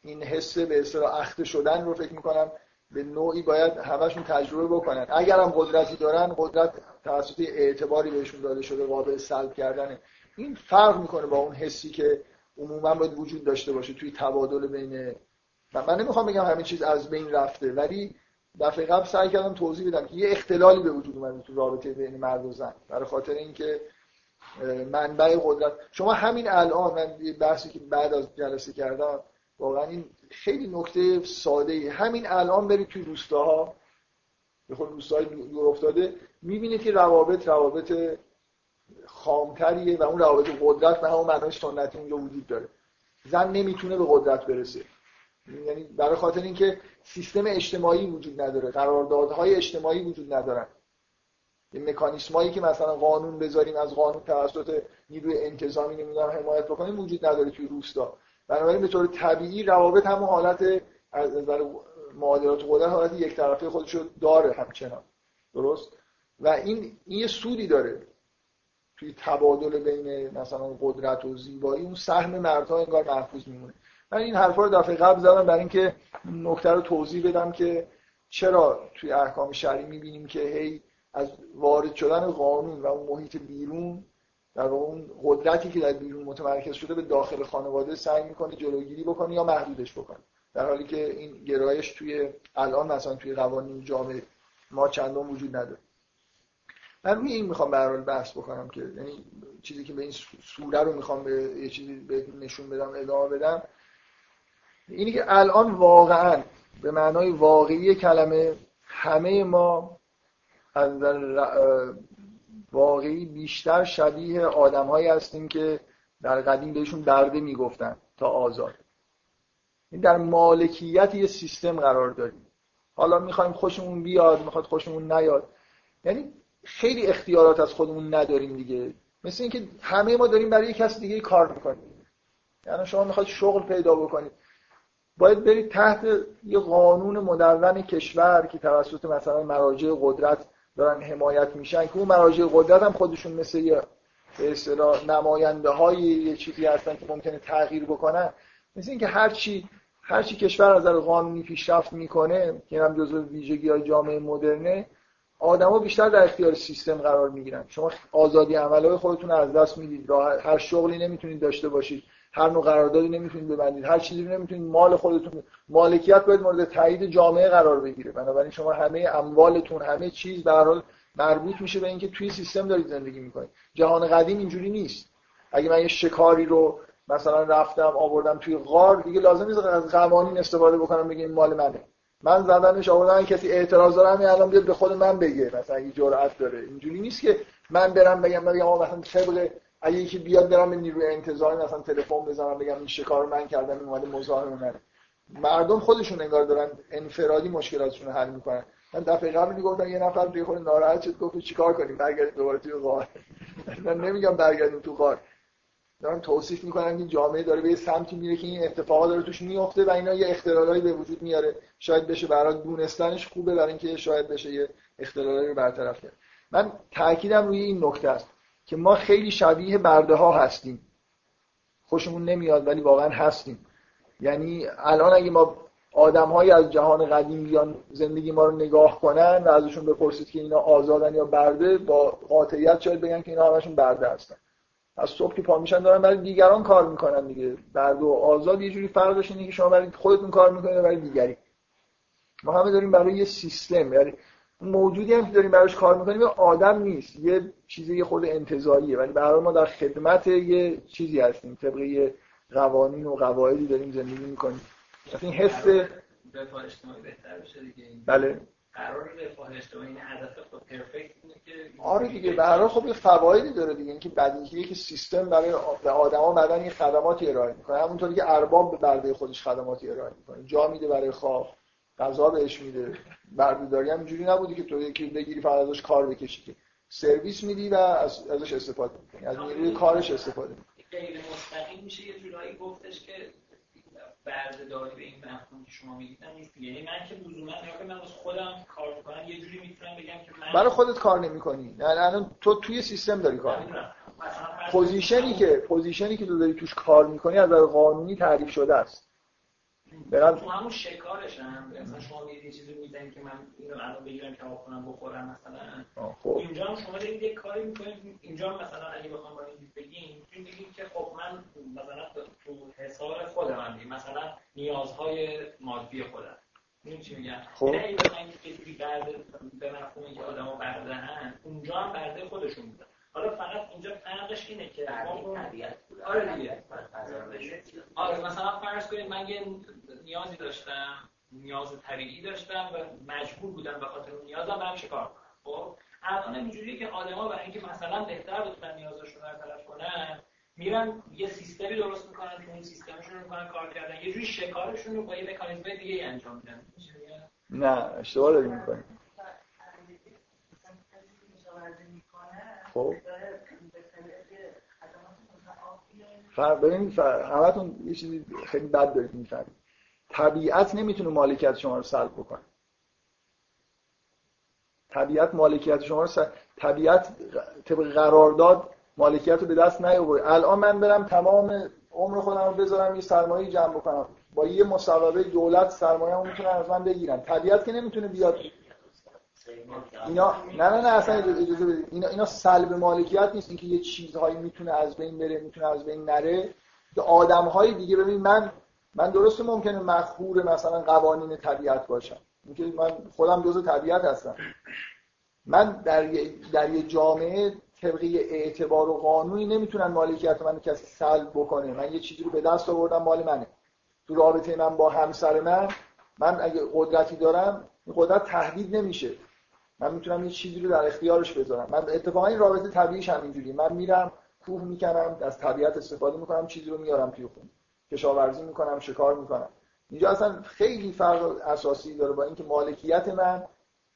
این حس به اصطلاح اخته شدن رو فکر می‌کنم به نوعی باید همشون تجربه بکنن. اگر هم قدرتی دارن قدرت توسط اعتباری بهشون داده شده قابل سلب کردنه. این فرق می‌کنه با اون حسی که عموما باید وجود داشته باشه توی تبادل بین من نمی‌خوام بگم همه چیز از بین رفته ولی دفعه قبل سعی کردم توضیح بدم که یه اختلالی به وجود اومده تو رابطه بین مرد و زن. برای خاطر اینکه منبع قدرت شما همین الان من بحثی که بعد از جلسه کردم واقعا این خیلی نکته ساده ای همین الان برید توی روستاها به خود روستاهای دور افتاده می‌بینید که روابط روابط خامتریه و اون روابط قدرت به همون معنای سنتی اونجا وجود داره. زن نمی‌تونه به قدرت برسه. یعنی برای خاطر اینکه سیستم اجتماعی وجود نداره قراردادهای اجتماعی وجود ندارن. این مکانیسمایی که مثلا قانون بذاریم از قانون توسط نیروی انتظامی نمی‌دونم حمایت بکنیم وجود نداره توی روستا. بنابراین به طور طبیعی روابط همون حالت از نظر معادلات قدرت حالت یک طرفه خودش رو داره همچنان. درست؟ و این این یه سودی داره توی تبادل بین مثلا قدرت و زیبایی. اون سهم مردها انگار محفوظ میمونه. من این حرفا رو دفعه قبل زدم برای اینکه نکته رو توضیح بدم که چرا توی احکام شرعی می‌بینیم که هی از وارد شدن قانون و اون محیط بیرون در اون قدرتی که در بیرون متمرکز شده به داخل خانواده سعی می‌کنه جلوگیری بکنه یا محدودش بکنه. در حالی که این گرایش توی الان مثلا توی قوانین جامعه ما چندان وجود نداره. من روی این می‌خوام به بحث بکنم که یعنی چیزی که به این سوره رو می‌خوام به یه چیزی به نشون بدم ادامه بدم. اینی که الان واقعا به معنای واقعی کلمه همه ما از واقعی بیشتر شبیه آدمهایی هستیم که در قدیم بهشون برده می‌گفتن تا آزاد. این در مالکیت یه سیستم قرار داریم. حالا می‌خوایم خوشمون بیاد می‌خواد خوشمون نیاد. یعنی خیلی اختیارات از خودمون نداریم دیگه. مثل اینکه همه ما داریم برای کسی دیگه کار می‌کنیم. یعنی شما می‌خواد شغل پیدا بکنید. باید برید تحت یه قانون مدون کشور که توسط مثلا مراجع قدرت دارن حمایت میشن که اون مراجع قدرت هم خودشون مثل یه به اصطلاح نماینده های یه چیزی هستن که ممکنه تغییر بکنن. مثل اینکه هر چی هر چی کشور از نظر قانونی پیشرفت می‌کنه که هم جزو ویژگی های جامعه مدرنه آدما بیشتر در اختیار سیستم قرار می‌گیرن. شما آزادی عملهای خودتون از دست می‌دید. هر شغلی نمی‌تونید داشته باشید. هر نوع قراردادی نمی‌تونید ببندید. هر چیزی نمی‌تونید. مال خودتون مالکیت باید مورد تایید جامعه قرار بگیره. بنابراین شما همه اموالتون همه چیز به حال مربوط میشه به اینکه توی سیستم دارید زندگی می‌کنید. جهان قدیم اینجوری نیست. اگه من یه شکاری رو مثلا رفتم آوردم توی غار دیگه لازم نیست از قوانین استفاده بکنم بگم مال منه. من زدمش آوردم کسی اعتراض داره همین الان بیاد به خود من بگه. مثلا اگه جرأت داره. اینجوری نیست که من برم بگم بگم آقا مثلا طبق اگه یکی بیاد برم به نیروی انتظار مثلا تلفن بزنم بگم این شکار من کردم این اومده مزاحم منه مردم خودشون انگار دارن انفرادی مشکلاتشون رو حل می‌کنن. من دفعه قبل گفتم یه نفر توی خود ناراحت شد گفت چیکار کنیم؟ برگردیم دوباره توی غار. من نمیگم برگردیم تو غار. دارم توصیف می‌کنم که جامعه داره به سمتی میره که این اتفاقا داره توش میفته و اینا یه اختلالایی به وجود میاره. شاید بشه برای دونستنش خوبه برای اینکه شاید بشه یه اختلالایی رو برطرف کرد. من تاکیدم روی این نکته است که ما خیلی شبیه برده ها هستیم. خوشمون نمیاد ولی واقعا هستیم. یعنی الان اگه ما آدمهایی از جهان قدیم بیان زندگی ما رو نگاه کنن و ازشون بپرسید که اینا آزادن یا برده با قاطعیت شاید بگن که اینا همشون برده هستن. از صبح که پا میشن دارن برای دیگران کار می‌کنن دیگه. برده و آزاد یه جوری فرقش اینه که شما برای خودتون کار می‌کنید برای دیگری. ما همه داریم برای یه سیستم. یعنی موجودی هم که داریم براش کار می‌کنیم آدم نیست. یه چیزی یه خود انتظاییه ولی برای ما در خدمت یه چیزی هستیم. طبق یه قوانین و قواعدی داریم زندگی می‌کنیم. این حس بهتر بشه دیگه. بله. قرار رفاه اجتماعی این هدف خود پرفکت اینه که آره دیگه به هر خب یه فوایدی داره دیگه اینکه بدیهیه که سیستم برای به آدما بعدن یه خدماتی ارائه می‌کنه. همونطوری که ارباب به برده خودش خدماتی ارائه می‌کنه. جا میده برای خواب غذا بهش میده بردهداری. هم اینجوری نبودی که تو یکی بگیری فقط ازش کار بکشی که. سرویس میدی و از ازش استفاده می‌کنی. از نیروی کارش استفاده می‌کنی. غیر مستقیم میشه یه جورایی گفتش که بردهداری به این مفهوم که شما میگید نیست یعنی من که لزوما یا من واسه خودم کار می‌کنم یه جوری می‌تونم بگم که من برای خودت کار نمی‌کنی. یعنی الان تو توی سیستم داری کار می‌کنی. position ی که position ی که تو داری توش کار می‌کنی از نظر قانونی تعریف شده است. برم. تو همون شکارش هم. مثلا شما میگید یه چیزی می‌زنید که من اینو الان بگیرم که کنم بخورم مثلا. خب. اینجا هم شما دارید یه کاری می‌کنید. اینجا مثلا اگه بخوام با این بگیم می‌تونید بگید که خب من مثلا تو حساب خودم مثلا نیازهای مادی خودم. این چی میگم؟ خب. نه مثلا که برده به مفهومی که آدمو بردهن اونجا هم برده خودشون بودن. حالا فقط اینجا فرقش اینه که طبیعت آره دیگه. آره مثلا فرض کنید من یه نیازی داشتم نیاز طبیعی داشتم و مجبور بودم به خاطر اون نیازم برم چیکار کنم. خب الان اینجوریه که آدما برای اینکه مثلا بهتر بتونن نیازشون رو برطرف کنن میرن یه سیستمی درست می‌کنن که اون سیستمشون رو می‌کنن کار کردن. یه جوری شکارشون رو با یه مکانیزم دیگه انجام میدن. نه اشتباه داری می‌کنی خب. فرق ببینید همتون یه چیزی خیلی بد دارید می‌فهمید. طبیعت نمی‌تونه مالکیت شما رو سلب بکنه. طبیعت مالکیت شما رو سلب... طبیعت طبق قرارداد مالکیت رو به دست نیاورده. الان من برم تمام عمر خودم رو بذارم یه سرمایه جمع بکنم. با یه مصوبه دولت سرمایه می‌تونن از من بگیرن. طبیعت که نمی‌تونه بیاد اینا نه نه نه اصلا اجازه بدید. اینا اینا سلب مالکیت نیست اینکه یه چیزهایی می‌تونه از بین بره می‌تونه از بین نره. که آدمهای دیگه ببین من من درسته ممکنه مخهور مثلا قوانین طبیعت باشم. اینکه من خودم جزء طبیعت هستم. من در یه, در یه جامعه طبقی اعتبار و قانونی نمی‌تونن مالکیت من کسی سلب بکنه. من یه چیزی رو به دست آوردم مال منه. تو رابطه من با همسر من من اگه قدرتی دارم این قدرت تهدید نمیشه. من می‌تونم یه چیزی رو در اختیارش بذارم. من اتفاقا این رابطه طبیعیش هم اینجوری من میرم کوه می‌کنم از طبیعت استفاده می‌کنم چیزی رو میارم توی خونه. کشاورزی می‌کنم شکار می‌کنم. اینجا اصلا خیلی فرق اساسی داره با اینکه مالکیت من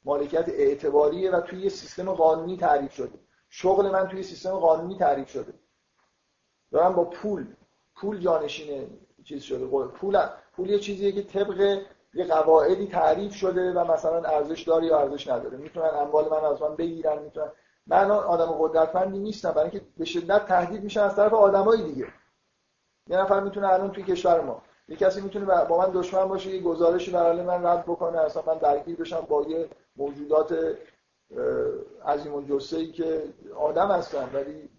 مالکیت اعتباریه و توی یه سیستم قانونی تعریف شده. شغل من توی سیستم قانونی تعریف شده. دارم با پول پول جانشین چیز شده. پول پول یه چیزیه که طبق یه قواعدی تعریف شده و مثلا ارزش داره یا ارزش نداره. می‌تونن اموال من از من بگیرن می‌تونن. من آدم قدرتمندی نیستم برای اینکه به شدت تهدید میشن از طرف آدمای دیگه. یه نفر می‌تونه الان توی کشور ما یه کسی می‌تونه با من دشمن باشه یه گزارشی برای من رد بکنه اصلا من درگیر بشم با یه موجودات عظیم الجثه ای که آدم هستن ولی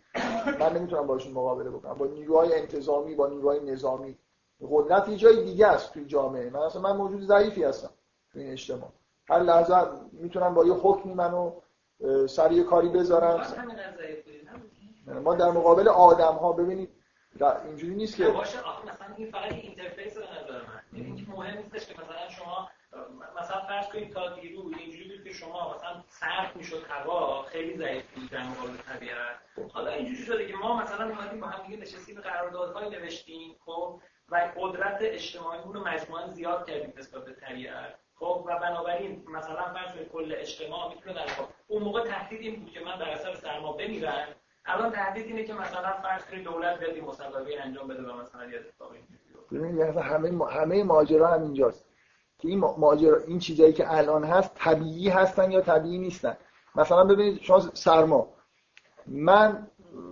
من نمی‌تونم باشون مقابله بکنم. با نیروهای انتظامی با نیروهای نظامی. قدرت یه جای دیگه است توی جامعه. من اصلا من موجود ضعیفی هستم توی این اجتماع. هر لحظه می‌تونم با یه حکمی منو سر یه کاری همین ما در مقابل آدم ها ببینید در- اینجوری نیست که باشه. آخه مثلا این فقط اینترفیس به نظر من. یعنی اینکه مهم نیستش که مثلا شما مثلا فرض کنید تا دیروز اینجوری بود که شما مثلا سرد می‌شد هوا خیلی ضعیف بود در مقابل طبیعت. حالا اینجوری شده که ما مثلا اومدیم با هم دیگه نشستیم قراردادهای نوشتیم خب؟ و قدرت اجتماعیمون رو مجموعا زیاد کردیم نسبت به طبیعت. خب و بنابراین مثلا فرض کل اجتماع می‌تونه در اون موقع تهدید این بود که من در اثر سرما بمیرم. الان تهدید اینه که مثلا فرض کنید دولت بیاد این انجام بده و مثلا یه اتفاقی. ببینید همه همه ماجرا هم اینجاست که این ما- ماجرا این چیزایی که الان هست طبیعی هستن یا طبیعی نیستن؟ مثلا ببینید شما سرما. من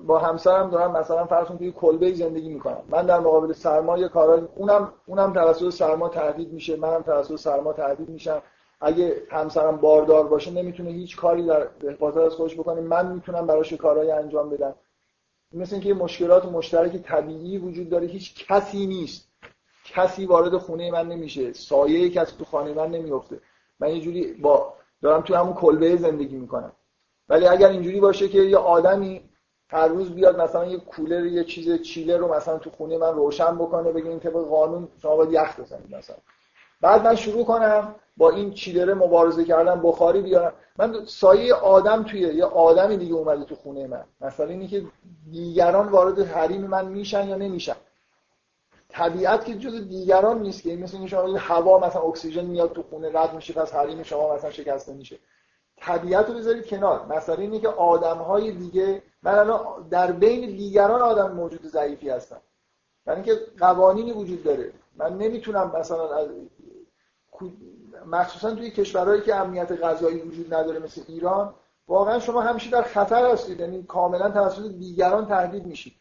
با همسرم دارم مثلا فرض کنید کلبه زندگی می‌کنم. من در مقابل سرما یه کارا اونم اونم توسط سرما تهدید میشه منم توسط سرما تهدید میشم. اگه همسرم باردار باشه نمی‌تونه هیچ کاری در حفاظت از خودش بکنه. من می‌تونم براش کارهایی انجام بدم. مثل اینکه مشکلات مشترک طبیعی وجود داره هیچ کسی نیست. کسی وارد خونه من نمیشه. سایه کسی تو خانه من نمیفته من یه جوری با دارم تو همون کلبه زندگی می‌کنم. ولی اگر اینجوری باشه که یه آدمی هر روز بیاد مثلا یه کولر یه چیز چیله رو مثلا تو خونه من روشن بکنه بگه این طبق قانون شما باید یخ بزنید مثلا. بعد من شروع کنم با این چیلر مبارزه کردن بخاری بیارم. من سایه آدم توی یه آدمی دیگه اومده تو خونه من. مثلا اینی که دیگران وارد حریم من میشن یا نمیشن. طبیعت که جز دیگران نیست که مثل اینکه شما هوا مثلا اکسیژن میاد تو خونه رد میشه پس حریم شما مثلا شکسته میشه. طبیعت رو بذارید کنار. مثلا اینه که آدم های دیگه من الان در بین دیگران آدم موجود ضعیفی هستم. یعنی که قوانینی وجود داره. من نمی‌تونم مثلا از مخصوصا توی کشورهایی که امنیت غذایی وجود نداره مثل ایران واقعا شما همیشه در خطر هستید. یعنی کاملا توسط دیگران تهدید میشید.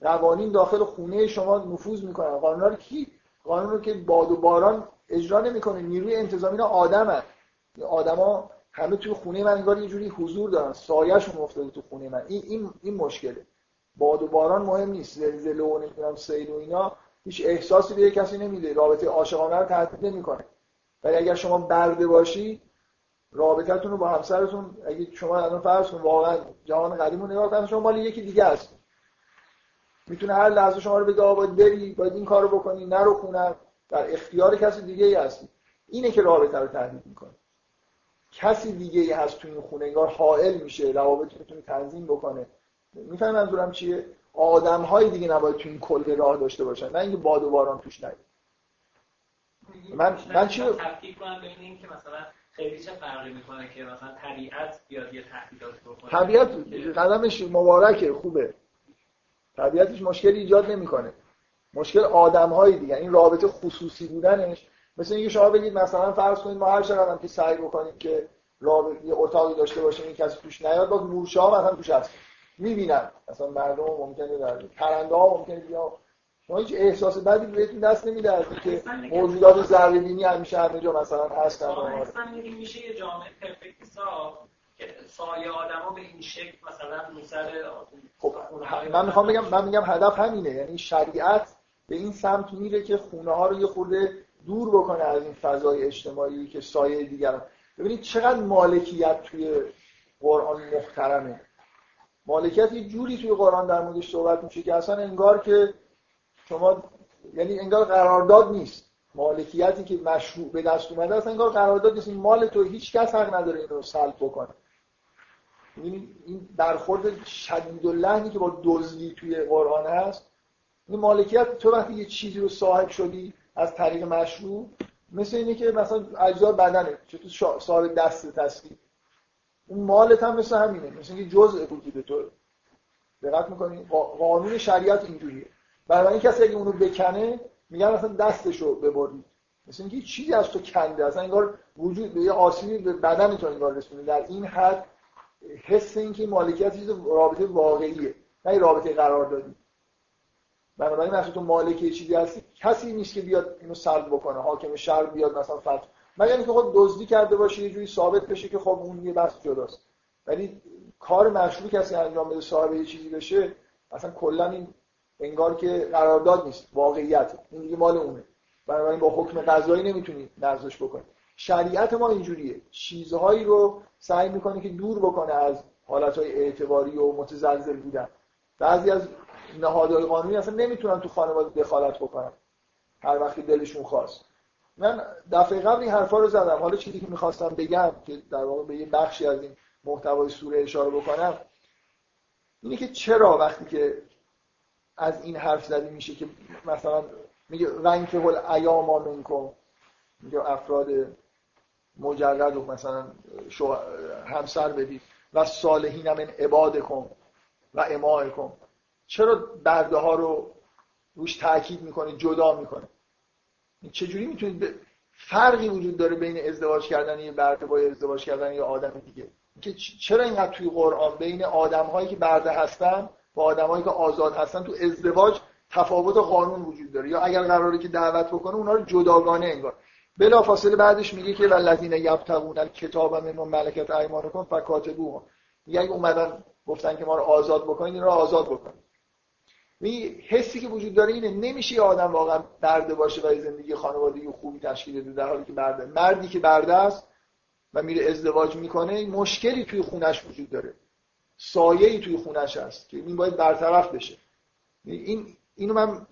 قوانین داخل خونه شما نفوذ می‌کنن. قانونا رو کی؟ قانون رو که باد و باران اجرا نمی‌کنه. نیروی انتظامی آدمن آدما همه توی خونه من انگار یه جوری حضور دارن. سایه‌شون افتاده تو خونه من. این این این مشکله. باد و باران مهم نیست. زلزله و نمی‌دونم سیل و اینا. هیچ احساسی به کسی نمیده. رابطه عاشقانه رو تهدید نمی‌کنه. ولی اگر شما برده باشی رابطتون رو با همسرتون اگه شما الان فرض کن واقعا جهان قدیم رو نگاه کنید شما مال یکی دیگه است می‌تونه هر لحظه شما رو بگه باید بری باید این کارو بکنی نرو خونم در اختیار کسی دیگه ای هستی. اینه که رابطه رو تهدید می‌کنه. کسی دیگه ای هست تو این خونه انگار حائل میشه روابط می‌تونه تنظیم بکنه. می‌فهمی منظورم چیه؟ آدم های دیگه نباید تو این کل راه داشته باشن نه اینکه باد و باران توش نیاد. من من چی تفکیک کنم ببین این که مثلا خیلی چه فرقی می‌کنه که مثلا طبیعت بیاد یه تهدیدات بکنه. طبیعت قدمش مبارکه خوبه. طبیعتش مشکلی ایجاد نمی‌کنه. مشکل آدم های دیگه این رابطه خصوصی بودنش مثل اینکه شما بگید مثلا فرض کنید ما هر چقدر هم که سعی بکنیم که رابطه یه اتاقی داشته باشیم این کسی توش نیاد با مورچه ها مثلا توش هست می‌بینن. مثلا مردم ممکنه در پرنده ها ممکنه بیا شما هیچ احساس بدی بهتون دست نمیده از اینکه موجودات ذره بینی همیشه همه جا مثلا هستن. اصلا میشه یه جامعه پرفکت که سایه آدما به این شکل مثلا موسر خب من می‌خوام بگم من میگم هدف همینه. یعنی شریعت به این سمت میره که خونه ها رو یه خورده دور بکنه از این فضای اجتماعی که سایه دیگران. ببینید چقدر مالکیت توی قرآن محترمه. مالکیت یه جوری توی قرآن در موردش صحبت میشه که اصلا انگار که شما یعنی انگار قرارداد نیست. مالکیتی که مشروع به دست اومده اصلا انگار قرارداد نیست. مال تو هیچ کس حق نداره این رو سلب بکنه. این این برخورد شدید و لحنی که با دزدی توی قرآن هست. این مالکیت تو وقتی یه چیزی رو صاحب شدی از طریق مشروع مثل اینه که مثلا اجزا بدنه چطور صاحب دست هستی اون مالت هم مثل همینه مثل اینکه جزء وجود تو. دقت می‌کنی؟ قانون شریعت اینجوریه. برای کسی اگه اونو بکنه میگن اصلا دستشو ببرید. مثل اینکه چیزی از تو کنده اصلا انگار وجود به یه آسیبی به بدن تو انگار رسونه در این حد حس اینکه مالکیت چیز رابطه واقعیه نه رابطه قرار دادی بنابراین وقتی تو مالک چیزی هستی کسی نیست که بیاد اینو سلب بکنه حاکم شهر بیاد مثلا فتح مگر اینکه خود دزدی کرده باشه یه جوری ثابت بشه که خب اون یه بحث جداست. ولی کار مشروع کسی انجام بده صاحب یه چیزی بشه اصلا کلا این انگار که قرارداد نیست واقعیت. این دیگه مال اونه. بنابراین با حکم قضایی نمی‌تونی نقضش بکنی. شریعت ما اینجوریه. چیزهایی رو سعی می‌کنه که دور بکنه از حالتهای اعتباری و متزلزل بودن. بعضی از نهادهای قانونی اصلا نمی‌تونن تو خانواده دخالت بکنن. هر وقتی دلشون خواست. من دفعه قبل این حرفا رو زدم. حالا چیزی که می‌خواستم بگم که در واقع به یه بخشی از این محتوای سوره اشاره بکنم اینه که چرا وقتی که از این حرف زده میشه که مثلا میگه رنگ هل ایاما منکم میگه افراد مجرد و مثلا همسر بدید. و صالحین من عبادکم و امائکم چرا برده ها رو روش تاکید می‌کنه جدا می‌کنه چجوری می‌تونید فرقی وجود داره بین ازدواج کردن یه برده با ازدواج کردن یه آدم دیگه؟ که چرا اینقدر توی قرآن بین آدم هایی که برده هستن با آدم هایی که آزاد هستن تو ازدواج تفاوت قانون وجود داره؟ یا اگر قراره که دعوت بکنه اونا رو جداگانه انگار. بلا فاصله بعدش میگه که والذین یبتغون الکتاب من ملکت ایمانکم فکاتبوهم. میگه اومدن گفتن که ما رو آزاد بکنید این رو آزاد بکنید. می حسی که وجود داره اینه نمیشه یه آدم واقعا برده باشه و زندگی خانوادگی خوبی تشکیل بده در حالی که برده. مردی که برده است و میره ازدواج می‌کنه مشکلی توی خونش وجود داره. سایه‌ای توی خونش هست که این باید برطرف بشه. این اینو من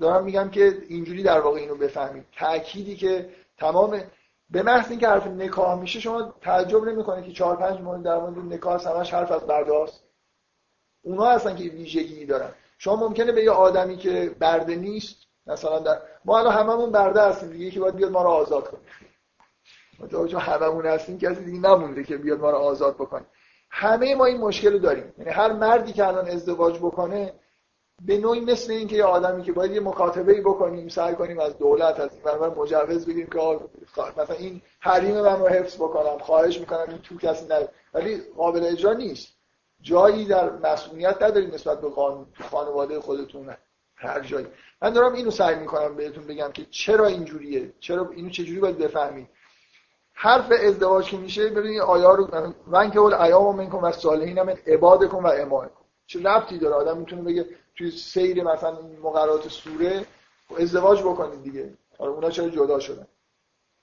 دارم میگم که اینجوری در واقع اینو بفهمید. تأکیدی که تمام به محض اینکه حرف نکاح میشه شما تعجب نمی‌کنید که چهار پنج مورد در مورد نکاح همش حرف از برداست اونا هستن که ویژگی دارن. شما ممکنه به یه آدمی که برده نیست مثلا در ما الان هممون برده هستیم دیگه که باید بیاد ما رو آزاد کنه. ما چون هممون هستیم کسی دیگه نمونده که بیاد ما رو آزاد بکنه. همه ما این مشکل رو داریم. یعنی هر مردی که الان ازدواج بکنه به نوعی مثل این که یه آدمی که باید یه مکاتبه ای بکنیم سعی کنیم از دولت از این مجوز بگیریم که مثلا این حریم من رو حفظ بکنم خواهش می‌کنم این تو کسی نه ولی قابل اجرا نیست. جایی در مسئولیت ندارید نسبت به قانون خانواده خودتون هر جایی. من دارم اینو سعی می‌کنم بهتون بگم که چرا اینجوریه؟ چرا اینو چجوری باید بفهمید حرف ازدواج که میشه ببینید آیا رو من که اول ایام منکم و صالحین من عبادکم و امائکم چه ربطی داره؟ آدم می‌تونه بگه توی سیر مثلا مقررات سوره ازدواج بکنید دیگه. حالا اونا چرا جدا شدن؟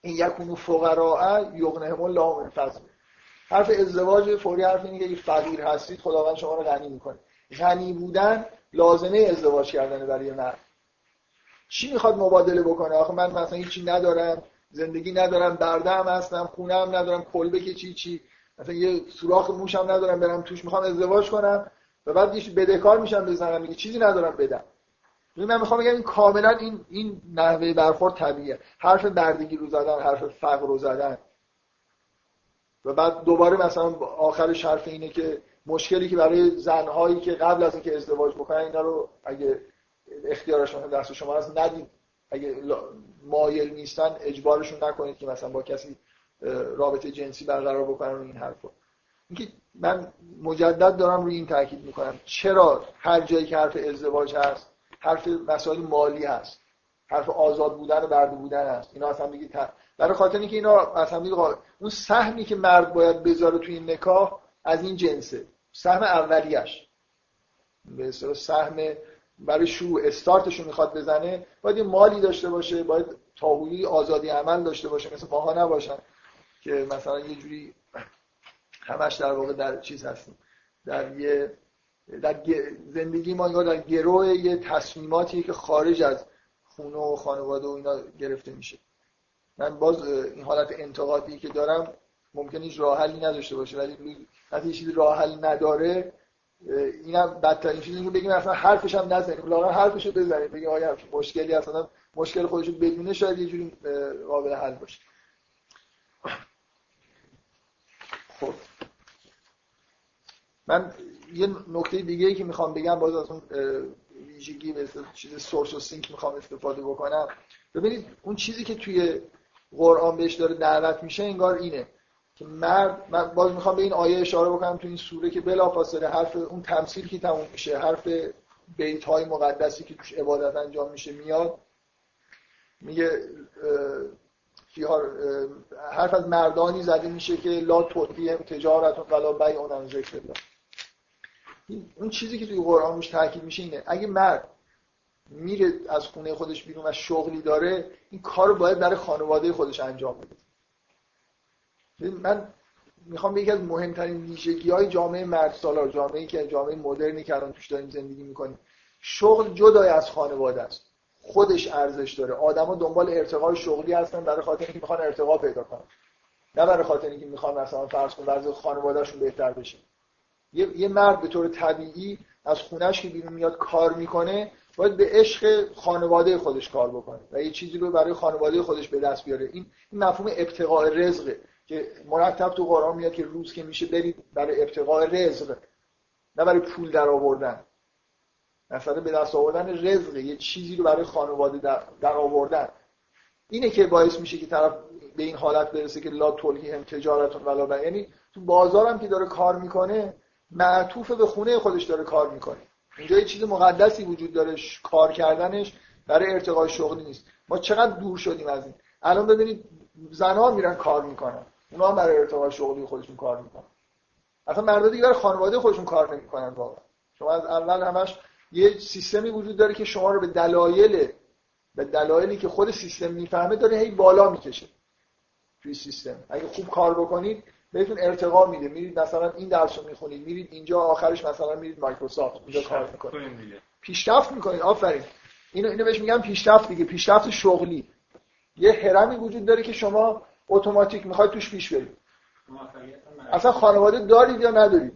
این یکونو فقراء یغنهم الله من فضل حرف ازدواج فوری حرف اینه که فقیر هستید خداوند شما رو غنی می‌کنه. غنی بودن لازمه ازدواج کردن برای مرد. چی می‌خواد مبادله بکنه؟ آخه من مثلا هیچی ندارم زندگی ندارم برده هم هستم خونه هم ندارم کلبه که چی چی. مثلا یه سوراخ موشم ندارم برم توش می‌خوام ازدواج کنم و بعد یه بدهکار میشم بزنم میگه چیزی ندارم بدم. من می‌خوام بگم این کاملا این این نحوه برخورد طبیعیه. حرف بردگی رو زدن حرف فقر رو زدن. و بعد دوباره مثلا آخرش حرف اینه که مشکلی که برای زنهایی که قبل از اینکه ازدواج بکنن اینا رو اگه اختیارشون دست شما هست ندید اگه مایل نیستن اجبارشون نکنید که مثلا با کسی رابطه جنسی برقرار بکنن این حرفو اینکه من مجدد دارم روی این تاکید می‌کنم. چرا هر جایی که حرف ازدواج هست حرف مسائل مالی هست حرف آزاد بودن و برده بودن هست اینا اصلا میگه برای خاطر اینکه اینا اصلا میگه اون سهمی که مرد باید بذاره توی این نکاح از این جنسه. سهم اولیش به سهم برای شروع استارتش رو می‌خواد بزنه باید یه مالی داشته باشه باید تاهوی آزادی عمل داشته باشه مثل ماها نباشن که مثلا یه جوری همش در واقع در چیز هستیم. در یه در زندگی ما انگار در گروه یه تصمیماتی که خارج از خونه و خانواده و اینا گرفته میشه. من باز این حالت انتقادی که دارم ممکن هیچ راه حلی نداشته باشه ولی وقتی چیزی راه حل نداره اینم بدترین چیزی که بگیم اصلا حرفش هم نزنیم. لاغر حرفشو بزنیم. بگیم آیا مشکلی اصلا مشکل خودشو بدونه شاید یه جوری قابل حل باشه. خب. من یه نکته دیگه ای که می‌خوام بگم باز از اون ویژگی به چیز سورس و سینک می‌خوام استفاده بکنم. ببینید اون چیزی که توی قرآن بهش داره دعوت میشه انگار اینه که مرد من باز می‌خوام به این آیه اشاره بکنم تو این سوره که بلافاصله حرف اون تمثیل که تموم میشه حرف بیت های مقدسی که توش عبادت انجام میشه میاد. میگه حرف از مردانی زده میشه که لا تطبیهم تجارت ولا بیع عن ذکر اون چیزی که توی قرآن روش تاکید میشه اینه. اگه مرد میره از خونه خودش بیرون و شغلی داره این کار باید برای خانواده خودش انجام بده. من می‌خوام به یکی از مهمترین ویژگی های جامعه مرد سالار جامعه که جامعه مدرنی که الان توش داریم زندگی می‌کنیم. شغل جدای از خانواده است. خودش ارزش داره. آدما دنبال ارتقای شغلی هستن برای خاطر اینکه می‌خوان ارتقا پیدا کنن. نه برای خاطر اینکه می‌خوان مثلا فرض کن وضع خانوادهشون بهتر بشه. یه،, مرد به طور طبیعی از خونش که بیرون میاد کار می‌کنه باید به عشق خانواده خودش کار بکنه و یه چیزی رو برای خانواده خودش به دست بیاره. این مفهوم ابتقاء رزقه که مرتب تو قرآن میاد که روز که میشه برید برای ابتقاء رزق نه برای پول در آوردن. مثلا به دست آوردن رزق یه چیزی رو برای خانواده در, در آوردن. اینه که باعث میشه که طرف به این حالت برسه که لا تلهی هم تجارتون ولا یعنی تو بازارم که داره کار می‌کنه معطوف به خونه خودش داره کار می‌کنه. اینجا یه چیز مقدسی وجود داره کار کردنش برای ارتقای شغلی نیست. ما چقدر دور شدیم از این. الان ببینید زنها میرن کار می‌کنن. اونا هم برای ارتقای شغلی خودشون کار می‌کنن. اصلا مردا دیگه برای خانواده خودشون کار نمی‌کنن واقعا. شما از اول همش یه سیستمی وجود داره که شما رو به دلایل به دلایلی که خود سیستم می‌فهمه داره هی بالا می‌کشه. توی سیستم. اگه خوب کار بکنید بهتون ارتقا میده. میرید مثلا این درس رو می‌خونید میرید اینجا آخرش مثلا میرید مایکروسافت. اینجا کار می‌کنید. پیشرفت می‌کنید. آفرین. اینو اینو بهش میگم پیشرفت دیگه. پیشرفت شغلی. یه هرمی وجود داره که شما اتوماتیک می‌خواید توش پیش برید. اصلا خانواده دارید یا ندارید؟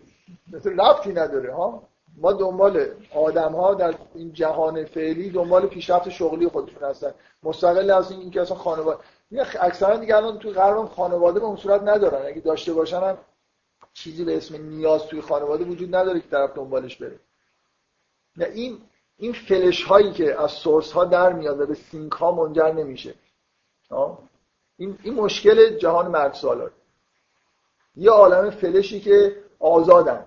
مثل ربطی نداره ها؟ ما دنبال آدم ها در این جهان فعلی دنبال پیشرفت شغلی خودشون هستن. مستقل از این که اصلا خانواده اکثرا دیگه الان توی غرب خانواده به اون صورت ندارن. اگه داشته باشن هم چیزی به اسم نیاز توی خانواده وجود نداره که طرف دنبالش بره. نه این این فلش هایی که از source ها در میاد و به سینک ها منجر نمیشه. این این مشکل جهان مرد سالار. یه عالم فلشی که آزادن.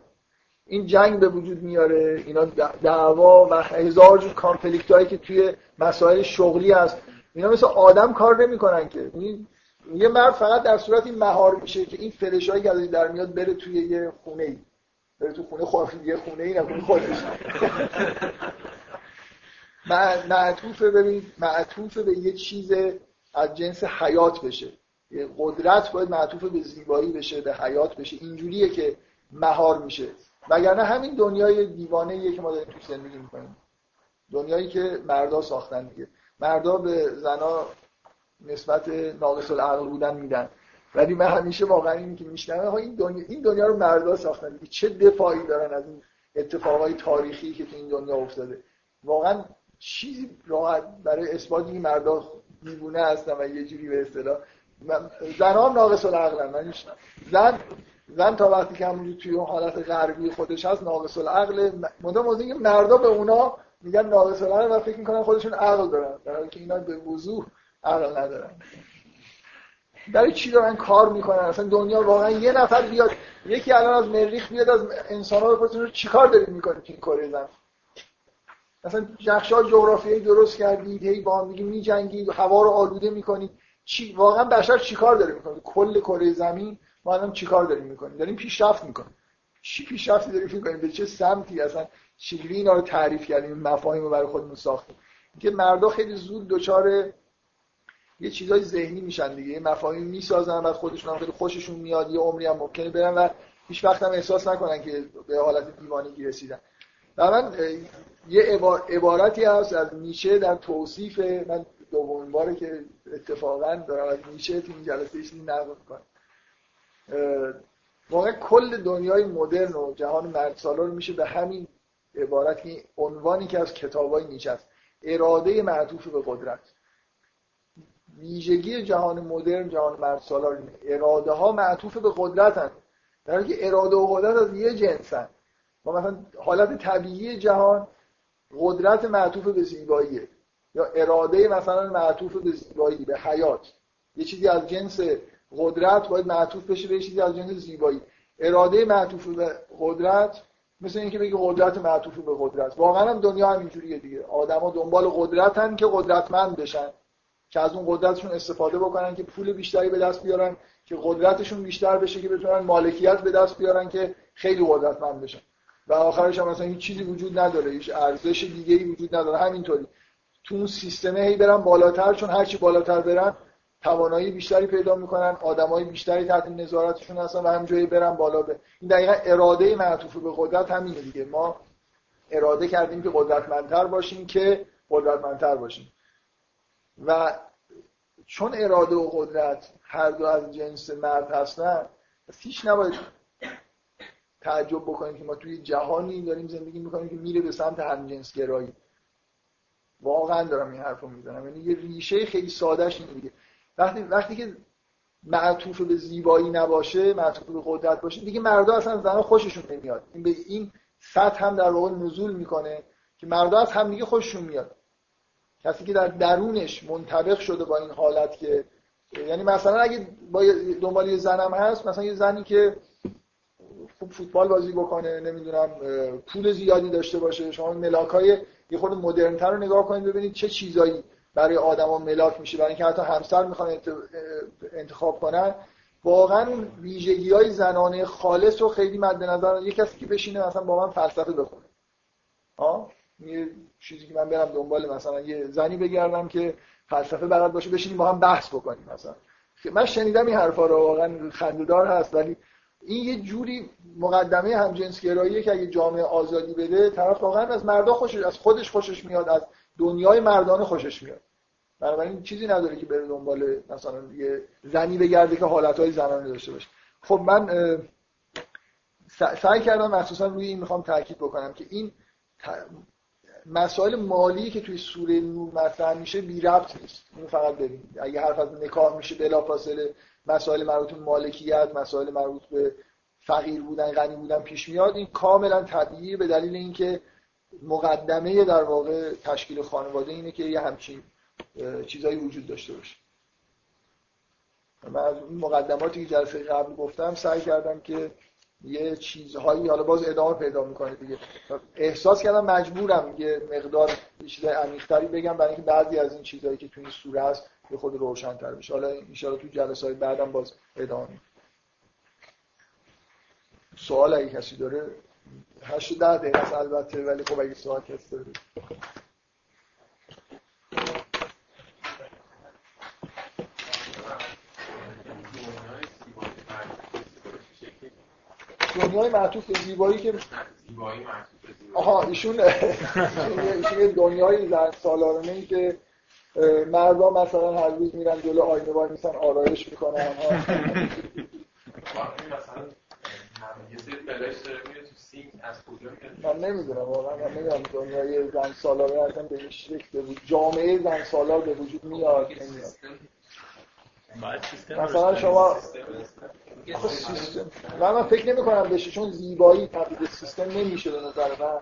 این جنگ به وجود میاره اینا دعوا و هزار جور conflict هایی که توی مسائل شغلی هست. اینا مثل آدم کار نمی‌کنن که. این یه مرد فقط در صورت این مهار میشه که این فلش هایی که در میاد بره توی یه خونه ای بره تو خونه خود یه خونه ای نه خودش معطوف ببینید معطوف به یه چیز از جنس حیات بشه. قدرت باید معطوف به زیبایی بشه به حیات بشه. اینجوریه که مهار میشه. وگرنه همین دنیای دیوانه که ما داریم توش زندگی می‌کنیم. دنیایی که مردا ساختن دیگه. مردا به زنا نسبت ناقص العقل بودن میدن. ولی من همیشه واقعا اینی که میشنم این دنیا این دنیا رو مردا ساختن. چه دفاعی دارن از این اتفاقای تاریخی که تو این دنیا افتاده. واقعا چیزی راحت برای اثبات این مردا دیوونه هستن و یه جوری به اصطلاح زن هم ناقص العقل من زن زن تا وقتی که همونجور توی اون حالت غربی خودش هست ناقص العقل. مدام از اینکه مردا به اونا میگن ناقص العقل و فکر می‌کنن خودشون عقل دارن در حالی که اینا به وضوح عقل ندارن. برای چی دارن کار می‌کنن اصلا دنیا واقعا یه نفر بیاد یکی الان از مریخ بیاد از انسان ها بپرسه چیکار دارید می‌کنید این کره زمین؟ مثلا جخشای جغرافیایی درست کردید هی با هم دیگه میجنگید هوا رو آلوده می‌کنید. چی واقعا بشر چیکار داره می‌کنه؟ کل کره زمین ما الان چیکار داریم می‌کنیم؟ داریم پیشرفت می‌کنیم. چی پیشرفتی داریم می‌کنیم؟ به چه سمتی؟ اصلا چجوری اینا رو تعریف کردیم مفاهیم رو برای خودمون ساختیم. که مردا خیلی زود دچار یه چیزای ذهنی میشن دیگه. مفاهیم می‌سازن بعد خودشون هم خیلی خوششون میاد یه عمری هم ممکنه برن و هیچ وقت هم احساس نکنن که به حالت دیوانگی رسیدن. و من یه عبارتی هست از نیچه در توصیف من دومین باره که اتفاقا دارم از نیچه تو این جلسه ایش نقل می‌کنم. واقعا کل دنیای مدرن و جهان مرد سالار میشه به همین عبارت که عنوانی که از کتابای نیچه است اراده معطوف به قدرت. ویژگی جهان مدرن جهان مرد سالار اراده ها معطوف به قدرت هست در حالی که اراده و قدرت از یه جنسن. ما مثلا حالت طبیعی جهان قدرت معطوف به زیباییه یا اراده مثلا معطوف به زیبایی به حیات. یه چیزی از جنس قدرت باید معطوف بشه به چیزی از جنس زیبایی. اراده معطوف به قدرت مثل اینکه بگی قدرت معطوف به قدرت. واقعا هم دنیا همینجوریه دیگه. آدما دنبال قدرتن که قدرتمند بشن. که از اون قدرتشون استفاده بکنن که پول بیشتری به دست بیارن که قدرتشون بیشتر بشه که بتونن مالکیت به دست بیارن که خیلی قدرتمند بشن. و آخرش هم مثلا هیچ چیزی وجود نداره. هیچ ارزش دیگه ای وجود نداره. همینطوری. تو اون سیستمه هی برن بالاتر چون هرچی بالاتر برن توانایی بیشتری پیدا می‌کنن آدمای بیشتری تحت نظارتشون هستن و همینجوری برن بالا به این دقیقا اراده معطوف به قدرت همینه دیگه. ما اراده کردیم که قدرتمندتر باشیم که قدرتمندتر باشیم. و چون اراده و قدرت هر دو از جنس مرد هستن هیچ نباید تعجب بکنیم که ما توی جهانی داریم زندگی می‌کنیم که میره به سمت همجنس گرایی. واقعا دارم این حرف رو می‌زنم. یعنی یه ریشه خیلی سادهش دیگه. وقتی وقتی که معطوف به زیبایی نباشه معطوف به قدرت باشه دیگه مردا اصلا زنها خوششون نمیاد. این به این سطح هم در واقع نزول می‌کنه که مردا از همدیگه خوششون میاد. کسی که در درونش منطبق شده با این حالت که یعنی مثلا اگه با دنبال یه زنم هست مثلا یه زنی که خوب فوتبال بازی بکنه نمی‌دونم پول زیادی داشته باشه شما ملاک های یه خورده مدرنتر رو نگاه کنید ببینید چه چیزایی برای آدما ملاک میشه برای اینکه حتی همسر می‌خوان انتخاب کنن. واقعا اون ویژگی های زنانه خالص رو خیلی مد نظر یه کسی که بشینه مثلا با من فلسفه بخونه. ها یه چیزی که من برم دنبال مثلا یه زنی بگردم که فلسفه بلد باشه بشینیم با هم بحث بکنیم مثلا. من شنیدم این حرفا رو واقعا خنده‌دار هست ولی این یه جوری مقدمه همجنسگراییه که اگه جامعه آزادی بده طرف واقعا از مردا خوشش از خودش خوشش میاد از دنیای مردانه خوشش میاد. بنابراین چیزی نداره که بره دنبال مثلا یه زنی بگرده که حالتهای زنانه داشته باشه. خب من سعی کردم مخصوصا روی این می‌خوام تاکید بکنم که این مسائل مالی که توی سوره نور مطرح میشه بی ربط نیست. اینو فقط ببینید. اگه حرف از نکاح میشه بلافاصله مسائل مربوط به مالکیت مسائل مربوط به فقیر بودن غنی بودن پیش میاد. این کاملا طبیعیه به دلیل اینکه مقدمه در واقع تشکیل خانواده اینه که یه همچین چیزایی وجود داشته باشه. من از این مقدماتی که جلسه قبل گفتم سعی کردم که یه چیزهایی حالا باز ادامه پیدا می‌کنه دیگه. احساس کردم مجبورم یه مقدار چیز عمیق‌تری بگم برای اینکه بعضی از این چیزهایی که تو این سوره هست به خود روشن‌تر بشه. حالا ان تو جلسه های بعدم باز ادامه سوال اگه کسی داره؟ 8 ده دقیقه البته ولی خب اگه سوال کسی داره دنیای معطوف به زیبایی که زیبایی آها ایشون ایشون دنیای زن سالارانه ای که مردا مثلا هر روز میرن جلو آینه وای میسن آرایش می‌کنن. من نمی‌دونم واقعا من نمی‌دونم. دنیای زن سالاره اصلا به این شکل جامعه زن سالار به وجود میاد نمیاد. مثلا شما سیستم من, من فکر نمی کنم بشه چون زیبایی تبدیل سیستم نمیشه به نظر من.